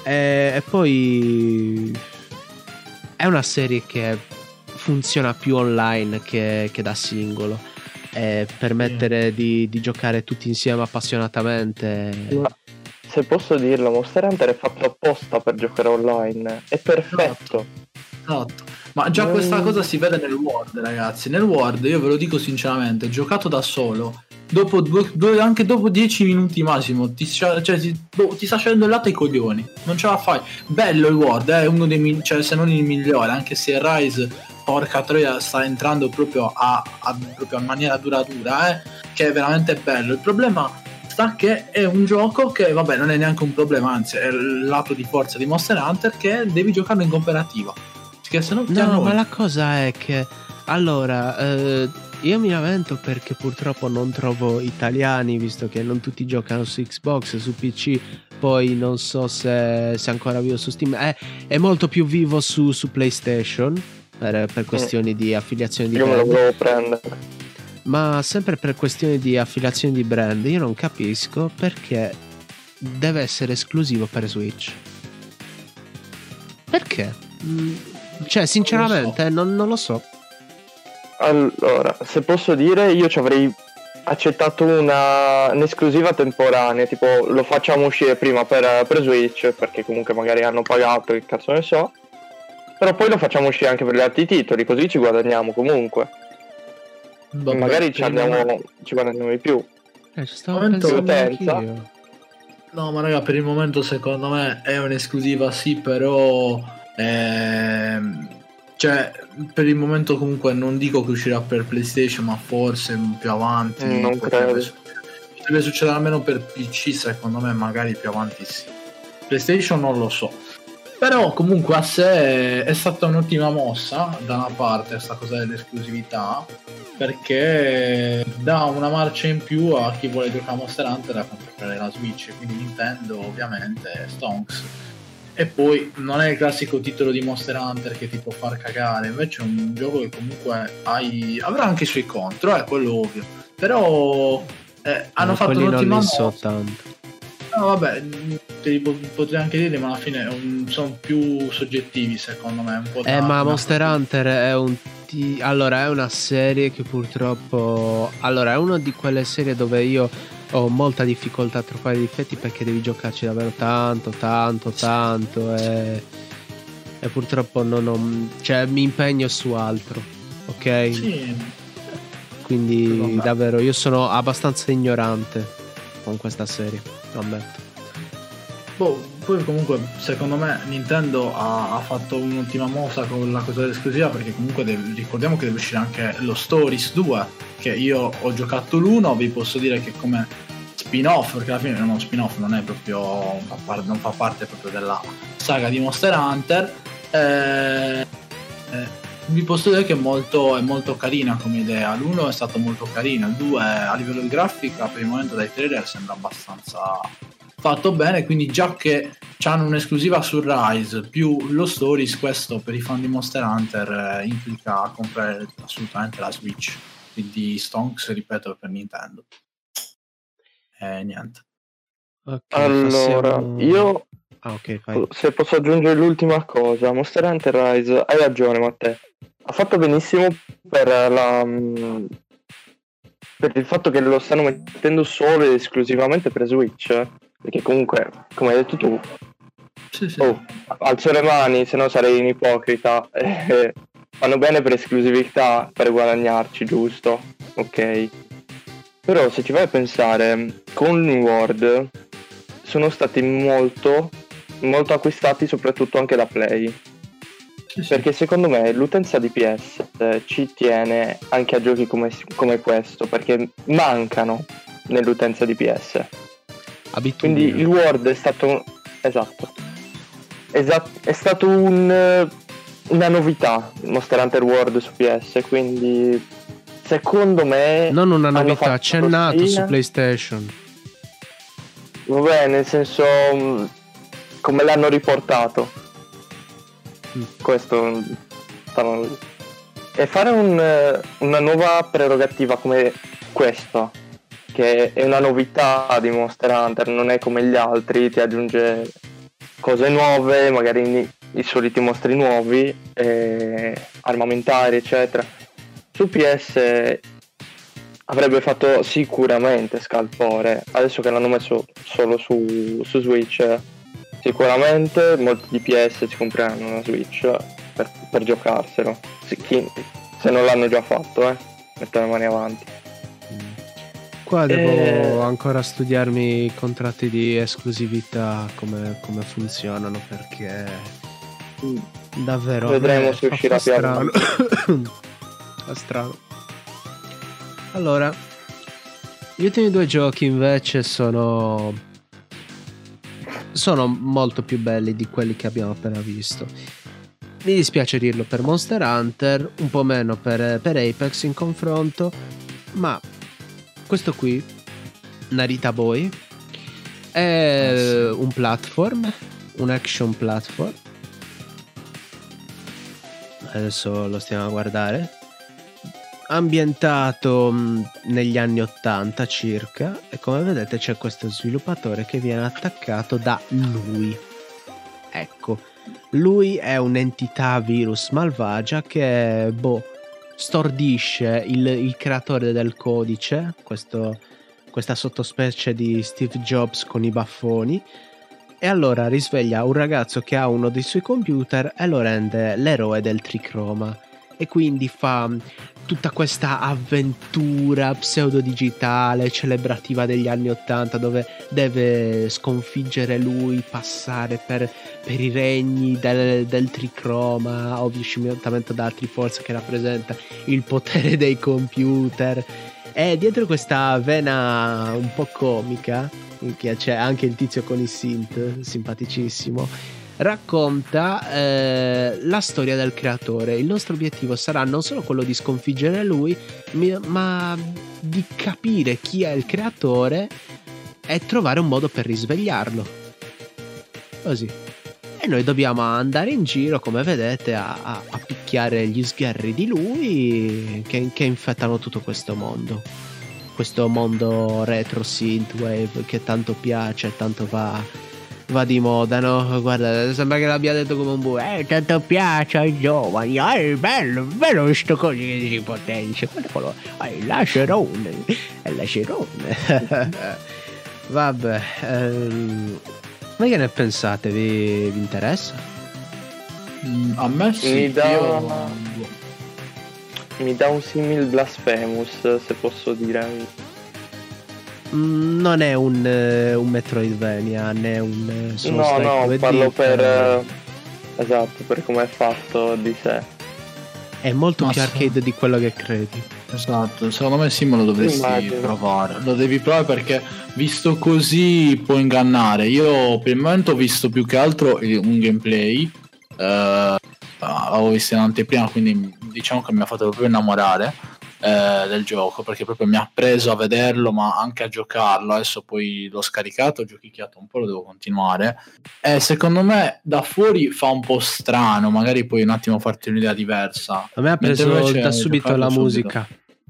E, e poi è una serie che funziona più online che, che da singolo. E permettere di, di giocare tutti insieme appassionatamente. Ma se posso dirlo, Monster Hunter è fatto apposta per giocare online. È perfetto. Esatto. Ma già questa cosa si vede nel World, ragazzi. Nel World, io ve lo dico sinceramente, giocato da solo, dopo due, due- anche dopo 10 minuti massimo, ti, cioè, ti, boh, ti sta scendendo il latte ai coglioni. Non ce la fai. Bello il World, è uno dei migliori, cioè, se non il migliore, anche se Rise, porca troia, sta entrando proprio a, a, proprio a maniera duratura, eh, che è veramente bello. Il problema sta che è un gioco che, vabbè, non è neanche un problema, anzi, è il lato di forza di Monster Hunter che devi giocarlo in cooperativa. Perché se no No, annoi. ma la cosa è che allora eh, io mi lamento perché purtroppo non trovo italiani, visto che non tutti giocano su Xbox, su PC. Poi non so se, se è ancora vivo su Steam. È, è molto più vivo su, su PlayStation per, per questioni di affiliazione di Io me lo volevo prendere. Ma sempre per questioni di affiliazione di brand, io non capisco perché deve essere esclusivo per Switch. Perché? Mm, Cioè, sinceramente, non, non lo so. Allora, se posso dire, io ci avrei accettato una, un'esclusiva temporanea, tipo lo facciamo uscire prima per, per Switch, perché comunque magari hanno pagato, che cazzo ne so. Però poi lo facciamo uscire anche per gli altri titoli, così ci guadagniamo comunque. Vabbè, magari ci, andiamo, ci guadagniamo di più. Eh, ci stavo Momento pensando. No, ma raga, per il momento secondo me è un'esclusiva, sì, però... ehm, cioè, per il momento comunque non dico che uscirà per PlayStation, ma forse più avanti. Mm, non potrebbe credo. Potrebbe succedere almeno per PC, secondo me, magari più avanti sì. PlayStation non lo so. Però comunque a sé è stata un'ottima mossa da una parte questa cosa dell'esclusività perché dà una marcia in più a chi vuole giocare a Monster Hunter a comprare la Switch quindi Nintendo ovviamente stonks. E poi non è il classico titolo di Monster Hunter che ti può far cagare invece è un gioco che comunque hai... avrà anche i suoi contro è quello ovvio. Però eh, hanno Eh, fatto un'ottima mossa. so tanto. No, vabbè, te li po- potrei anche dire, ma alla fine um, sono più soggettivi, secondo me. Un po Eh, da- ma da- Monster Hunter è un. ti- Allora, è una serie che purtroppo. Allora, è una di quelle serie dove io ho molta difficoltà a trovare difetti perché devi giocarci davvero tanto, tanto, tanto. E, e purtroppo non ho. Cioè, mi impegno su altro. Ok? Sì, Quindi, davvero, io sono abbastanza ignorante con questa serie. Ammetto. boh, poi comunque, secondo me, Nintendo ha, ha fatto un'ottima mossa con la cosa dell'esclusiva, perché comunque deve- ricordiamo che deve uscire anche lo Stories 2, che io ho giocato l'1, vi posso dire che come spin-off, perché alla fine uno spin-off, non è proprio, non fa parte proprio della saga di Monster Hunter. eh, eh, vi posso dire che è molto, è molto carina come idea. L'1 è stato molto carino, il 2 a livello di grafica per il momento dai trailer sembra abbastanza fatto bene, quindi già che hanno un'esclusiva su Rise più lo Stories, questo per i fan di Monster Hunter eh, implica comprare assolutamente la Switch. quindi Stonks ripeto per Nintendo e niente Ok, Allora, passiamo- io Ah, ok, fai. se posso aggiungere l'ultima cosa, Monster Hunter Rise, hai ragione Matteo, ha fatto benissimo per la mm, per il fatto che lo stanno mettendo solo ed esclusivamente per Switch, perché comunque, come hai detto tu, sì, sì. oh, alzo le mani, se no sarei un ipocrita. eh, fanno bene per esclusività, per guadagnarci, giusto? Ok. Però se ci vai a pensare, con New World sono stati molto, molto acquistati soprattutto anche da Play. Sì, sì. Perché secondo me l'utenza di PS eh, ci tiene anche a giochi come, come questo, perché mancano nell'utenza di PS. Abitudine. Quindi il Word è stato. Esatto. Esat- è stato un, una novità Monster Hunter World su PS. Quindi secondo me. Non una hanno novità, fatto c'è nato su PlayStation. Vabbè, nel senso. Come l'hanno riportato. Mm. Questo. lì. E fare un, eh, una nuova prerogativa come questa, che è una novità di Monster Hunter, non è come gli altri, ti aggiunge cose nuove, magari i, i soliti mostri nuovi, eh, armamentari, eccetera. Su PS avrebbe fatto sicuramente scalpore, adesso che l'hanno messo solo su, su Switch, sicuramente molti di PS si compreranno una Switch per, per giocarselo. Se, chi- se non l'hanno già fatto, eh, metto le mani avanti. Qua devo Eh. ancora studiarmi i contratti di esclusività, come, come funzionano, perché davvero... a Vedremo se uscirà piano. strano. Fa strano. Allora, gli ultimi due giochi invece sono... Sono molto più belli di quelli che abbiamo appena visto. Mi dispiace dirlo per Monster Hunter, un po' meno per, per Apex in confronto, ma questo qui, Narita Boy, è un platform, un action platform. Adesso lo stiamo a guardare. Ambientato mh, negli anni 80 circa e come vedete c'è questo sviluppatore che viene attaccato da lui. Ecco, lui è un'entità virus malvagia che boh, stordisce il, il creatore del codice, questo, questa sottospecie di Steve Jobs con i baffoni, e allora risveglia un ragazzo che ha uno dei suoi computer e lo rende l'eroe del tricroma. E quindi fa tutta questa avventura pseudo digitale celebrativa degli anni 80 dove deve sconfiggere lui, passare per, per i regni del, del tricroma, ovvio scimmiottamente da Triforce che rappresenta il potere dei computer. E dietro questa vena un po' comica, che c'è anche il tizio con i synth, simpaticissimo, racconta eh, la storia del creatore. Il nostro obiettivo sarà non solo quello di sconfiggere lui, ma di capire chi è il creatore e trovare un modo per risvegliarlo. Così. E noi dobbiamo andare in giro, come vedete, a, a- a picchiare gli sgherri di lui che, che infettano tutto questo mondo. Questo mondo retro synthwave che tanto piace, tanto va, va di moda, no? Guarda, sembra che l'abbia detto come un bue. Eh, tanto piace ai giovani. Eh, bello, bello sto così che si potenzia. Guarda quello, eh, l'acerone. È l'acerone. Vabbè, ehm, ma che ne pensate? Vi, vi interessa? Mm, a me sì Mi dà- io- Mi dà un simil blasphemous, se posso dire. Mm, non è un, eh, un Metroidvania né un eh, Souls No, no, 2D, parlo per. però eh, Esatto, per come è fatto di sé. È molto Ma più arcade di quello che credi. Esatto, secondo me sì, me lo dovresti Immagino. provare. Lo devi provare perché visto così può ingannare. Io per il momento ho visto più che altro un gameplay. eh, avevo visto in anteprima, quindi diciamo che mi ha fatto proprio innamorare eh, del gioco perché proprio mi ha preso a vederlo, ma anche a giocarlo. Adesso poi l'ho scaricato, ho giochicchiato un po', lo devo continuare. E secondo me da fuori fa un po' strano, magari puoi un attimo farti un'idea diversa. A me ha preso invece da subito la subito. musica.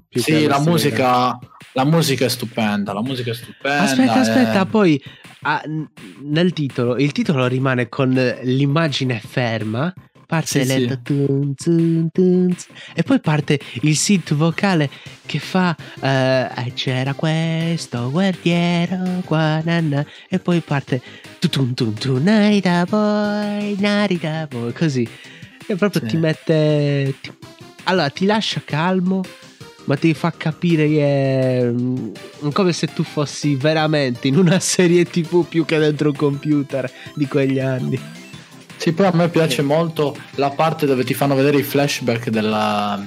Sì, la musica, la musica è stupenda, la musica è stupenda. Aspetta, eh. aspetta, poi ah, nel titolo, il titolo rimane con l'immagine ferma, parte Sì, lento, sì. tun, tun, tun, tun, e poi parte il synth vocale che fa "Eh, c'era questo guerriero qua, na, na", e poi parte tutun, tun, tun, narita boy, narita boy, così. E proprio Sì. ti mette... ti- allora, ti lascia calmo, ma ti fa capire che è mm, come se tu fossi veramente in una serie tv più che dentro un computer di quegli anni. Poi a me piace molto la parte dove ti fanno vedere i flashback della-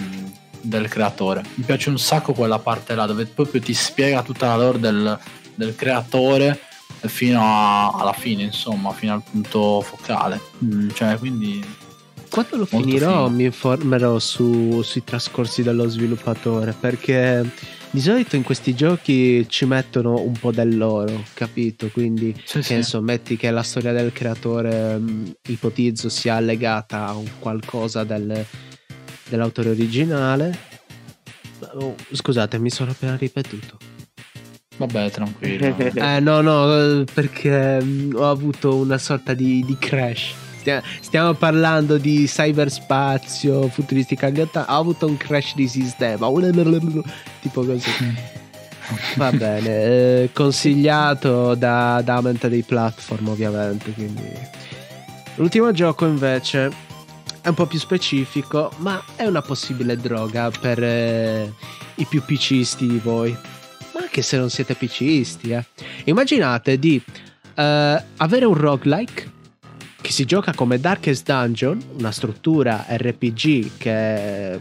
del creatore. Mi piace un sacco quella parte là dove proprio ti spiega tutta la lore del, del creatore fino a- alla fine, insomma, fino al punto focale. Mm, cioè, quindi Quando lo finirò figo. mi informerò su- sui trascorsi dello sviluppatore perché di solito in questi giochi ci mettono un po' del loro, capito? Quindi sì, che sì. metti che la storia del creatore mh, ipotizzo sia legata a un qualcosa del- dell'autore originale. Oh, scusate, mi sono appena ripetuto. Vabbè, tranquillo. Eh no, no, eh, perché mh, ho avuto una sorta di, di crash. Stia- Stiamo parlando di cyberspazio, futuristica anni 80. Ho avuto un crash di sistema. Tipo così. Va bene, eh, consigliato da, da dei platform ovviamente. Quindi. L'ultimo gioco invece è un po' più specifico, ma è una possibile droga per eh, i più picisti di voi. Ma anche se non siete picisti, eh. Immaginate di eh, avere un roguelike che si gioca come Darkest Dungeon, una struttura RPG che eh,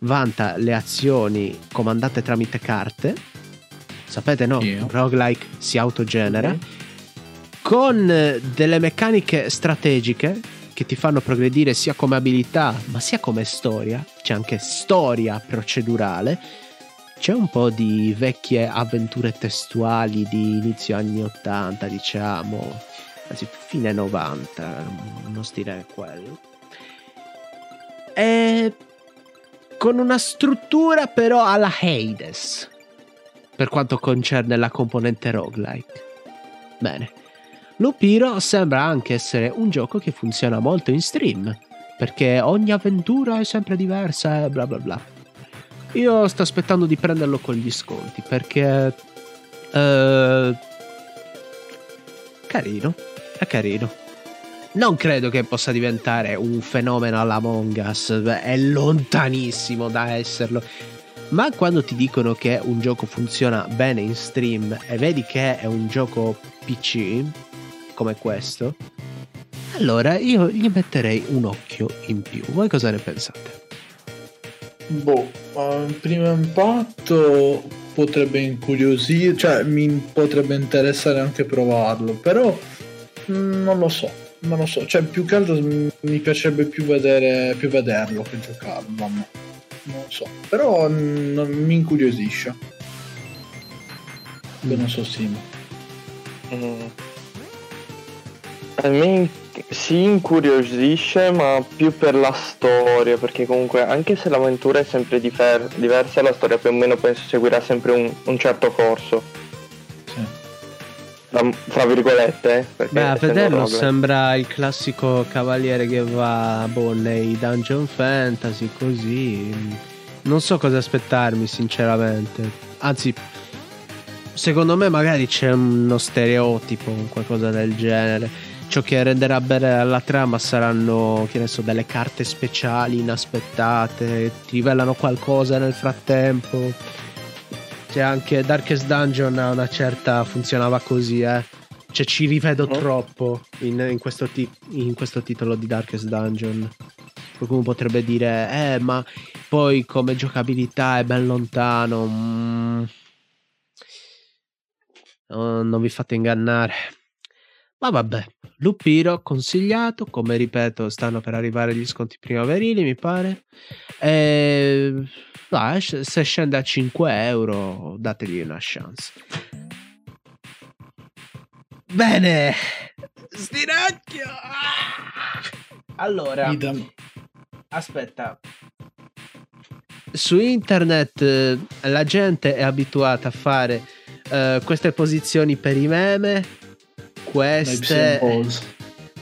vanta le azioni comandate tramite carte. Sapete, no? Un roguelike si autogenera. Con eh, delle meccaniche strategiche che ti fanno progredire sia come abilità, ma sia come storia. C'è anche storia procedurale. C'è un po' di vecchie avventure testuali di inizio anni 80, diciamo, anzi fine 90, uno stile quello. E con una struttura però alla Hades, per quanto concerne la componente roguelike. Bene. Lupiro sembra anche essere un gioco che funziona molto in stream, perché ogni avventura è sempre diversa e bla bla bla. Io sto aspettando di prenderlo con gli sconti perché... eh, carino, è carino. Non credo che possa diventare un fenomeno alla Us, è lontanissimo da esserlo. Ma quando ti dicono che un gioco funziona bene in stream e vedi che è un gioco PC come questo, allora io gli metterei un occhio in più. Voi cosa ne pensate? Boh, al primo impatto potrebbe incuriosire, cioè mi potrebbe interessare anche provarlo, però non lo so, non lo so, cioè più che altro mm, mi piacerebbe più, vedere, più vederlo che giocarlo, non lo so, però mm, non mi incuriosisce. Io non so Simo. Mm. A me si incuriosisce, ma più per la storia, perché comunque anche se l'avventura è sempre difer- diversa, la storia più o meno penso seguirà sempre un, un certo corso. Tra, fra virgolette. eh, Beh, a vederlo sembra il classico cavaliere che va boh, nei dungeon fantasy, così. Non so cosa aspettarmi, sinceramente. Anzi, secondo me magari c'è uno stereotipo qualcosa del genere. Ciò che renderà bene la trama saranno, che ne so, delle carte speciali inaspettate, ti rivelano qualcosa nel frattempo. C'è anche Darkest Dungeon a una certa funzionava così, eh. Cioè ci rivedo Mhm. troppo in, in questo ti- in questo titolo di Darkest Dungeon. Qualcuno potrebbe dire, eh, ma poi come giocabilità è ben lontano. mm. No, non vi fate ingannare. Ma vabbè, Lupiro consigliato, come ripeto, stanno per arrivare gli sconti primaverili, mi pare. E... dai, se scende a 5 euro, dategli una chance. Bene, stiracchio. Allora, aspetta. su internet eh, la gente è abituata a fare eh, queste posizioni per i meme, queste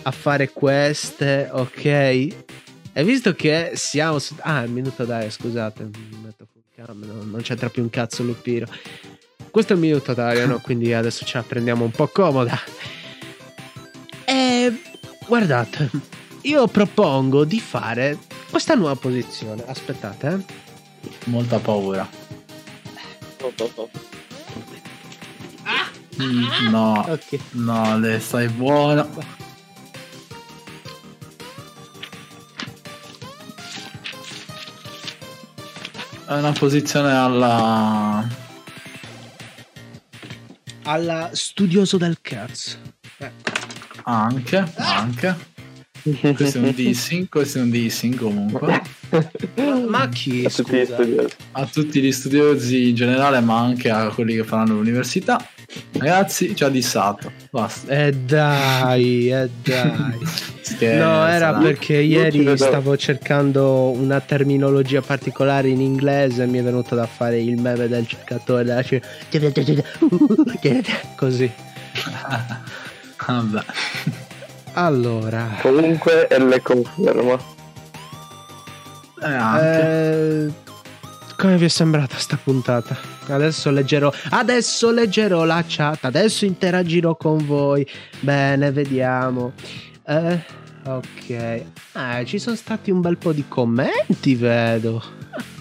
a fare queste, ok? E visto che siamo su... Ah, il minuto d'aria, scusate, mi metto full cam, no, non c'entra più un cazzo Lupiro. Questo è il minuto d'aria, no? Quindi adesso ce la prendiamo un po' comoda. E guardate, io propongo di fare questa nuova posizione. Aspettate, eh. Molta paura. Mm, No, Ok. no, le stai buono. È una posizione alla... Alla studioso del cazzo. Ecco. anche, anche. Questo è un dissing, questo è un dissing comunque. Ma chi? A tutti. A tutti gli studiosi in generale, ma anche a quelli che faranno l'università. Ragazzi, ci ha dissato. Basta. Eh dai, eh dai. Scherzo, No, era dai. perché ieri stavo cercando una terminologia particolare in inglese e mi è venuto da fare il meme del cercatore della Così. Vabbè. Allora, Comunque e le conferma. Eh, anche. eh, come vi è sembrata sta puntata? Adesso leggerò, adesso leggerò la chat, adesso interagirò con voi. Bene, vediamo. Eh, ok. Eh, ci sono stati un bel po' di commenti, vedo.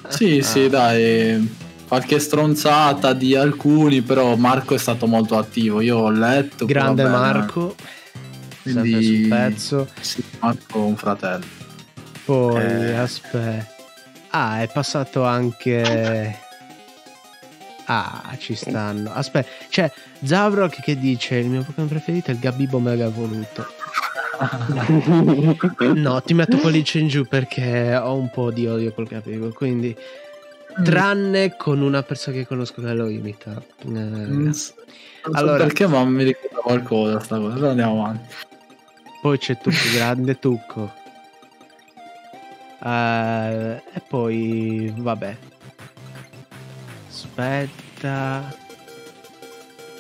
Sì, sì, dai. Qualche stronzata di alcuni, però Marco è stato molto attivo. Io ho letto. Grande vabbè, Marco, sempre Quindi, sul pezzo. Sì, Marco un fratello. Poi, Eh. aspetta. Ah, è passato anche... Ah, ci stanno. Aspetta, c'è Zavrok che dice il mio Pokémon preferito è il Gabibo Mega Evoluto. No, ti metto pollice in giù perché ho un po' di odio col Gabibo, quindi... Tranne con una persona che conosco che lo imita. Eh, Non so Allora- perché, ma mi ricorda qualcosa sta cosa. Andiamo avanti. Poi c'è Tucco, grande Tucco. Eh, e poi, vabbè. Aspetta.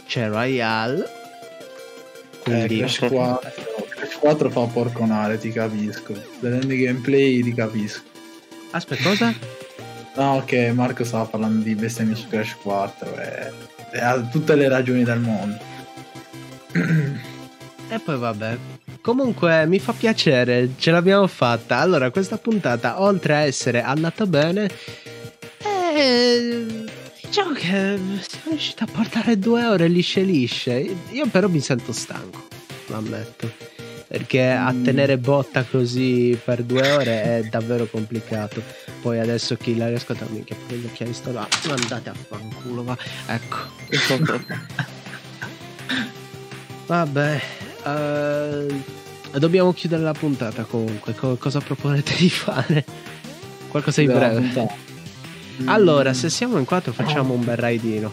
C'è Royale. Eh, Quindi, Crash 4, Crash 4 fa porconare, ti capisco. Vedendo i gameplay ti capisco. aspetta, cosa? No, ok, Marco stava parlando di bestemmie su Crash 4 e, e ha tutte le ragioni del mondo. E poi, vabbè. Comunque, mi fa piacere, ce l'abbiamo fatta. Allora, questa puntata, oltre a essere andata bene, eh, diciamo che siamo riusciti a portare due ore lisce lisce. Io però mi sento stanco, lo ammetto. Perché a Mm. tenere botta così per due ore è davvero complicato. Poi adesso chi la riesco a minchia, pure gli occhiali sto là. Andate a fanculo, va. Ecco. Vabbè, eh, dobbiamo chiudere la puntata comunque. Co- cosa proponete di fare? Qualcosa di breve. puntata. Allora, se siamo in quattro, facciamo un bel raidino.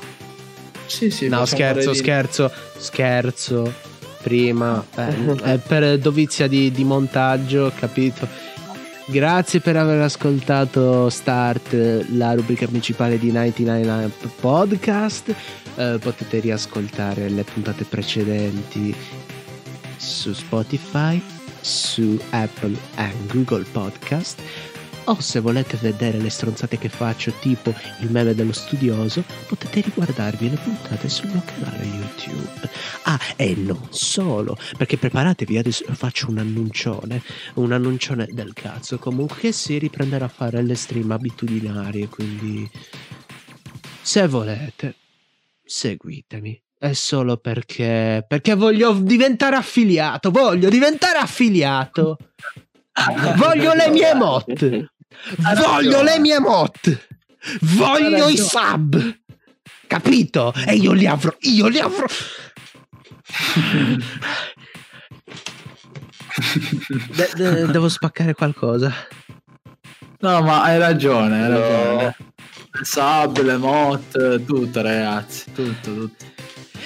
Sì, sì, No, scherzo, scherzo, scherzo. Prima, eh, eh, per dovizia di, di montaggio, capito? Grazie per aver ascoltato Start, la rubrica principale di 99 Podcast. Eh, potete riascoltare le puntate precedenti su Spotify, su Apple e Google Podcast. O se volete vedere le stronzate che faccio, tipo il meme dello studioso, potete riguardarvi le puntate sul mio canale YouTube. Ah, e non solo, perché preparatevi, adesso faccio un annuncione, un annuncione del cazzo, comunque si riprenderà a fare le stream abitudinarie, quindi se volete, seguitemi. È solo perché perché voglio diventare affiliato, voglio diventare affiliato. Voglio le mie mod. Voglio le mie mod. Voglio i sub. Capito? E io li avrò, io li avrò. De- de- devo spaccare qualcosa. No, ma hai ragione, hai ragione. Sub, le mod, tutto, ragazzi. Tutto, tutto.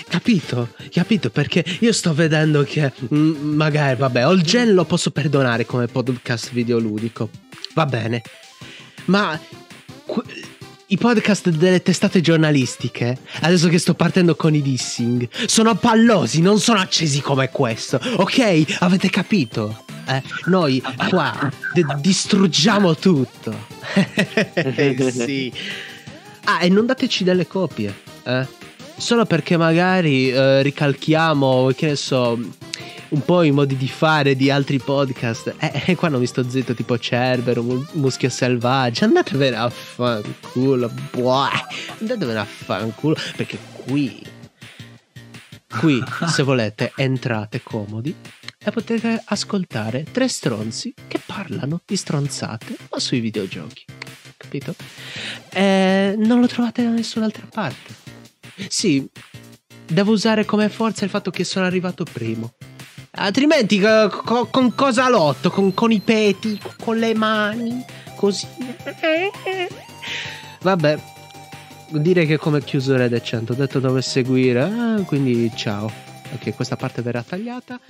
Capito? Capito? Perché io sto vedendo che mm, magari, vabbè, All Gen lo posso perdonare come podcast videoludico. Va bene. Ma i podcast delle testate giornalistiche, adesso che sto partendo con i dissing, sono pallosi, non sono accesi come questo. Ok? Avete capito? Eh, noi qua de- distruggiamo tutto. sì. Ah, e non dateci delle copie, eh? Solo perché magari eh, ricalchiamo, che ne so, un po' i modi di fare di altri podcast. Eh, eh, qua non mi sto zitto, tipo Cerbero, Mu- Muschio Selvaggio. Andatevene a fanculo, boh. Andatevene a fanculo, perché qui, qui, se volete, entrate comodi e potete ascoltare tre stronzi che parlano di stronzate, ma sui videogiochi. Capito? Eh, non lo trovate da nessun'altra parte. Sì, devo usare come forza il fatto che sono arrivato primo. Altrimenti co- co- con cosa lotto? Con, con i peti, con le mani, così. Vabbè, direi che come chiusura è decente. Ho detto dove seguire, ah, quindi ciao. Ok, questa parte verrà tagliata.